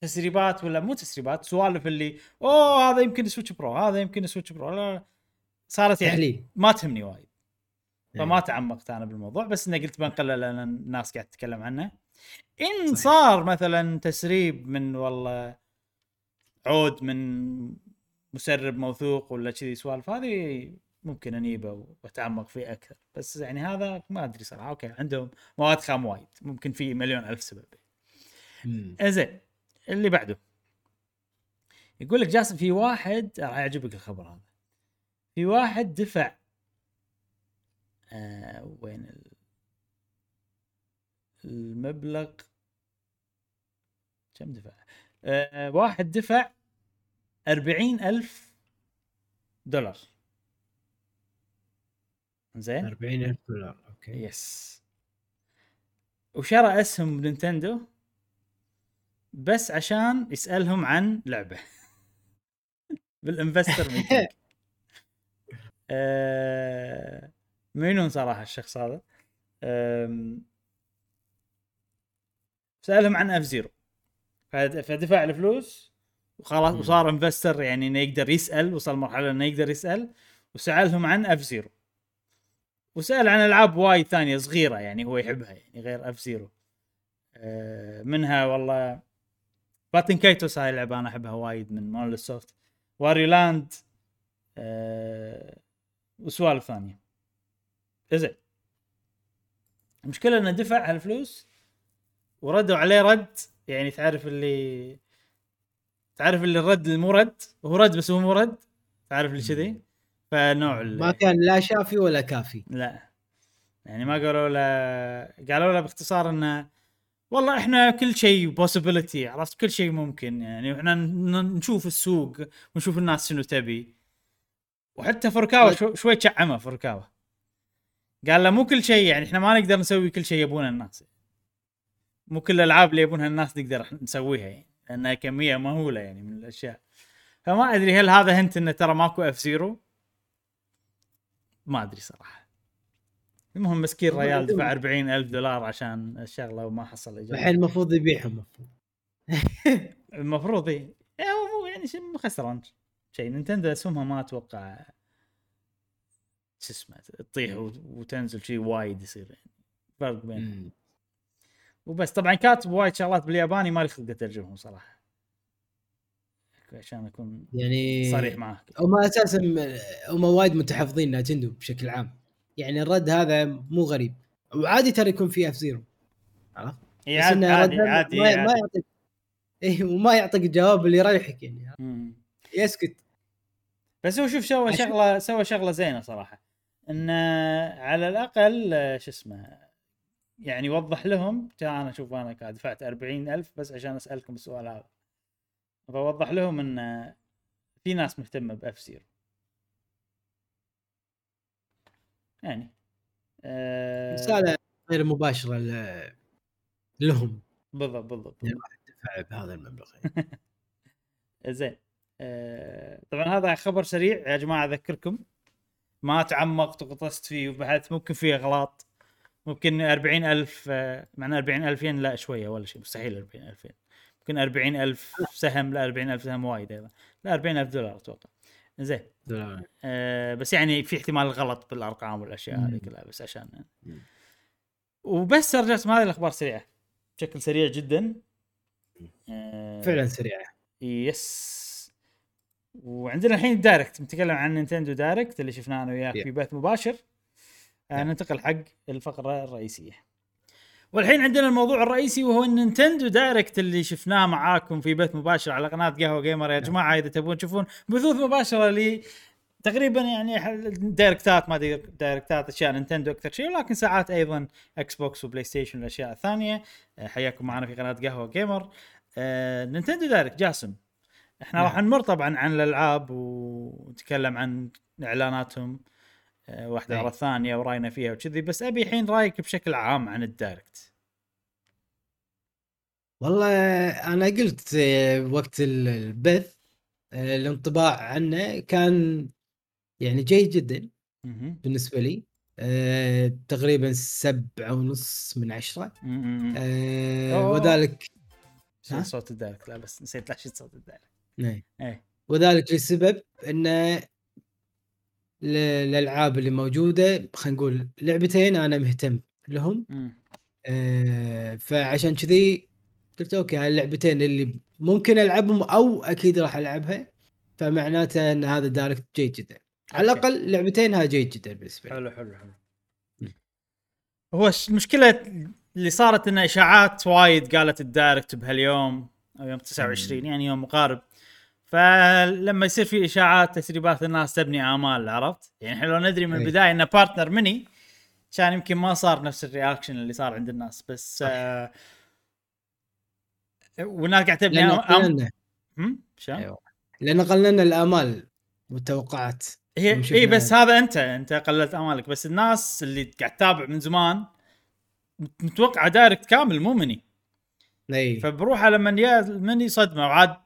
تسريبات ولا مو تسريبات سوالف اللي أوه هذا يمكن Switch Pro هذا يمكن Switch Pro لا صارت يعني تحليل. ما تهمني وايد. فما إيه. تعمقت أنا بالموضوع بس إني قلت بنقله لأن الناس قاعد تتكلم عنه. إن صحيح. صار مثلا تسريب من والله عود من مسرب موثوق ولا كذي سوالف هذه ممكن أنيبه وأتعمق فيه أكثر. بس يعني هذا ما أدري صراحة أوكي عندهم مواد خام وايد ممكن في مليون ألف سبب. زين اللي بعده. يقول لك جاسم في واحد راح يعجبك الخبر هذا. في واحد دفع آه وين ال- المبلغ؟ كم دفع؟ آه واحد دفع أربعين ألف دولار. زين؟ 40000 دولار okay. Yes وشرى اسهم نينتندو. بس عشان يسألهم عن لعبة. بال investor meeting. آه، مجنون صراحة الشخص هذا؟ آم، سألهم عن F-Zero فد- فدفع الفلوس وخلاص. وصار investor يعني إنه يقدر يسأل وصل مرحلة إنه يقدر يسأل وسألهم عن F-Zero وسأل عن ألعاب وايد ثانية صغيرة يعني هو يحبها يعني غير F-Zero آه، منها والله Baten Kaitos هاي اللعبة أنا أحبها وايد من Monolith Soft. Wario Land آه، وسوالف ثانية. زين المشكلة إنه دفع هالفلوس وردوا عليه رد يعني تعرف اللي تعرف اللي الرد اللي مو رد؟ هو رد بس هو مو رد؟ تعرف اللي كذي؟ فنوع اللي ما كان لا شافي ولا كافي. لا. يعني ما قالوا له قالوا له باختصار إنه والله إحنا كل شيء possibility عرفت؟ كل شيء ممكن يعني إحنا نشوف السوق ونشوف الناس شنو تبي. وحتى فركاوه شو شوي شعمه فركاوه قال له مو كل شيء يعني إحنا ما نقدر نسوي كل شيء يبونه الناس. مو كل الألعاب اللي يبونها الناس نقدر نسويها يعني لأنها كمية مهولة يعني من الأشياء. فما أدري هل هذا hint إنه ترى ماكو F-Zero ما أدري صراحة. المهم مسكين ريال دفع 40 ألف دولار عشان الشغلة وما حصل الحين إجابة المفروض يبيعهم المفروض. المفروض اي هو مو يعني شيء خسران شيء نينتندو اسهمها ما أتوقع شو اسمه تطيح وت- وتنزل شيء وايد يصير يعني. فرق بين. وبس. طبعا كاتب وايد شغلات بالياباني ما لي خلق أترجمهم صراحة. عشان أكون يعني صريح معك هم أساسا هم وايد متحفظين ناجندو بشكل عام. يعني الرد هذا مو غريب. وعادي ترى يكون في F-Zero عرفت؟ إي بس عادي عادي عادي, ما, ما. يعطيك إيه وما يعطيك الجواب اللي يريحك يعني. يسكت. بس هو شوف سوى شغلة سوى شغلة زينة صراحة. إنه على الأقل شو اسمه يعني وضح لهم أنا شوف أنا دفعت أربعين ألف بس عشان أسألكم السؤال هذا. فوضح لهم ان في ناس مهتمة ب F-Zero يعني آه. رساله غير مباشرة ل- لهم. بالضبط بالضبط يعني واحد دفع بهذا المبلغ. زين آه، طبعا هذا خبر سريع يا جماعة أذكركم. ما تعمقت وغطست فيه وبحثت ممكن فيه أغلاط. ممكن 40 ألف آه، معناه 40 ألف ين لا شوية ولا شيء مستحيل 40 ألف ين ممكن 40 ألف سهم لا 40 ألف سهم وايد أيضا. لا 40 ألف دولار أتوقع. زين. آه، بس يعني في احتمال غلط بالأرقام والأشياء هذه. كلها بس عشان مم. وبس رجعت هذه الأخبار سريعة بشكل سريع جدا آه، فعلا سريعة yes وعندنا الحين Direct نتكلم عن Nintendo Direct اللي شفناه أنا وياك. في بث مباشر آه. ننتقل حق الفقرة الرئيسية والحين عندنا الموضوع الرئيسي وهو ال Nintendo Direct اللي شفناه معاكم في بث مباشر على قناة قهوة Gamer. يا جماعة إذا تبون تشوفون بثوث مباشرة ل تقريبا يعني دايركتات ما داير- دايركتات أشياء Nintendo أكثر شيء ولكن ساعات أيضا Xbox و PlayStation والأشياء الثانية. آه، حياكم معنا في قناة قهوة Gamer. آه، Nintendo Direct جاسم. إحنا نعم. راح نمر طبعا عن الألعاب ونتكلم عن إعلاناتهم. واحدة أي. ورا الثانية وراينا فيها وكذي بس أبي الحين رأيك بشكل عام عن ال Direct والله أنا قلت آه، وقت ال- البث آه، الانطباع عنه كان يعني جيد جدا. بالنسبة لي آه، تقريبا سبعة ونص من عشرة. آه،. وذلك؟ صوت ال Direct لا بس نسيت شيل صوت الدايركت إيه. إيه وذلك لسبب ان ال- الالعاب اللي موجودة خلينا نقول لعبتين أنا مهتم لهم. آه، فعشان كذي قلت okay هاي اللعبتين اللي ممكن ألعبهم أو أكيد راح ألعبها فمعناته إن هذا Direct جيد جدا على. الأقل لعبتين هذا جيد جدا بالنسبة لي حلو حلو حلو. هو المشكلة اللي صارت إن إشاعات وايد قالت ال Direct بهاليوم أو يوم 29 مم. يعني يوم مقارب فلما يصير في إشاعات تسريبات الناس تبني آمال عرفت؟ يعني إحنا لو ندري من أي. البداية انه بارتنر مني كان يمكن ما صار نفس ال reaction اللي صار عند الناس بس آه والناس قاعد تبني؟ أيوة. لأن قللنا الآمال والتوقعات هي إي بس هذا أنت أنت قللت آمالك بس الناس اللي قاعد تتابع من زمان مت- متوقعه Direct كامل مو مني إي فبروحه لما يا مني صدمة وعاد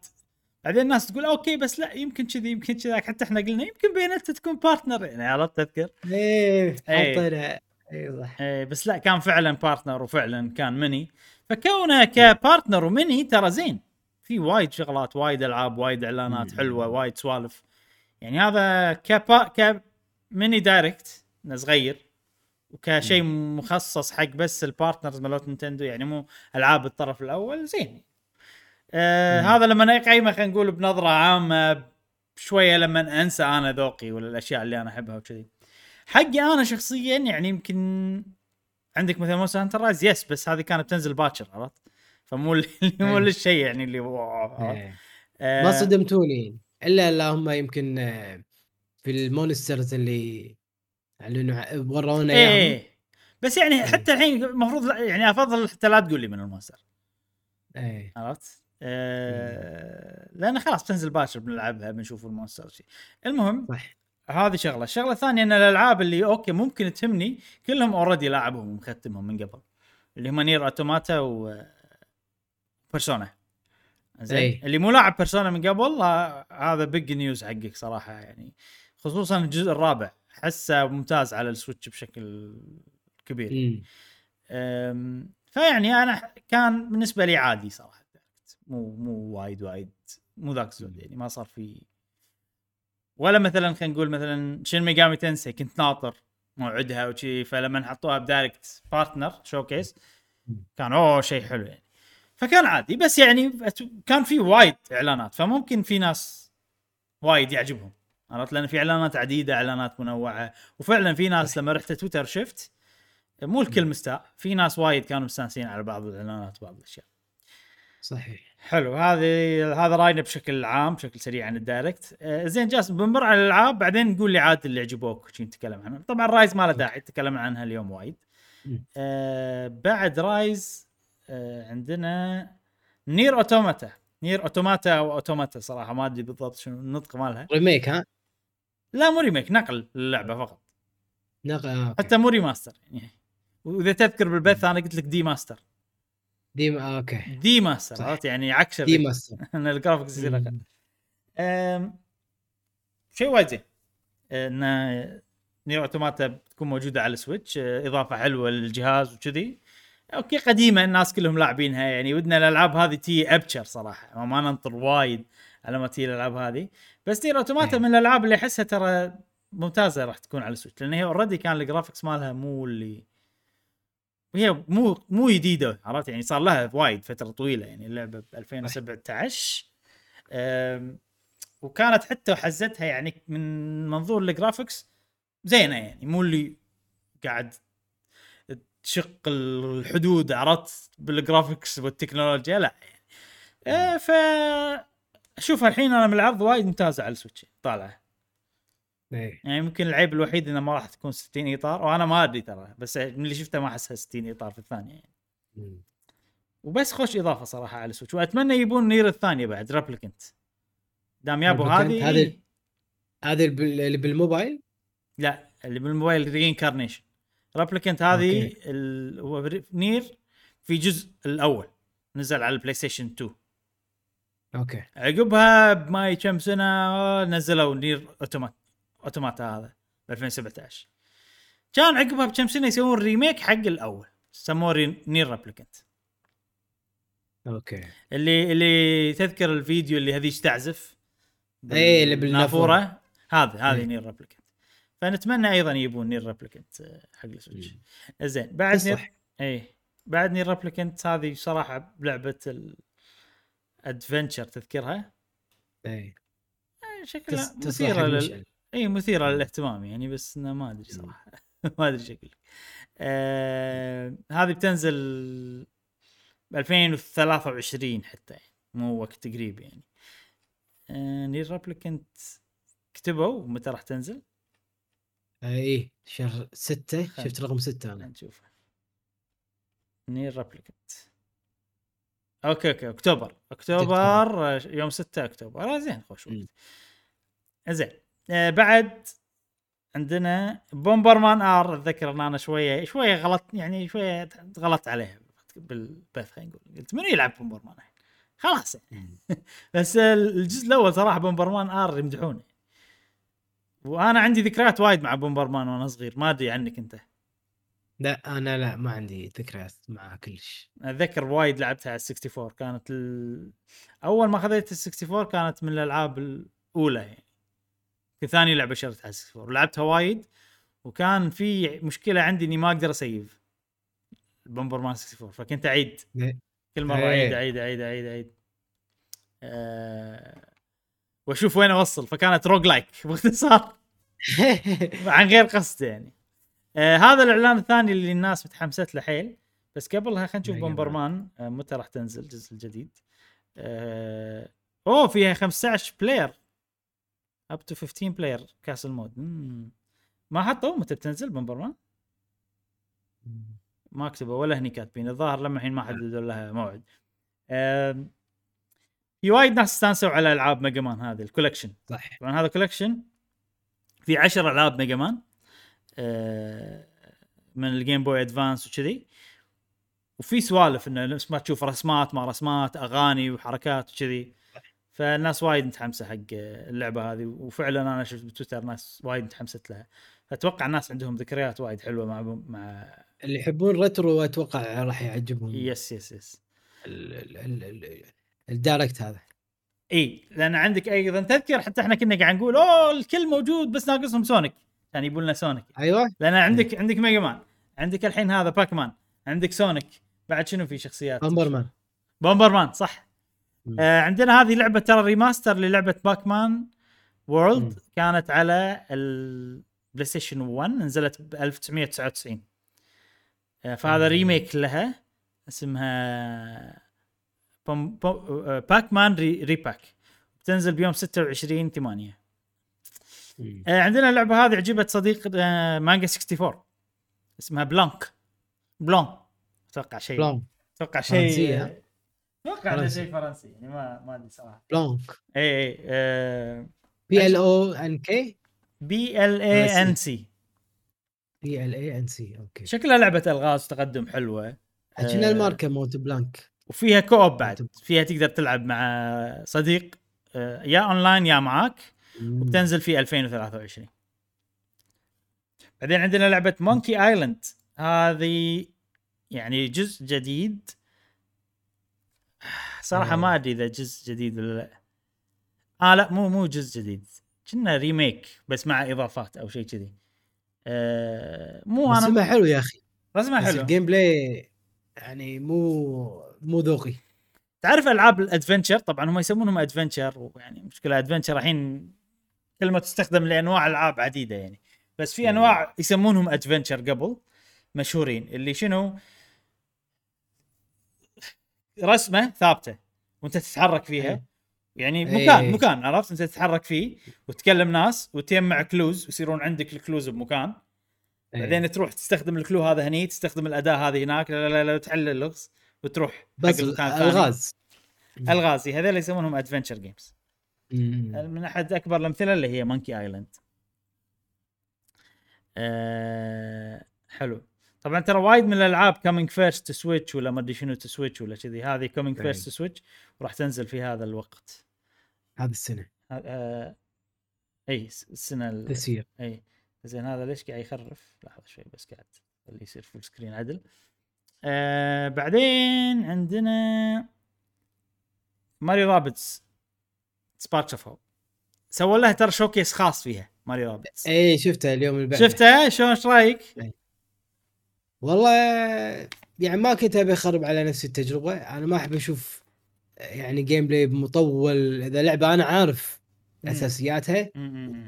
بعدين الناس تقول okay بس لا يمكن كذي يمكن كذا. حتى إحنا قلنا يمكن بينت تكون partner يعني عرفت تذكر إيه إيه. حاطينها اي صح. إيه بس لا كان فعلا بارتنر وفعلا كان مني. فكونه ك partner و mini ترى زين. في وايد شغلات وايد ألعاب وايد إعلانات. حلوة وايد سوالف. يعني هذا كبا ك mini Direct صغير. وكشيء مخصص حق بس ال partners مالوت Nintendo. يعني مو ألعاب الطرف الأول زين. آه. هذا لما اقيمه خلينا نقول بنظرة عامة شوية لما أنسى أنا ذوقي ولا الاشياء اللي أنا أحبها وكذي حقي أنا شخصيا يعني يمكن عندك مثلا مونستر هانتر رايز يس بس هذه كانت بتنزل باكر عرفت فمو اللي مو. الشيء يعني اللي؟ إيه. آه، ما صدمتوني إلا اللهم يمكن آه، في ال monsters اللي اعلنوا ورونا إياهم إيه بس يعني إيه. حتى الحين المفروض يعني أفضل حتى لا تقول لي من ال monster إيه عرفت؟ آه لأن خلاص بتنزل باكر بنلعبها بنشوف ال monster شيء المهم صح هذه شغلة، الشغلة الثانية إن الألعاب اللي okay ممكن تهمني كلهم already لاعبهم ومختمهم من قبل. اللي هم NieR Automata و Persona زين؟ إي. اللي مو لاعب Persona من قبل هذا big news حقك صراحة يعني. خصوصا الجزء الرابع. حسه ممتاز على ال Switch بشكل كبير. أم، فيعني أنا كان بالنسبة لي عادي صراحة. مو مو وايد وايد مو ذاك الزود يعني ما صار في ولا مثلا خلينا نقول مثلا Shin Megami Tensei كنت ناطر موعدها وشي فلما حطوها ب Direct Partner Showcase كان أوه شيء حلو يعني. فكان عادي بس يعني كان في وايد إعلانات فممكن في ناس وايد يعجبهم عرفت؟ لأن في إعلانات عديدة إعلانات منوعة وفعلا في ناس لما رحت تويتر شفت مو الكل مستاء في ناس وايد كانوا مستانسين على بعض الإعلانات وبعض الأشياء. صحيح. حلو. هذه هذا راينا بشكل عام بشكل سريع عن ال Direct. آه زين جاسم بنمر على الألعاب بعدين نقول لي عاد اللي عجبوك وشي نتكلم عنهم طبعا Rise ما له داعي تكلمنا عنها اليوم وايد. آه بعد Rise آه عندنا NieR Automata. NieR Automata أو Automata صراحة ما أدري بالضبط شنو النطق مالها. remake ها؟ لا مو remake نقل للعبه فقط. نق... آه،. حتى مو remaster يعني. وإذا تذكر بالبث أنا قلت لك demaster de- آه، okay demaster. عرفت؟ يعني عكس de. master إن ال graphics يصير أقل. شيء وايد زين. إن NieR Automata بتكون موجودة على ال Switch إضافة حلوة للجهاز وكذي. okay قديمة الناس كلهم لاعبينها. يعني ودنا الألعاب هذه تي أبشر صراحة. ما ننطر وايد على ما تي الألعاب هذه. بس NieR Automata إيه. من الألعاب اللي أحسها ترى ممتازة راح تكون على ال Switch. لأن هي already كان ال graphics مالها مو اللي وهي مو مو جديدة عرفت؟ يعني صار لها وايد فترة طويلة يعني اللعبه ب 2017 أم، وكانت حتى حزتها يعني من منظور ال graphics زينة يعني مو اللي قاعد تشق الحدود عرفت؟ بال graphics والتكنولوجيا لا يعني. أه، ف اشوفها الحين أنا من العرض وايد ممتازة على ال Switch طالعة. إيه. يعني يمكن العيب الوحيد إنه ما راح تكون 60 إطار وأنا ما أدري ترى بس من اللي شفته ما أحسها 60 إطار في الثانية يعني. مم. وبس خوش إضافة صراحة على ال Switch وأتمنى يبون NieR الثانية بعد Replicant دام Replicant هذه هذه- هذه اللي بال- اللي بالموبايل؟ لا اللي بالموبايل Reincarnation Replicant هذه. ال... NieR في جزء الأول نزل على ال PlayStation 2 okay. عقبها بما كم سنة نزلوا NieR Automat Automata هذا ب 2017 كان عقبها بكم سنه يسوون remake حق الأول سموه NieR Replicant okay. اللي اللي تذكر الفيديو اللي هذيك تعزف؟ إيه، اللي. بالنافورة. هذا هذه إيه. NieR Replicant فنتمنى أيضا يبون NieR Replicant حق ال Switch. زين بعد NieR اي بعد NieR Replicant هذه صراحة لعبه ال adventure تذكرها؟ إيه. آه، شكلها مثيره لل... اي مثيره للاهتمام يعني بس إنه ما أدري صراحة. ما أدري شكل آه... هذه بتنزل ب 2023 حتى يعني مو وقت قريب يعني. آه... NieR Replicant كتبوا متى راح تنزل؟ إيه شهر ستة خل- شفت رقم ستة أنا. نشوف NieR Replicant okay okay أكتوبر. أكتوبر آه، يوم 6 أكتوبر. آه زين خوش وقت. زين. آه بعد عندنا Bomberman R أتذكر إن أنا شوية شوية غلط يعني شوية غلطت عليها بالبث خلينا نقول. قلت منو يلعب Bomberman الحين؟ خلاص يعني. بس الجزء الأول صراحة Bomberman R يمدحونه وأنا عندي ذكريات وايد مع Bomberman وأنا صغير. ما أدري عنك أنت. لا أنا لا ما عندي ذكريات معها كلش. أتذكر وايد لعبتها على 64 كانت ال... أول ما خذيت ال 64 كانت من الألعاب الأولى يعني. ثاني لعبة شريتها على 64 لعبتها وايد وكان في مشكلة عندي إني ما أقدر أ save Bomberman 64 فكنت أعيد. إيه. كل مرة إيه. أعيد أعيد أعيد أعيد أعيد. أه... وأشوف وين أوصل. فكانت roguelike باختصار عن غير قصد يعني. آه هذا الإعلان الثاني اللي الناس متحمست له حيل. بس قبلها خلينا نشوف Mega Bomberman. آه متى راح تنزل الجزء الجديد؟ آه أوه فيها 15 player up to 15 player castle mode مم. ما حطوا؟ متى بتنزل Bomberman ما كتبوا ولا هني كاتبين. الظاهر لما الحين ما حددوا لها موعد. في وايد ناس استانسوا على ألعاب Mega Man هذه ال collection. صح. طبعا هذا collection في 10 ألعاب Mega Man آه، من ال Game Boy Advance وكذي. وفي سوالف إنه نفس ما تشوف رسمات ما رسمات أغاني وحركات وكذي. فالناس وايد متحمسة حق اللعبة هذه وفعلا أنا شفت بتويتر ناس وايد متحمست لها. أتوقع الناس عندهم ذكريات وايد حلوة مع مع اللي يحبون retro أتوقع راح يعجبهم. yes yes yes ال- ال- ال- ال- ال Direct هذا. إي لأن عندك أيضا تذكر حتى إحنا كنا قاعد نقول أوه الكل موجود بس ناقصهم Sonic كان يبون لنا Sonic أيوه. لأن عندك عندك Mega Man عندك الحين هذا Pac-Man عندك Sonic بعد شنو في شخصيات؟ Bomberman Bomberman صح. آه عندنا هذه لعبة ترى remaster للعبة Pac-Man مم. World كانت على ال PlayStation 1 نزلت ب 1999 آه فهذا مم. ريميك لها اسمها بوم بوم باك مان ري ريباك بتنزل بيوم 26 8 مم. آه عندنا اللعبة هذه عجبت صديق آه مانجا 64 اسمها بلانك بلون أتوقع شيء بلانك أتوقع شيء. أتوقع انه. شيء فرنسي يعني ما ما ادري صراحة بلانك اي اي بي ال أو ان كي B L A N C B L A N C okay شكلها لعبه الغاز تقدم حلوة آه، الماركه مالت Blanc وفيها co-op بعد. فيها تقدر تلعب مع صديق آه، يا اونلاين يا معاك وبتنزل في 2023 بعدين عندنا لعبة Monkey Island هذه يعني جزء جديد صراحة ما أدري إذا جزء جديد ولا لا. آه لا مو مو جزء جديد. كنا remake بس مع إضافات أو شيء كذي. آه مو أنا رسمها حلو يا أخي. رسمها بس حلو. ال gameplay يعني مو مو ذوقي. تعرف ألعاب ال adventure؟ طبعا هم يسمونهم adventure ويعني مشكلة adventure الحين كلمه تستخدم لأنواع ألعاب عديدة يعني. بس في. أنواع يسمونهم adventure قبل مشهورين اللي شنو؟ رسمه ثابته وانت تتحرك فيها إيه. يعني إيه. مكان مكان عرفت انت تتحرك فيه وتكلم ناس وتجمع clues ويصيرون عندك ال clues بمكان إيه. بعدين تروح تستخدم ال clue هذا هني تستخدم الأداة هذه هناك لا لا لا تحل اللغز وتروح بس. الغاز الغازي هذول يسمونهم adventure games. من أحد أكبر الأمثلة اللي هي Monkey Island أه حلو طبعا ترى وايد من الألعاب coming first Switch ولا ما أدري شنو سويتش ولا كذي هذه coming أي. first Switch وراح تنزل في هذا الوقت. هذه السنة. أه إي السنة ال- تسير إي. زين هذا ليش قاعد يخرف؟ لحظة شوي بس قاعد اللي يصير full screen عدل. آه بعدين عندنا Mario Rabbids Sparks of Hope سووا لها ترى showcase خاص فيها Mario Rabbids اي شفتها اليوم اللي بعده. شفتها؟ شلون إيش رأيك؟ والله يعني ما كنت أبي أخرب على نفسي التجربة أنا ما أحب أشوف يعني gameplay مطول إذا لعبة أنا عارف. أساسياتها.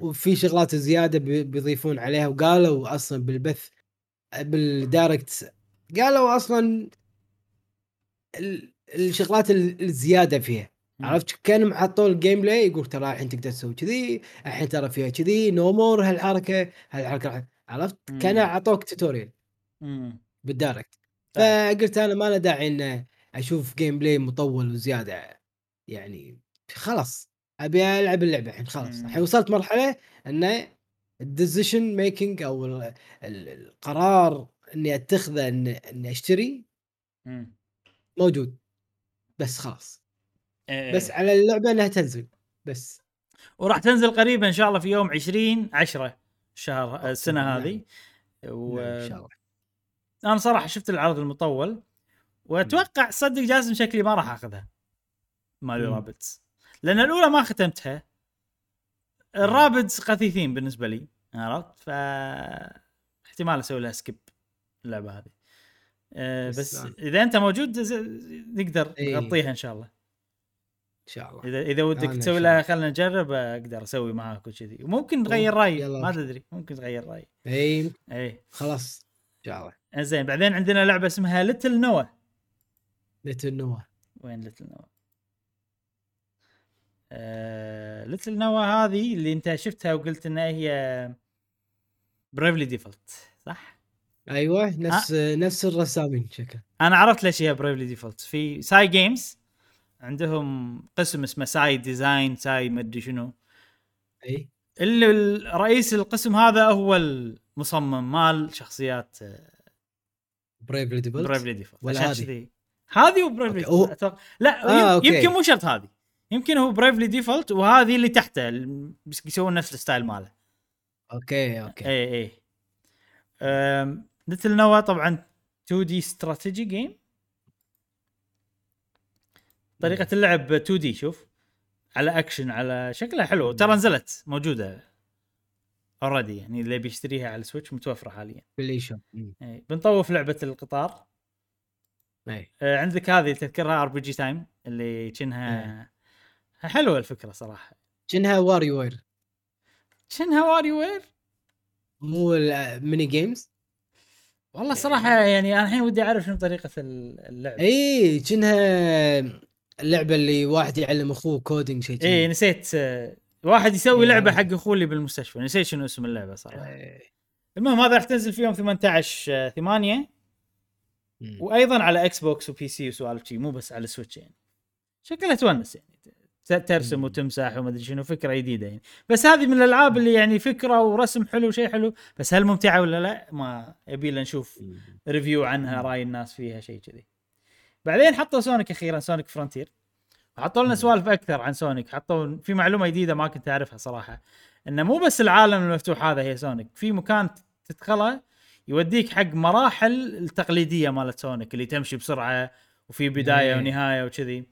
وفي شغلات زيادة بي- بيضيفون عليها وقالوا أصلا بالبث بال Direct قالوا أصلا ال- الشغلات ال- الزيادة فيها. عرفت كانوا حطوا ال gameplay يقول ترى الحين تقدر تسوي كذي الحين ترى فيها كذي no more هالحركة هالحركة عرفت. كان أعطوك tutorial بال Direct. فقلت أنا ما له داعي ان أشوف gameplay مطول وزيادة يعني خلاص أبي ألعب اللعبة الحين خلاص مم. الحين وصلت مرحلة ان ال decision making أو ال- ال- القرار إني أتخذه إن إني أشتري م. موجود بس خلاص إيه. بس على اللعبة إنها تنزل بس وراح تنزل قريبا إن شاء الله في يوم 20 10 الشهر السنة نعم. هذه و... نعم، ان شاء الله أنا صراحة شفت العرض المطول وأتوقع صدق جاسم شكلي ما راح أخذها. مالي مم. رابتس لأن الأولى ما ختمتها. الرابدز خفيفين بالنسبة لي عرفت؟ ف احتمال أسوي لها سكيب اللعبة هذه. أه بس أنا- إذا أنت موجود نقدر إيه. نغطيها إن شاء الله. إن شاء الله. إذا إذا ودك تسوي لها. خلنا نجرب أقدر أسوي معاك وكذي. وممكن تغير رأيي. ما تدري ممكن تغير رأيي. اي اي خلاص. شاء الله. زين بعدين عندنا لعبة اسمها Little Noah Little Noah وين Little Noah؟ آه... Little Noah هذه اللي انت شفتها وقلت إنها هي Bravely Default صح؟ أيوه نفس آه. نفس الرسامين شكل. أنا عرفت ليش هي Bravely Default في Cygames عندهم قسم اسمه Cy Design Cy مدري شنو. إي. اللي ال- رئيس القسم هذا هو المصمم مال شخصيات Bravely Default Bravely Default ولا عشان هذه؟ كذي. هذه و Bravely Default لا آه، يم- أوكي. يمكن مو شرط هذه. يمكن هو Bravely Default وهذه اللي تحته يسوون نفس الستايل ماله. أوكي أوكي. اي اي Little Noah طبعا 2D strategy game طريقة اللعب 2D شوف. على اكشن على شكلها حلو. ترى نزلت موجودة. already يعني اللي بيشتريها على ال Switch متوفرة حاليا. Play Shop بنطوف لعبة القطار. إي. آه، عندك هذه تذكرها RPG Time اللي كأنها حلوة الفكرة صراحة. شنها WarioWare كأنها WarioWare مو ال mini games والله صراحة يعني أنا الحين ودي أعرف شنو طريقة ال- اللعب إي كأنها اللعبة اللي واحد يعلم أخوه coding شيء إيه نسيت آه، واحد يسوي لعبة. حق أخوه اللي بالمستشفى نسيت شنو اسم اللعبة صراحة إيه. المهم هذا راح تنزل في يوم 18 8 مم. وأيضا على Xbox و PC وسوالف شي مو بس على ال Switch يعني شكلها تونس يعني ترسم. وتمسح وما أدري شنو فكرة جديدة يعني بس هذه من الألعاب اللي يعني فكرة ورسم حلو شيء حلو بس هل ممتعة ولا لا ما يبي لنا نشوف review عنها. رأي الناس فيها شيء كذي بعدين حطوا Sonic أخيرا Sonic Frontier وحطوا لنا. سوالف أكثر عن Sonic. حطوا في معلومة جديدة ما كنت أعرفها صراحة. إنه مو بس العالم المفتوح هذا هي Sonic. في مكان تدخله يوديك حق مراحل التقليدية مالت Sonic اللي تمشي بسرعة وفي بداية إيه. ونهاية وكذي.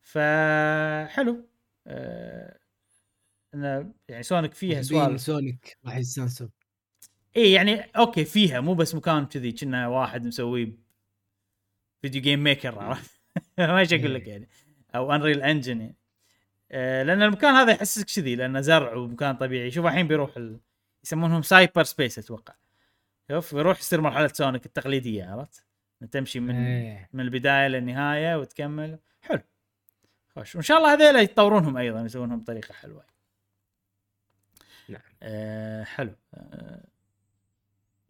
فحلو آه إنه يعني Sonic فيها سوالف. Sonic راح يستانسون. إي يعني أوكي فيها مو بس مكان كذي كنا واحد مسويه فيديو Game Maker عرفت؟ ما إيش أقول لك يعني. أو Unreal Engine يعني لأن المكان هذا يحسسك كذي لأنه زرع ومكان طبيعي. شوف الحين بيروح ال... يسمونهم Cyber Space أتوقع. شوف يروح يصير مرحلة Sonic التقليدية عرفت؟ تمشي من إيه. من البداية للنهاية وتكمل. حلو. خوش. وإن شاء الله هذيلا يطورونهم أيضا يسوونهم بطريقه حلوة. نعم. آه حلو. آه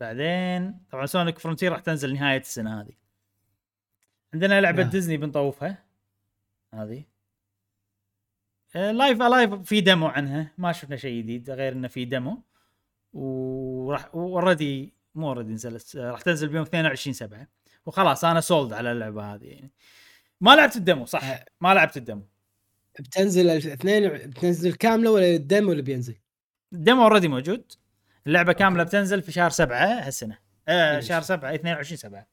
بعدين طبعا Sonic Frontier راح تنزل نهاية السنة هذه. عندنا لعبة نعم. ديزني بنطوفها. هذه؟ آه Live A Live في demo عنها. ما شفنا شيء جديد غير إنه في demo وراح already مو already نزلت. آه، راح تنزل بيوم 22 7 وخلاص أنا sold على اللعبة هذه يعني. ما لعبت ال demo صح؟ آه. ما لعبت ال demo بتنزل الاثنين بتنزل كاملة ولا ال demo اللي بينزل؟ ال demo already موجود. اللعبة كاملة بتنزل في شهر 7 هالسنة. آه. شهر 7 22 7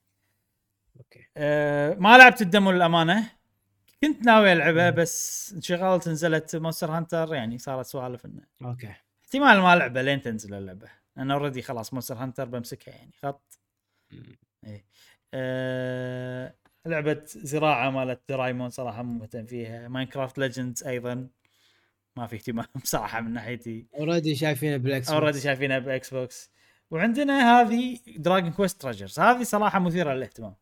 أوكي. آه ما لعبت ال demo للأمانة. كنت ناوي ألعبها. بس انشغلت نزلت Monster Hunter يعني صارت سوالف إنه. أوكي. احتمال ما ألعبها لين تنزل اللعبة. أنا already خلاص Monster Hunter بمسكها يعني خط. مم. آه لعبة زراعة مالت Doraemon صراحة مو مهتم فيها. Minecraft Legends أيضا. ما في اهتمام صراحة من ناحيتي. already شايفينه بال X already شايفينها بال Xbox وعندنا هذه Dragon Quest Treasures هذه صراحة مثيرة للاهتمام.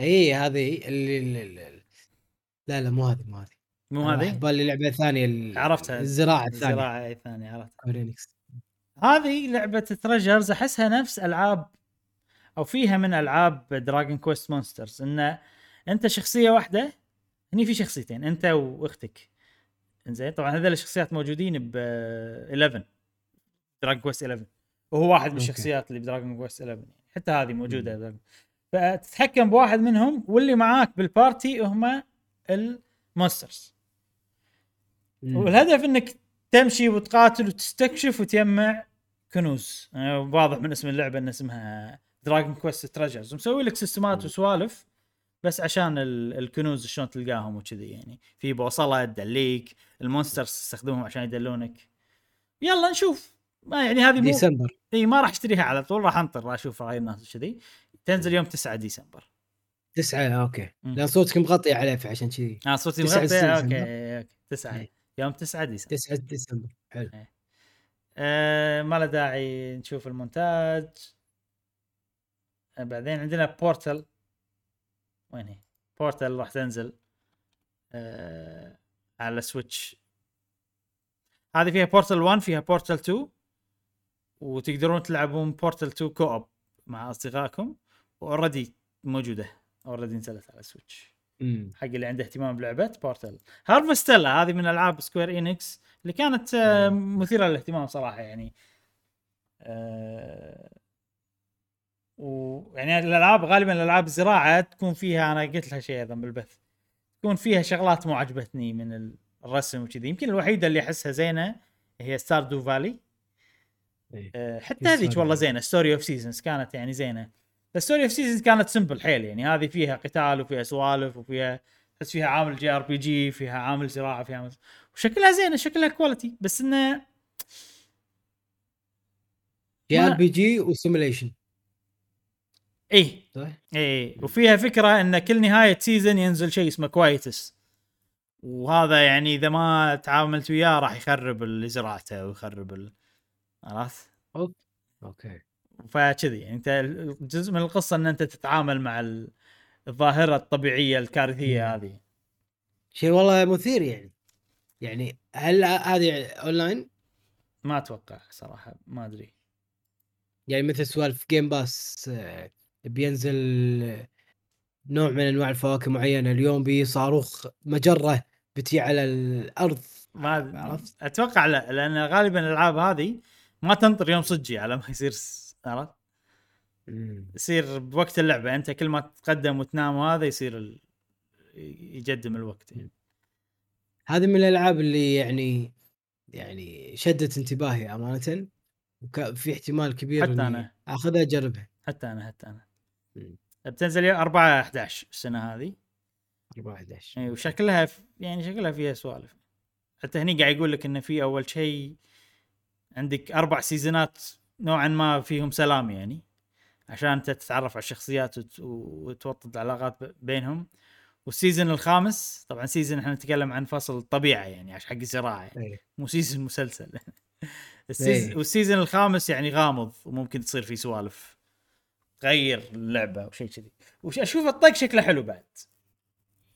اي هذه اللي, اللي, اللي لا لا مو هذه مو هذه. مو هذه؟ بالي لعبة ثانية ال- عرفتها. الزراعة الثانية. الزراعة الثانية عرفت سكوير انكس هذه لعبة Treasures أحسها نفس ألعاب أو فيها من ألعاب Dragon Quest Monsters انه أنت شخصية واحدة هني في شخصيتين أنت وأختك. إنزين طبعا هذول الشخصيات موجودين ب 11 Dragon Quest 11 وهو واحد من. الشخصيات اللي ب Dragon Quest 11 حتى هذه موجودة فتتحكم بواحد منهم واللي معاك بال party هم ال monsters. والهدف إنك تمشي وتقاتل وتستكشف وتجمع كنوز. يعني واضح من اسم اللعبة إن اسمها Dragon Quest Treasures مسوي لك system ات وسوالف بس عشان ال- الكنوز شلون تلقاهم وكذي يعني. في بوصلة تدليك ال monsters تستخدمهم عشان يدلونك. يلا نشوف. ما يعني هذه مو ديسمبر. إي ما راح أشتريها على طول راح أنطر أشوف رأي الناس وكذي. تنزل يوم 9 ديسمبر. تسعة okay. لأن صوتك مغطي عليه فعشان كذي آه صوتي 9 مغطي؟ okay. okay 9 إيه. يوم 9 ديسمبر. 9 ديسمبر. حلو. آه ما له داعي نشوف المونتاج. آه بعدين عندنا Portal. وين هي؟ Portal راح تنزل. آه على Switch هذه فيها Portal 1 فيها Portal 2 وتقدرون تلعبون Portal 2 co-op مع أصدقائكم. و already موجودة. already نزلت على Switch. حق اللي عنده اهتمام بلعبة Portal Harvestella هذه من ألعاب Square Enix اللي كانت آه، مثيرة للاهتمام صراحة يعني. آه، ويعني الألعاب غالبا الألعاب الزراعة تكون فيها أنا قلت لها شيء أيضا بالبث تكون فيها شغلات مو عجبتني من ال- الرسم وكذي. يمكن الوحيدة اللي أحسها زينة هي Stardew Valley إيه. آه، حتى هذيك والله. زينة. Story of Seasons كانت يعني زينة. Story of Seasons كانت simple حيل يعني. هذه فيها قتال وفيها سوالف وفيها تحس فيها عامل JRPG فيها عامل زراعه فيها عامل وشكلها زينة شكلها quality بس إنه ما- آر بي جي و simulation صح؟ إيه وفيها فكرة إن كل نهاية season ينزل شيء اسمه Quietus وهذا يعني إذا ما تعاملت وياه راح يخرب اللي زرعته ويخرب ال... عرفت؟ okay. فكذي. يعني انت جزء من القصة ان انت تتعامل مع ال- الظاهرة الطبيعية الكارثية. هذه. شيء والله مثير يعني. يعني هل هذه اونلاين؟ ما أتوقع صراحة ما أدري. يعني مثل سوالف Game Pass آه، بينزل نوع من أنواع الفواكه معينة. اليوم بي صاروخ مجرة بتي على الأرض. ما عرفت؟ أتوقع لا لأن غالبا الألعاب هذه ما تنطر يوم صجي على ما يصير عرفت؟ يصير بوقت اللعبة أنت كل ما تتقدم وتنام وهذا يصير ال... يقدم الوقت يعني. هذه من الألعاب اللي يعني يعني شدت انتباهي أمانة وفي احتمال كبير حتى أنا. أخذها أجربها حتى أنا حتى أنا. بتنزل يوم 4 11 السنة هذه 4 11 إي وشكلها ف... يعني شكلها فيها سوالف حتى هني قاعد يقول لك انه في أول شيء عندك أربع season ات نوعا ما فيهم سلام يعني عشان أنت تتعرف على الشخصيات وت... وتوطد علاقات ب- بينهم وال season الخامس طبعا season إحنا نتكلم عن فصل طبيعه يعني عشان حق الزراعه يعني. إيه. مو season مسلسل. إيه. وال season الخامس يعني غامض وممكن تصير فيه سوالف تغير اللعبة وشيء كذي وأشوف الطق شكله حلو بعد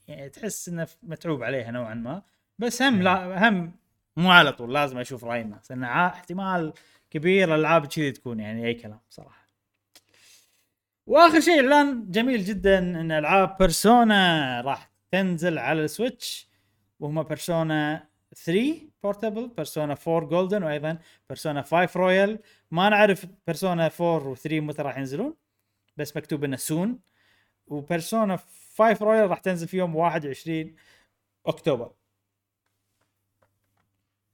يعني تحس إنه متعوب عليها نوعا ما بس هم لا هم مو على طول لازم أشوف راي الناس لأن احتمال كبير الألعاب كذي تكون يعني أي كلام صراحة. وآخر شيء إعلان جميل جدا إن ألعاب Persona راح تنزل على ال Switch وهم Persona 3 Portable Persona 4 Golden وأيضا Persona 5 Royal ما نعرف Persona 4 و3 متى راح ينزلون بس مكتوب إنه soon و Persona 5 Royal راح تنزل في يوم 21 أكتوبر.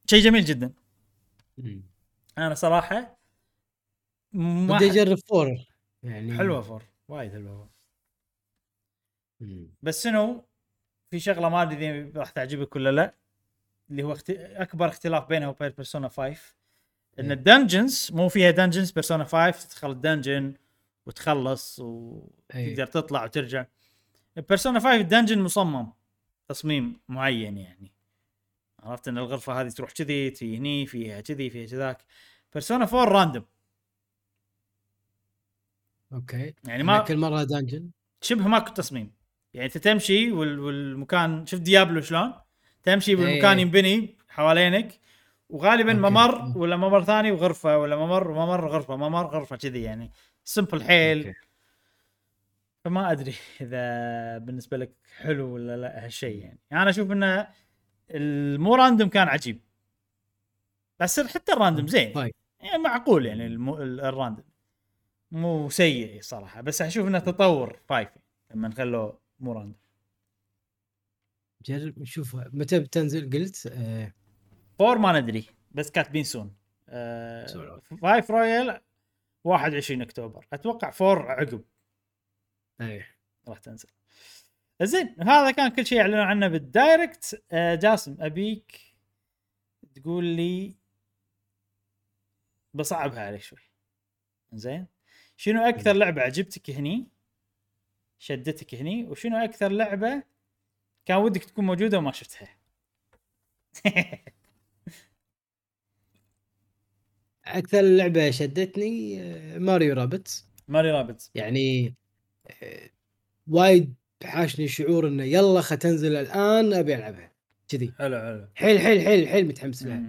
شيء جميل جدا. أنا صراحة ما بدي أجرب four. يعني حلوة four وايد حلوة four. بس شنو؟ في شغلة ما أدري إذا راح تعجبك ولا لا اللي هو اخت... أكبر اختلاف بينها وبين Persona 5 إن إيه. ال dungeons مو فيها dungeons Persona 5 تدخل ال dungeon وتخلص إيه. وتقدر تطلع وترجع. Persona 5 ال dungeon مصمم تصميم معين يعني. عرفت إن الغرفة هذه تروح كذي تي هني فيها كذي فيها كذاك. Persona 4 random okay. يعني ما كل مرة dungeon شبه ماكو تصميم. يعني أنت تمشي وال... والمكان شفت Diablo شلون؟ تمشي والمكان إيه. ينبني حوالينك وغالبا okay. ممر ولا ممر ثاني وغرفة ولا ممر وممر غرفة ممر غرفة كذي يعني. simple حيل. okay. فما أدري إذا بالنسبة لك حلو ولا لا هالشيء يعني. أنا أشوف إنه المو random كان عجيب. بس حتى ال random زين. طيب. يعني معقول يعني المو... ال- ال random مو سيء صراحة بس أشوف إنه تطور five لما خلوه مو random جرب نشوف متى بتنزل؟ قلت آه. four ما ندري بس كاتبين soon آه. five Royal 21 أكتوبر. أتوقع four عقب. اي راح تنزل. زين هذا كان كل شيء اعلنوا عنه بال Direct. آه جاسم أبيك تقول لي بصعبها عليك شوي. زين شنو أكثر لعبة عجبتك هني؟ شدتك هني؟ وشنو أكثر لعبة كان ودك تكون موجودة وما شفتها؟ أكثر لعبة شدتني آه، ماريو رابتس. ماري رابتس. يعني آه، وايد حاشني شعور إنه يلا خل تنزل الآن أبي ألعبها. كذي. حلو حلو. حيل حيل حيل حيل متحمس لها.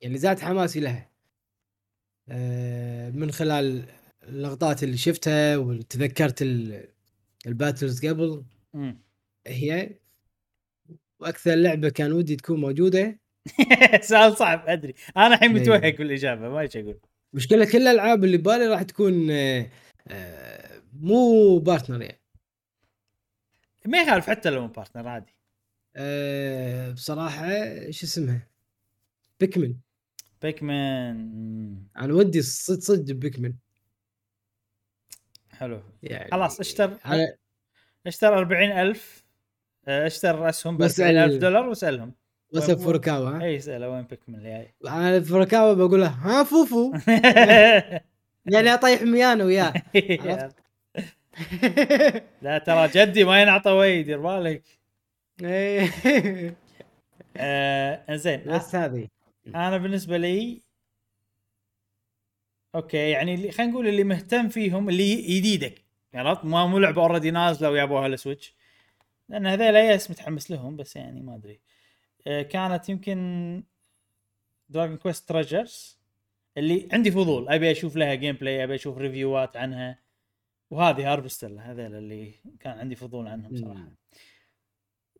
يعني زاد حماسي لها. من خلال اللقطات اللي شفتها وتذكرت ال- ال battles قبل. هي وأكثر لعبة كان ودي تكون موجودة. سؤال صعب أدري. أنا الحين إيه. متوهق بالإجابة ما إيش أقول. مشكلة كل الألعاب اللي ببالي راح تكون آه، آه، مو partner يعني. ما يخالف حتى لو partner عادي. آه، بصراحة شو اسمها؟ Pikmin. Pikmin. أنا ودي صدق صدق Pikmin. حلو. يعني خلاص اشتر. على اشتر 40000 آه، اشتر اسهم ب واسأل- 40000 دولار واسألهم. وين- فوركاوا ها؟ اي اساله وين Pikmin اللي جاي أنا فوركاوا بقول له ها فوفو. يعني اطيح ميانة وياه. عرفت؟ لا ترى جذي ما ينعطى وجه دير بالك إيه. آه زين بس هذه. أنا بالنسبة لي okay يعني اللي خلينا نقول اللي مهتم فيهم اللي جديدة عرفت؟ ما مو لعبة already نازلة ويابوها ال Switch لأن هذول yes متحمس لهم بس يعني ما أدري. آه، كانت يمكن Dragon Quest Treasures اللي عندي فضول أبي أشوف لها gameplay أبي أشوف review ات عنها. وهذه Harvestella هذول اللي كان عندي فضول عنهم صراحة.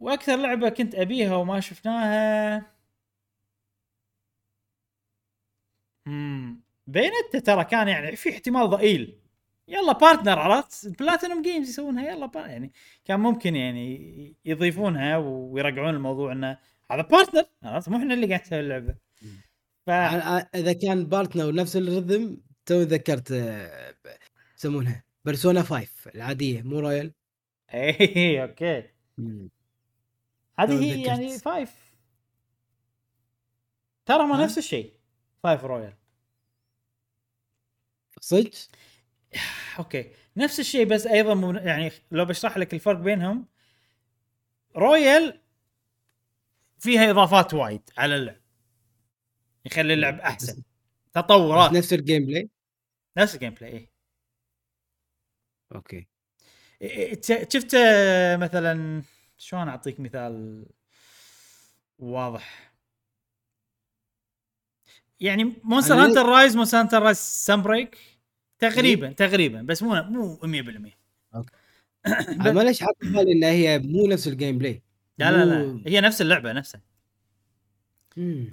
وأكثر لعبة كنت أبيها وما شفناها امم Bayonetta ترى كان يعني في احتمال ضئيل. يلا partner عرفت PlatinumGames يسوونها يلا بار يعني كان ممكن يعني يضيفونها ويرجعون الموضوع إنه هذا partner عرفت مو إحنا اللي قاعد نسوي اللعبة. ف إذا كان partner نفس الرذم تو ذكرت آه، يسمونها Persona 5 العادية مو Royal اي okay. هذه هي. يعني Five ترى ما؟ نفس الشيء. Five Royal صدق؟ okay. نفس الشيء بس أيضا يعني لو بشرح لك الفرق بينهم Royal فيها إضافات وايد على اللعب. يخلي اللعب أحسن. تطورات. نفس ال gameplay نفس ال gameplay إيه. okay. شفت آه، مثلا شلون أعطيك مثال واضح؟ يعني Monster أنا Hunter Rise Monster Hunter Rise Sunbreak تقريبا تقريبا بس مو مو 100% أنا ما ليش حاط في بالي انها هي مو نفس ال gameplay لا لا. لا هي نفس اللعبة نفسها.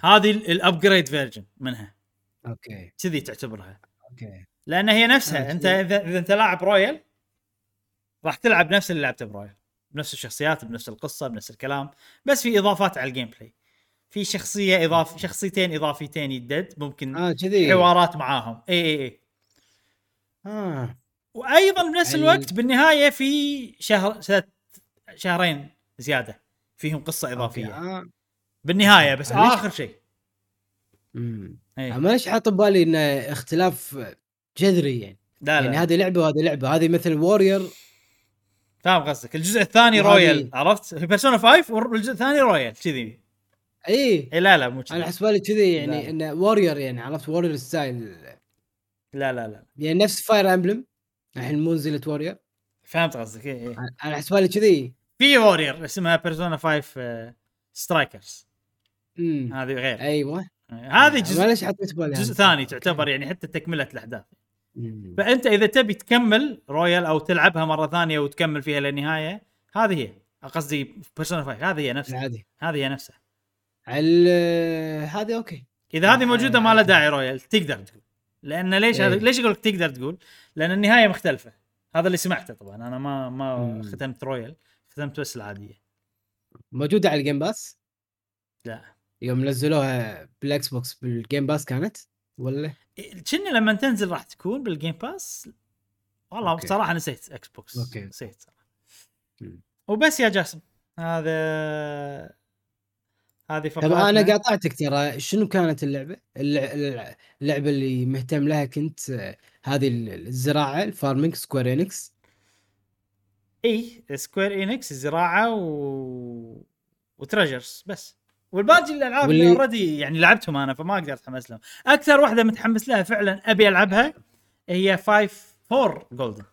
هذه ال upgrade version منها. okay. كذي تعتبرها. okay. لأن هي نفسها. آه، أنت. اذا أنت لاعب Royal راح تلعب نفس اللي لعبته ب Royal بنفس الشخصيات بنفس القصة بنفس الكلام بس في إضافات على ال gameplay في شخصية اضافي شخصيتين إضافيتين يدد ممكن كذي. حوارات معاهم. اي اي اي آه. وأيضا بنفس يعني- الوقت بالنهاية في شهر ست شهرين زيادة فيهم قصة إضافية. آه. بالنهاية بس معليش. آخر شيء. مم. أنا ما ليش حاط ببالي إنه اختلاف جذري يعني. لا يعني لا. هذه لعبة وهذه لعبة. هذه مثل Warriors فاهم قصدك. الجزء الثاني Royal عرفت؟ في Persona 5 والجزء الثاني Royal كذي. إي. إي لا لا مو أنا حسب بالي كذي. يعني إنه Warriors يعني عرفت؟ Warriors style لا لا لا. يعني نفس Fire Emblem الحين مو نزلت Warriors فهمت قصدك إيه إيه. أنا حسب بالي كذي. في Warriors اسمها Persona 5 Strikers امم هذه غير. أيوه. هذه ما جزء ليش حطيت بالي جزء هذا. ثاني تعتبر يعني حتى تكملة الأحداث. فأنت إذا تبي تكمل Royal أو تلعبها مرة ثانية وتكمل فيها للنهاية هذه هي. قصدي Persona 5 هذه هي نفسها. هذه هي نفسها. ال- هذه okay. إذا هذه موجودة ما لها داعي Royal تقدر تقول. لأن ليش هذا إيه. ليش أقول لك تقدر تقول؟ لأن النهاية مختلفة. هذا اللي سمعته طبعا. أنا ما ما. ختمت Royal ختمت بس العادية. موجودة على ال Game Pass لا. يوم نزلوها بال Xbox بال Game Pass كانت؟ ولا؟ كنا لما تنزل راح تكون بال Game Pass والله okay. بصراحة نسيت Xbox. okay. نسيت. صراحة. وبس يا جاسم. هذا هذه فقراتنا أنا قاطعتك ترى شنو كانت اللعبة؟ اللع- اللع- اللعبة اللي مهتم لها كنت هذه ال- الزراعة ال farming Square Enix؟ إي Square Enix الزراعه و... و Treasures بس. والباقي الألعاب اللي already يعني لعبتهم أنا فما أقدر أتحمس لهم. أكثر واحدة متحمس لها فعلا أبي ألعبها هي 5 4 Golden.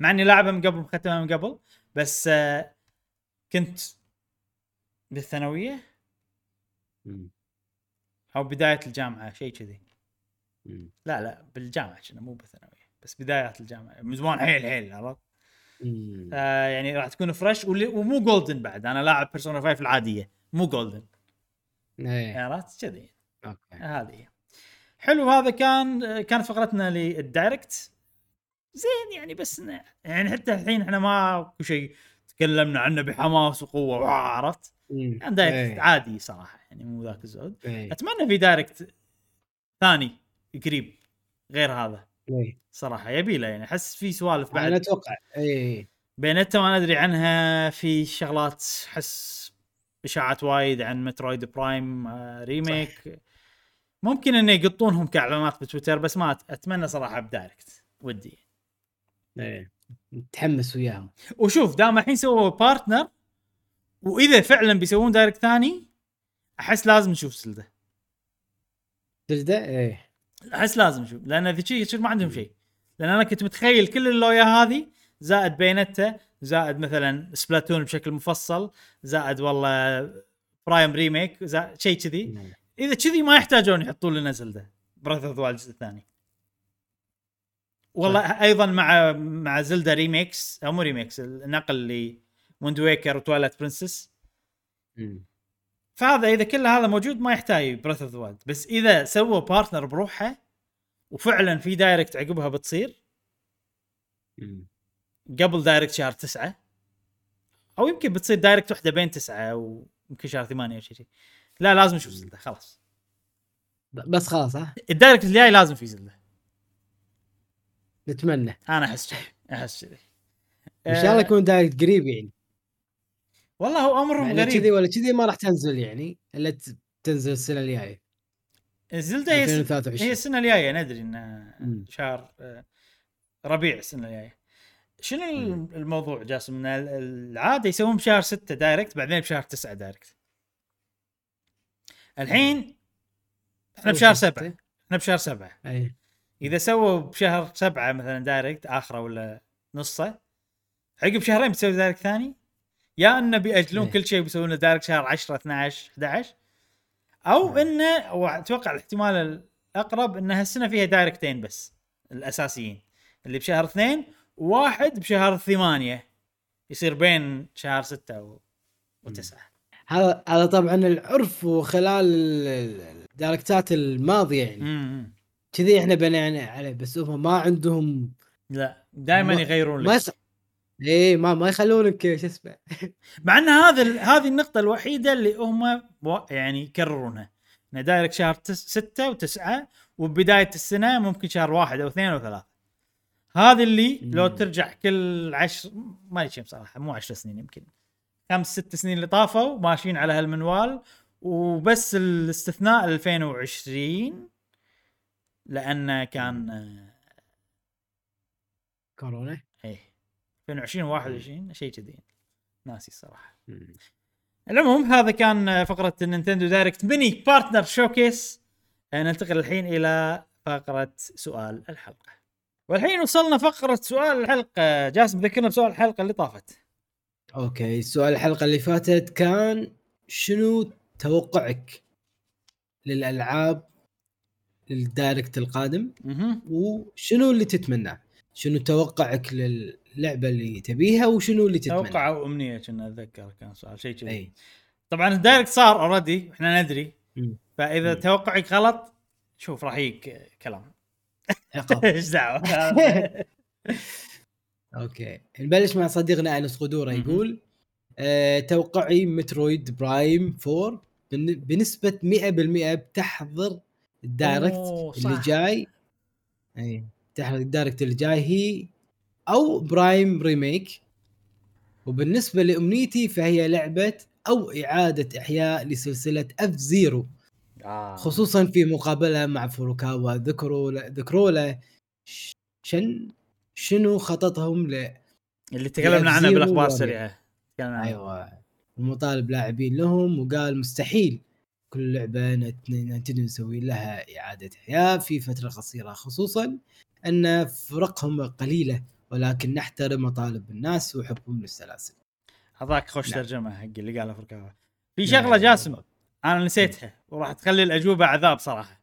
مع إني لاعبها من قبل مختمها من قبل بس آه، كنت بالثانوية أو بداية الجامعة شيء كذي. لا لا بالجامعة كنا مو بالثانويه بس بدايات الجامعة من زمان حيل حيل عرفت؟ آه يعني راح تكون fresh ومو Golden بعد. أنا لاعب Persona 5 العادية مو Golden إيه. عرفت؟ كذي. okay. هذه. حلو هذا كان كانت فقرتنا لل Direct زين يعني بس يعني حتى الحين إحنا ما شيء تكلمنا عنه بحماس وقوة عرفت؟ إيه. عادي صراحة. يعني مو ذاك الزود. إيه. أتمنى في direct ثاني قريب غير هذا. إيه. صراحة يبي له يعني أحس في سوالف بعد. أنا أتوقع اي Bayonetta ما ندري عنها في شغلات أحس إشاعات وايد عن Metroid Prime آه، remake. ممكن إنه يقطونهم كإعلانات بتويتر بس ما أتمنى صراحة ب direct ودي. إيه. متحمس وياهم. وشوف دام الحين سووا partner وإذا فعلا بيسوون direct ثاني أحس لازم نشوف Zelda. تجده إيه. أحس لازم نشوف لأن يصير ما عندهم شيء لأن أنا كنت متخيل كل اللويا هذه زائد Bayonetta زائد مثلا Splatoon بشكل مفصل زائد والله Prime remake زائد شيء كذي. إذا كذي ما يحتاجون يحطون لنا Zelda Breath of الجزء الثاني. والله أيضا مع مع Zelda remakes أو مو remakes النقل اللي Wind Waker و Twilight Princess. فهذا إذا كل هذا موجود ما يحتاج Breath of the بس إذا سووا partner بروحها وفعلا في direct عقبها بتصير. قبل direct شهر تسعة أو يمكن بتصير direct واحدة بين تسعة ويمكن شهر ثمانية أو شيء لا لازم نشوف Zelda خلاص. بس خلاص ها؟ ال direct الجاي لازم في Zelda. نتمنى. أنا أحس كذي أحس كذي. إن شاء الله آه، يكون direct قريب يعني. والله هو أمرهم يعني كذي غريب. ولا كذي ما راح تنزل يعني إلا تنزل السنة الجاية. ال Zelda هي هي 2023 السنة الجاية ندري انها مم. شهر آه، ربيع السنة الجاية. شنو. الموضوع جاسم؟ إن ال- العادة يسوون بشهر ستة direct بعدين بشهر تسعة direct. الحين إحنا بشهر شهر سبعة. ستة. إحنا بشهر سبعة. أي. إذا سووا بشهر سبعة مثلا direct آخرة ولا نصه عقب شهرين بتسوي direct ثاني؟ يا انه بياجلون إيه. كل شيء بيسوون له direct شهر 10 12 11 أو إيه. إنه وأتوقع الاحتمال الأقرب ان هالسنه فيها دايركتين بس الأساسيين. اللي بشهر اثنين وواحد بشهر ثمانية. يصير بين شهر ستة و... وتسعة. هذا هذا طبعا العرف وخلال ال- ال- الدايركتات الماضية يعني. كذي إحنا بنينا عليه بس هم ما عندهم لا دائما ما- يغيرون لك. إيه ما ما يخلونك شو اسمه. مع إن هذا هذه النقطة الوحيدة اللي هم يعني يكررونها. ان دايركت شهر تس ستة وتسعة وبداية السنة ممكن شهر واحد أو اثنين أو ثلاثة. هذه اللي لو. ترجع كل عشر ما أدري كم صراحة مو عشر سنين يمكن. خمس ست سنين اللي طافوا ماشيين على هالمنوال وبس الاستثناء 2020 لأنه كان كورونا. 2020 21 شيء كذي. ناسي الصراحة. العموم هذا كان فقرة ال Nintendo direct mini partner showcase. ننتقل الحين إلى فقرة سؤال الحلقة. والحين وصلنا فقرة سؤال الحلقة. جاسم ذكرنا بسؤال الحلقة اللي طافت. okay سؤال الحلقة اللي فاتت كان شنو توقعك للألعاب لل direct القادم. وشنو اللي تتمناه؟ شنو توقعك للعبه اللي تبيها وشنو اللي تتمناه توقع أو أمنية كنا أتذكر كان سؤال شيء كذي. طبعا ال direct صار already إحنا ندري. فإذا مم. توقعك غلط شوف راح يجيك كلام. إيش دعوة؟ okay. نبلش مع صديقنا انس قدوره. يقول أه توقعي Metroid Prime 4 بن- بنسبة 100% بتحضر ال direct اللي. جاي. أي تحرق ال direct اللي جاي هي أو Prime remake وبالنسبة لأمنيتي فهي لعبة أو إعادة إحياء لسلسلة F-Zero آه. خصوصا في مقابله مع فوروكاوا. ذكروا ذكروا له شن شنو خططهم ل اللي تكلمنا عنه بالأخبار. السريعة. أيوه. المطالب لاعبين لهم وقال مستحيل كل لعبة نت- ننتدي نسوي لها إعادة إحياء في فترة قصيرة. خصوصا أن فرقهم قليلة. ولكن نحترم مطالب الناس وحبهم للسلاسل هذاك خوش نعم. ترجمة حق اللي قاله فركاوه في شغلة نعم. جاسم أنا نسيتها وراح تخلي الأجوبة عذاب صراحة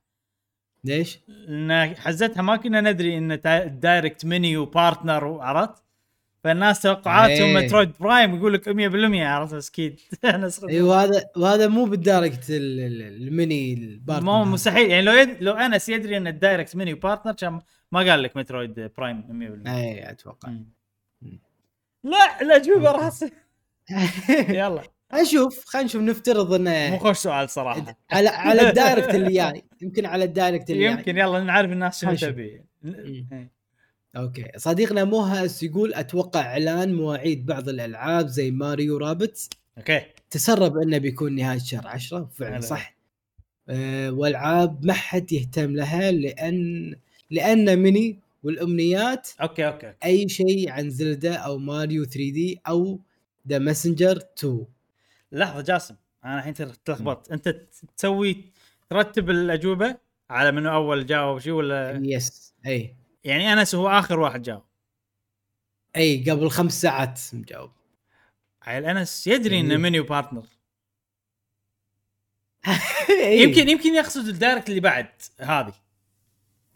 ليش؟ لأن حزتها ما كنا ندري إن direct mini partner وعرفت فالناس توقعاتهم إيه. Metroid Prime يقول لك 100% عرفت بس أكيد أنا صغير. أيوه هذا وهذا مو بال direct ال- ال- ال mini ال partner مو. مستحيل يعني لو يد... لو أنس يدري إن ال direct mini partner كان ما قال لك Metroid Prime 100% اي أتوقع مم. مم. لا الاجوبه راح يلا نشوف خلينا نشوف نفترض مو انه خوش سؤال صراحة على على ال direct اللي جاي يمكن على ال direct اللي جاي يمكن يلا نعرف الناس شنو. تبي. إيه. okay صديقنا موهس يقول أتوقع إعلان مواعيد بعض الألعاب زي Mario Rabbids okay تسرب إنه بيكون نهاية شهر 10 فعلا. صح أه والعاب ما حد يهتم لها لأن لأن مني والأمنيات okay okay okay. أي شيء عن Zelda أو ماريو 3 دي أو The Messenger 2 لحظة جاسم أنا الحين تلخبطت أنت تسوي ترتب الأجوبة على منو أول جاوب شيء ولا؟ yes أي. يعني انس هو آخر واحد جاوب. أي قبل خمس ساعات مجاوب. عيل انس يدري إنه. mini partner. يمكن يمكن يقصد ال direct اللي بعد هذه.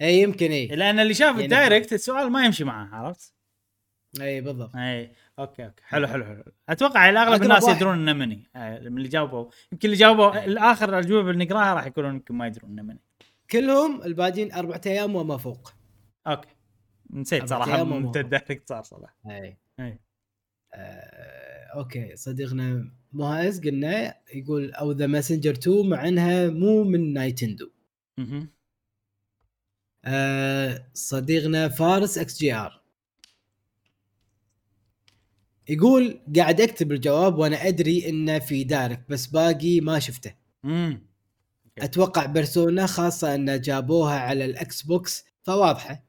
اي يمكن اي لأن اللي شاف يعني- ال direct السؤال ما يمشي معه عرفت؟ اي بالضبط. اي okay okay. حلو حلو حلو. أتوقع أغلب الناس واحد. يدرون إنه مني. آه، من اللي جاوبوا. يمكن اللي جاوبوا الآخر الاجوبه اللي نقرأها راح يكونون يمكن ما يدرون إنه مني. كلهم الباقيين أربعة أيام وما فوق. okay. نسيت صراحة متى وما- ال direct صار صراحة. اي إي. آه، okay. صديقنا مهاز قلنا يقول أو The Messenger 2 مع إنها مو من Nintendo. آه، صديقنا فارس XGR. يقول قاعد أكتب الجواب وأنا أدري إنه في direct بس باقي ما شفته. امم أتوقع Persona خاصة إن جابوها على ال Xbox فواضحة.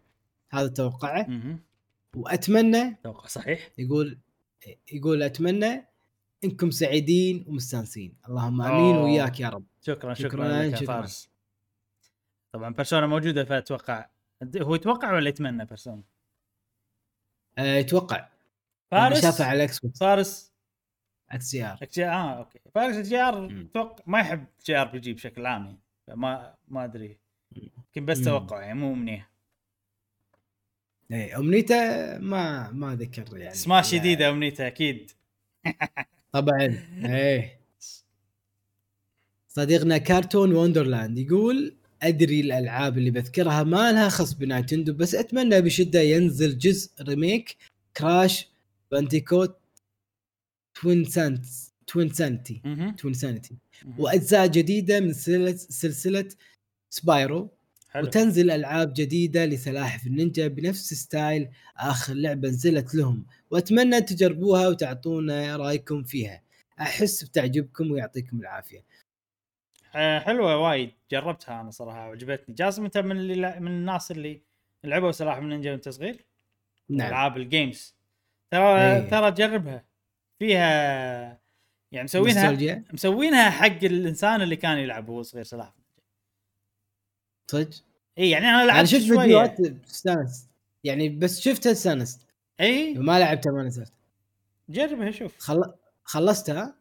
هذا توقعه. وأتمنى توقع صحيح. يقول يقول أتمنى إنكم سعيدين ومستانسين. اللهم آمين أوه. وياك يا رب. شكرا شكرا, شكراً، لك يا شكراً. فارس. طبعا Persona موجودة فأتوقع. هو يتوقع ولا يتمنى Persona؟ أه يتوقع. فارس؟ شافها على ال Xbox. فارس؟ XGR XG آه okay. فارس GR. أتوقع ما يحب JRPG بشكل عام يعني. ما ما أدري. يمكن بس. توقع يعني مو امنيه اي امنيته ما ما أذكر يعني. سماش جديده امنيته أكيد. طبعا إيه. صديقنا Cartoon Wonderland يقول أدري الألعاب اللي بذكرها ما لها خص ب Nintendo بس أتمنى بشدة ينزل جزء remake Crash Bandicoot Twinsan Twinsanity. Twinsanity. وأجزاء جديدة من سلسلة Spyro. حلو. وتنزل ألعاب جديدة لسلاحف النينجا بنفس style آخر لعبة نزلت لهم. وأتمنى تجربوها وتعطونا رأيكم فيها. أحس بتعجبكم ويعطيكم العافية. حلوة وايد جربتها أنا صراحة وعجبتني جاسم أنت من اللي من الناس اللي لعبوا سلاحف النينجا وانت صغير نعم. ألعاب ال games ترى إيه. ترى جربها فيها يعني مسوينها مسوينها حق الإنسان اللي كان يلعب وهو صغير سلاحف. صدق؟ اي يعني أنا أنا لعبت شفت شوية. فيديوهات استانست. يعني بس شفتها استانست. اي ما لعبتها ما نزلت. جربها شوف. خل... خلصتها.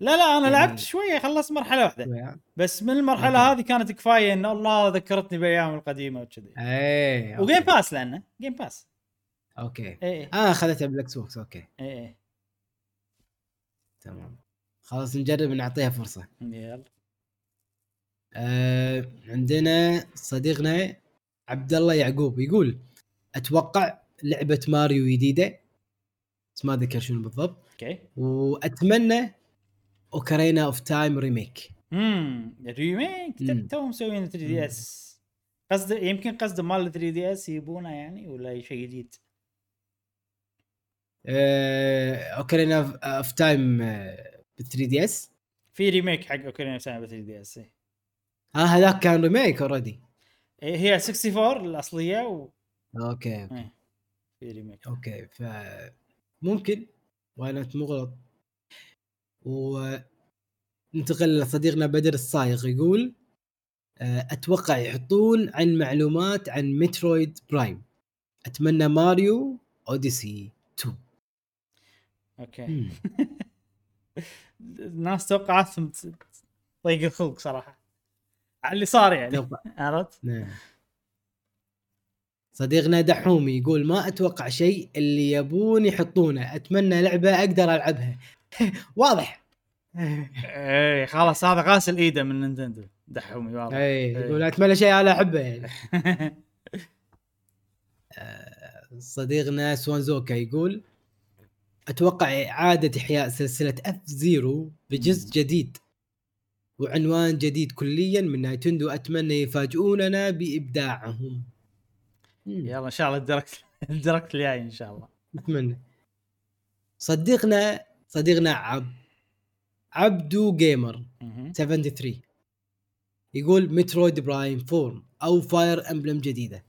لا لا أنا يعني- لعبت شوية خلصت مرحلة واحدة. شوية. بس من المرحلة. هذه كانت كفاية إنها ذكرتني بأيام القديمة وكذي. إيه و Game. Pass لأنه Game Pass okay. اي اي آه اخذتها بال Xbox okay. اي اي تمام. خلاص نجرب نعطيها فرصة. يلا. آه عندنا صديقنا عبد الله يعقوب يقول أتوقع لعبة ماريو جديدة. بس ما ذكر شنو بالضبط. okay. وأتمنى اوكارينا اوف تايم ريميك امم ريميك. توهم مسوين 3DS قصده يمكن قصده مال 3DS يبونه يعني ولا شيء جديد؟ Ocarina of Time ب 3DS في remake حق Ocarina of Time 3DS ها هذاك كان remake already هي 64 الأصلية و... okay إيه، في remake okay ف ممكن. وأنا مو غلط و ننتقل لصديقنا بدر الصايغ يقول آه، أتوقع يحطون عن معلومات عن Metroid Prime. أتمنى Mario Odyssey 2 okay. الناس توقعاتهم ضيق الخلق صراحة. على اللي صار يعني. عرفت؟ نعم. صديقنا دحومي يقول ما أتوقع شيء اللي يبون يحطونه. أتمنى لعبة أقدر ألعبها. واضح. إيه خلاص هذا غاسل إيده من Nintendo. دحومي واضح. اي يقول أتمنى شيء أنا أحبه يعني. صديقنا سوانزوكا يقول أتوقع إعادة إحياء سلسلة F-Zero بجزء جديد وعنوان جديد كليا من Nintendo أتمنى يفاجئوننا بإبداعهم. يلا إن شاء الله ال direct ال direct الجاي إن شاء الله. أتمنى. صديقنا صديقنا عب عبدو Gamer مهم. 73 يقول Metroid Prime 4 أو Fire Emblem جديدة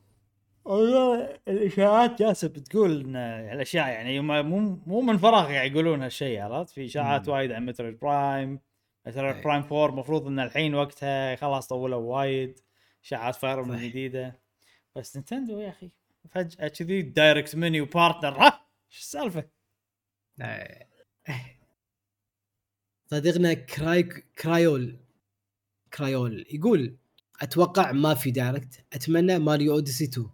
والله الإشاعات جالسه بتقول إن الأشياء يعني مو مو من فراغ يعني يقولون هالشيء عرفت في إشاعات. وايد عن Metroid Prime Metroid أي. Prime 4 المفروض إن الحين وقتها خلاص طولوا وايد إشاعات Fire صح. جديدة بس Nintendo يا أخي فجأة كذي direct mini partner ها شو السالفة؟ صديقنا كراي كرايول كرايول يقول أتوقع ما في direct. أتمنى Mario Odyssey 2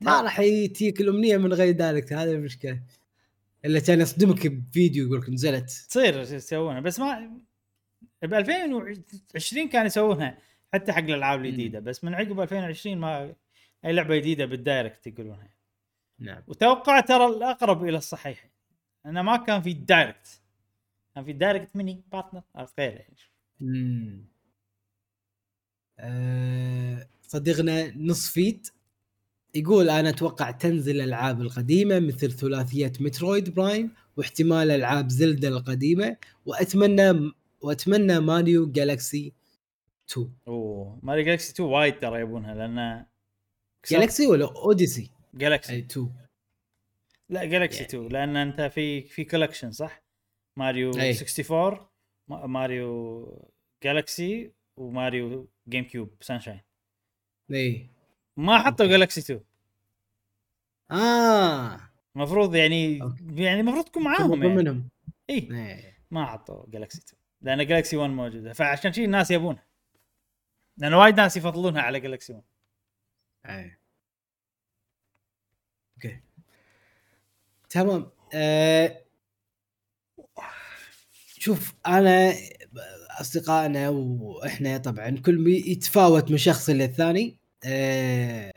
ما راح يتيك الأمنية من غير direct هذه المشكلة. إلا كان يصدمك بفيديو يقول لك نزلت. تصير يسوونها بس ما ب 2020 كانوا يسوونها حتى حق الألعاب الجديدة. بس من عقب 2020 ما أي لعبة جديدة بال direct يقولونها. نعم. وتوقع ترى الأقرب إلى الصحيح. انه ما كان في direct كان في direct mini partner عرفت غير يعني مم. أه صديقنا نصفيت يقول أنا أتوقع تنزل الألعاب القديمة مثل ثلاثية Metroid Prime واحتمال ألعاب Zelda القديمة وأتمنى وأتمنى Mario Galaxy 2 أوه Mario Galaxy 2 وايد ترى يبونها لأن Galaxy ولا Odyssey؟ Galaxy 2 لا Galaxy يعني. 2 لأن أنت في في collection صح؟ ماريو أي. 64 ما- Mario Galaxy و Mario GameCube Sunshine اي ما حطوا Galaxy 2 آه المفروض يعني okay. يعني المفروض تكون معاهم يعني. منهم اي إيه. ما حطوا Galaxy 2 لأن Galaxy 1 موجودة فعشان شي الناس يبونها لأن وايد ناس يفضلونها على Galaxy 1 إيه okay تمام. أه شوف أنا أصدقائنا وإحنا طبعا كل يتفاوت من شخص إلى الثاني أه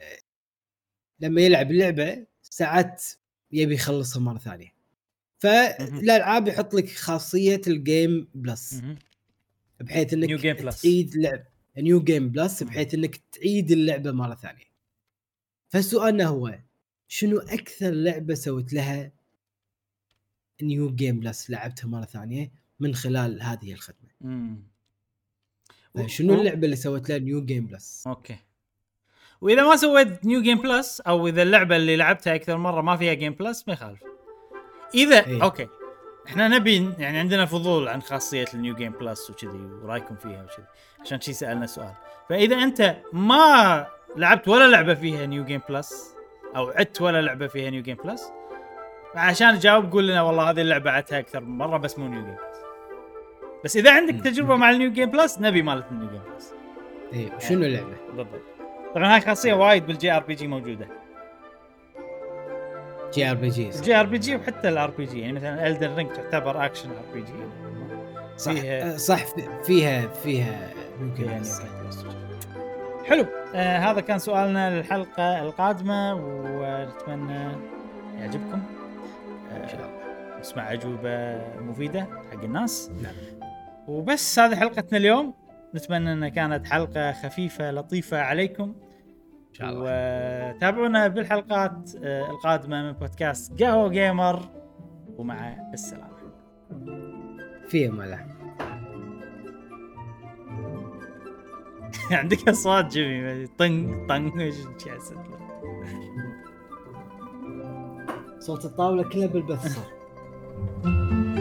لما يلعب اللعبة ساعات يبي يخلصها مرة ثانية. فالالعاب يحط لك خاصية ال Game Plus. بحيث إنك New Game Plus. تعيد لعب. New Game Plus بحيث إنك تعيد اللعبة مرة ثانية. فسؤالنا هو شنو أكثر لعبة سويت لها New Game Plus لعبتها مرة ثانية من خلال هذه الخدمة؟ مم. شنو اللعبة اللي سويت لها New Game Plus okay. وإذا ما سويت New Game Plus أو إذا اللعبة اللي لعبتها أكثر مرة ما فيها Game Plus ما يخالف. إذا إيه. okay. إحنا نبي يعني عندنا فضول عن خاصية ال New Game Plus وكذي ورأيكم فيها وكذي عشان شي سألنا سؤال. فإذا أنت ما لعبت ولا لعبة فيها New Game Plus أو عدت ولا لعبة فيها New Game Plus عشان تجاوب قول لنا والله هذه اللعبة عدتها أكثر من مرة بس مو New Game Plus بس إذا عندك. تجربة مع ال New Game Plus نبي مالت ال New Game Plus اي شنو اللعبة؟ بالضبط. طبعا هاي خاصية وايد بال JRPG موجودة. JRPG ال J RPG وحتى ال RPG يعني مثلا Elden Ring تعتبر action RPG صح فيها- صح في- فيها فيها Game يعني Plus حلو. آه هذا كان سؤالنا للحلقة القادمة ونتمنى يعجبكم. إن شاء آه الله. نسمع أجوبة مفيدة حق الناس. نعم. وبس هذه حلقتنا اليوم. نتمنى انها كانت حلقة خفيفة لطيفة عليكم. إن شاء الله. وتابعونا بالحلقات آه، القادمة من بودكاست قهوة جيمر. ومع السلامة. في ملح عندك أصوات جيمي طنق طنق إيش صوت الطاولة كلها بالبث صار.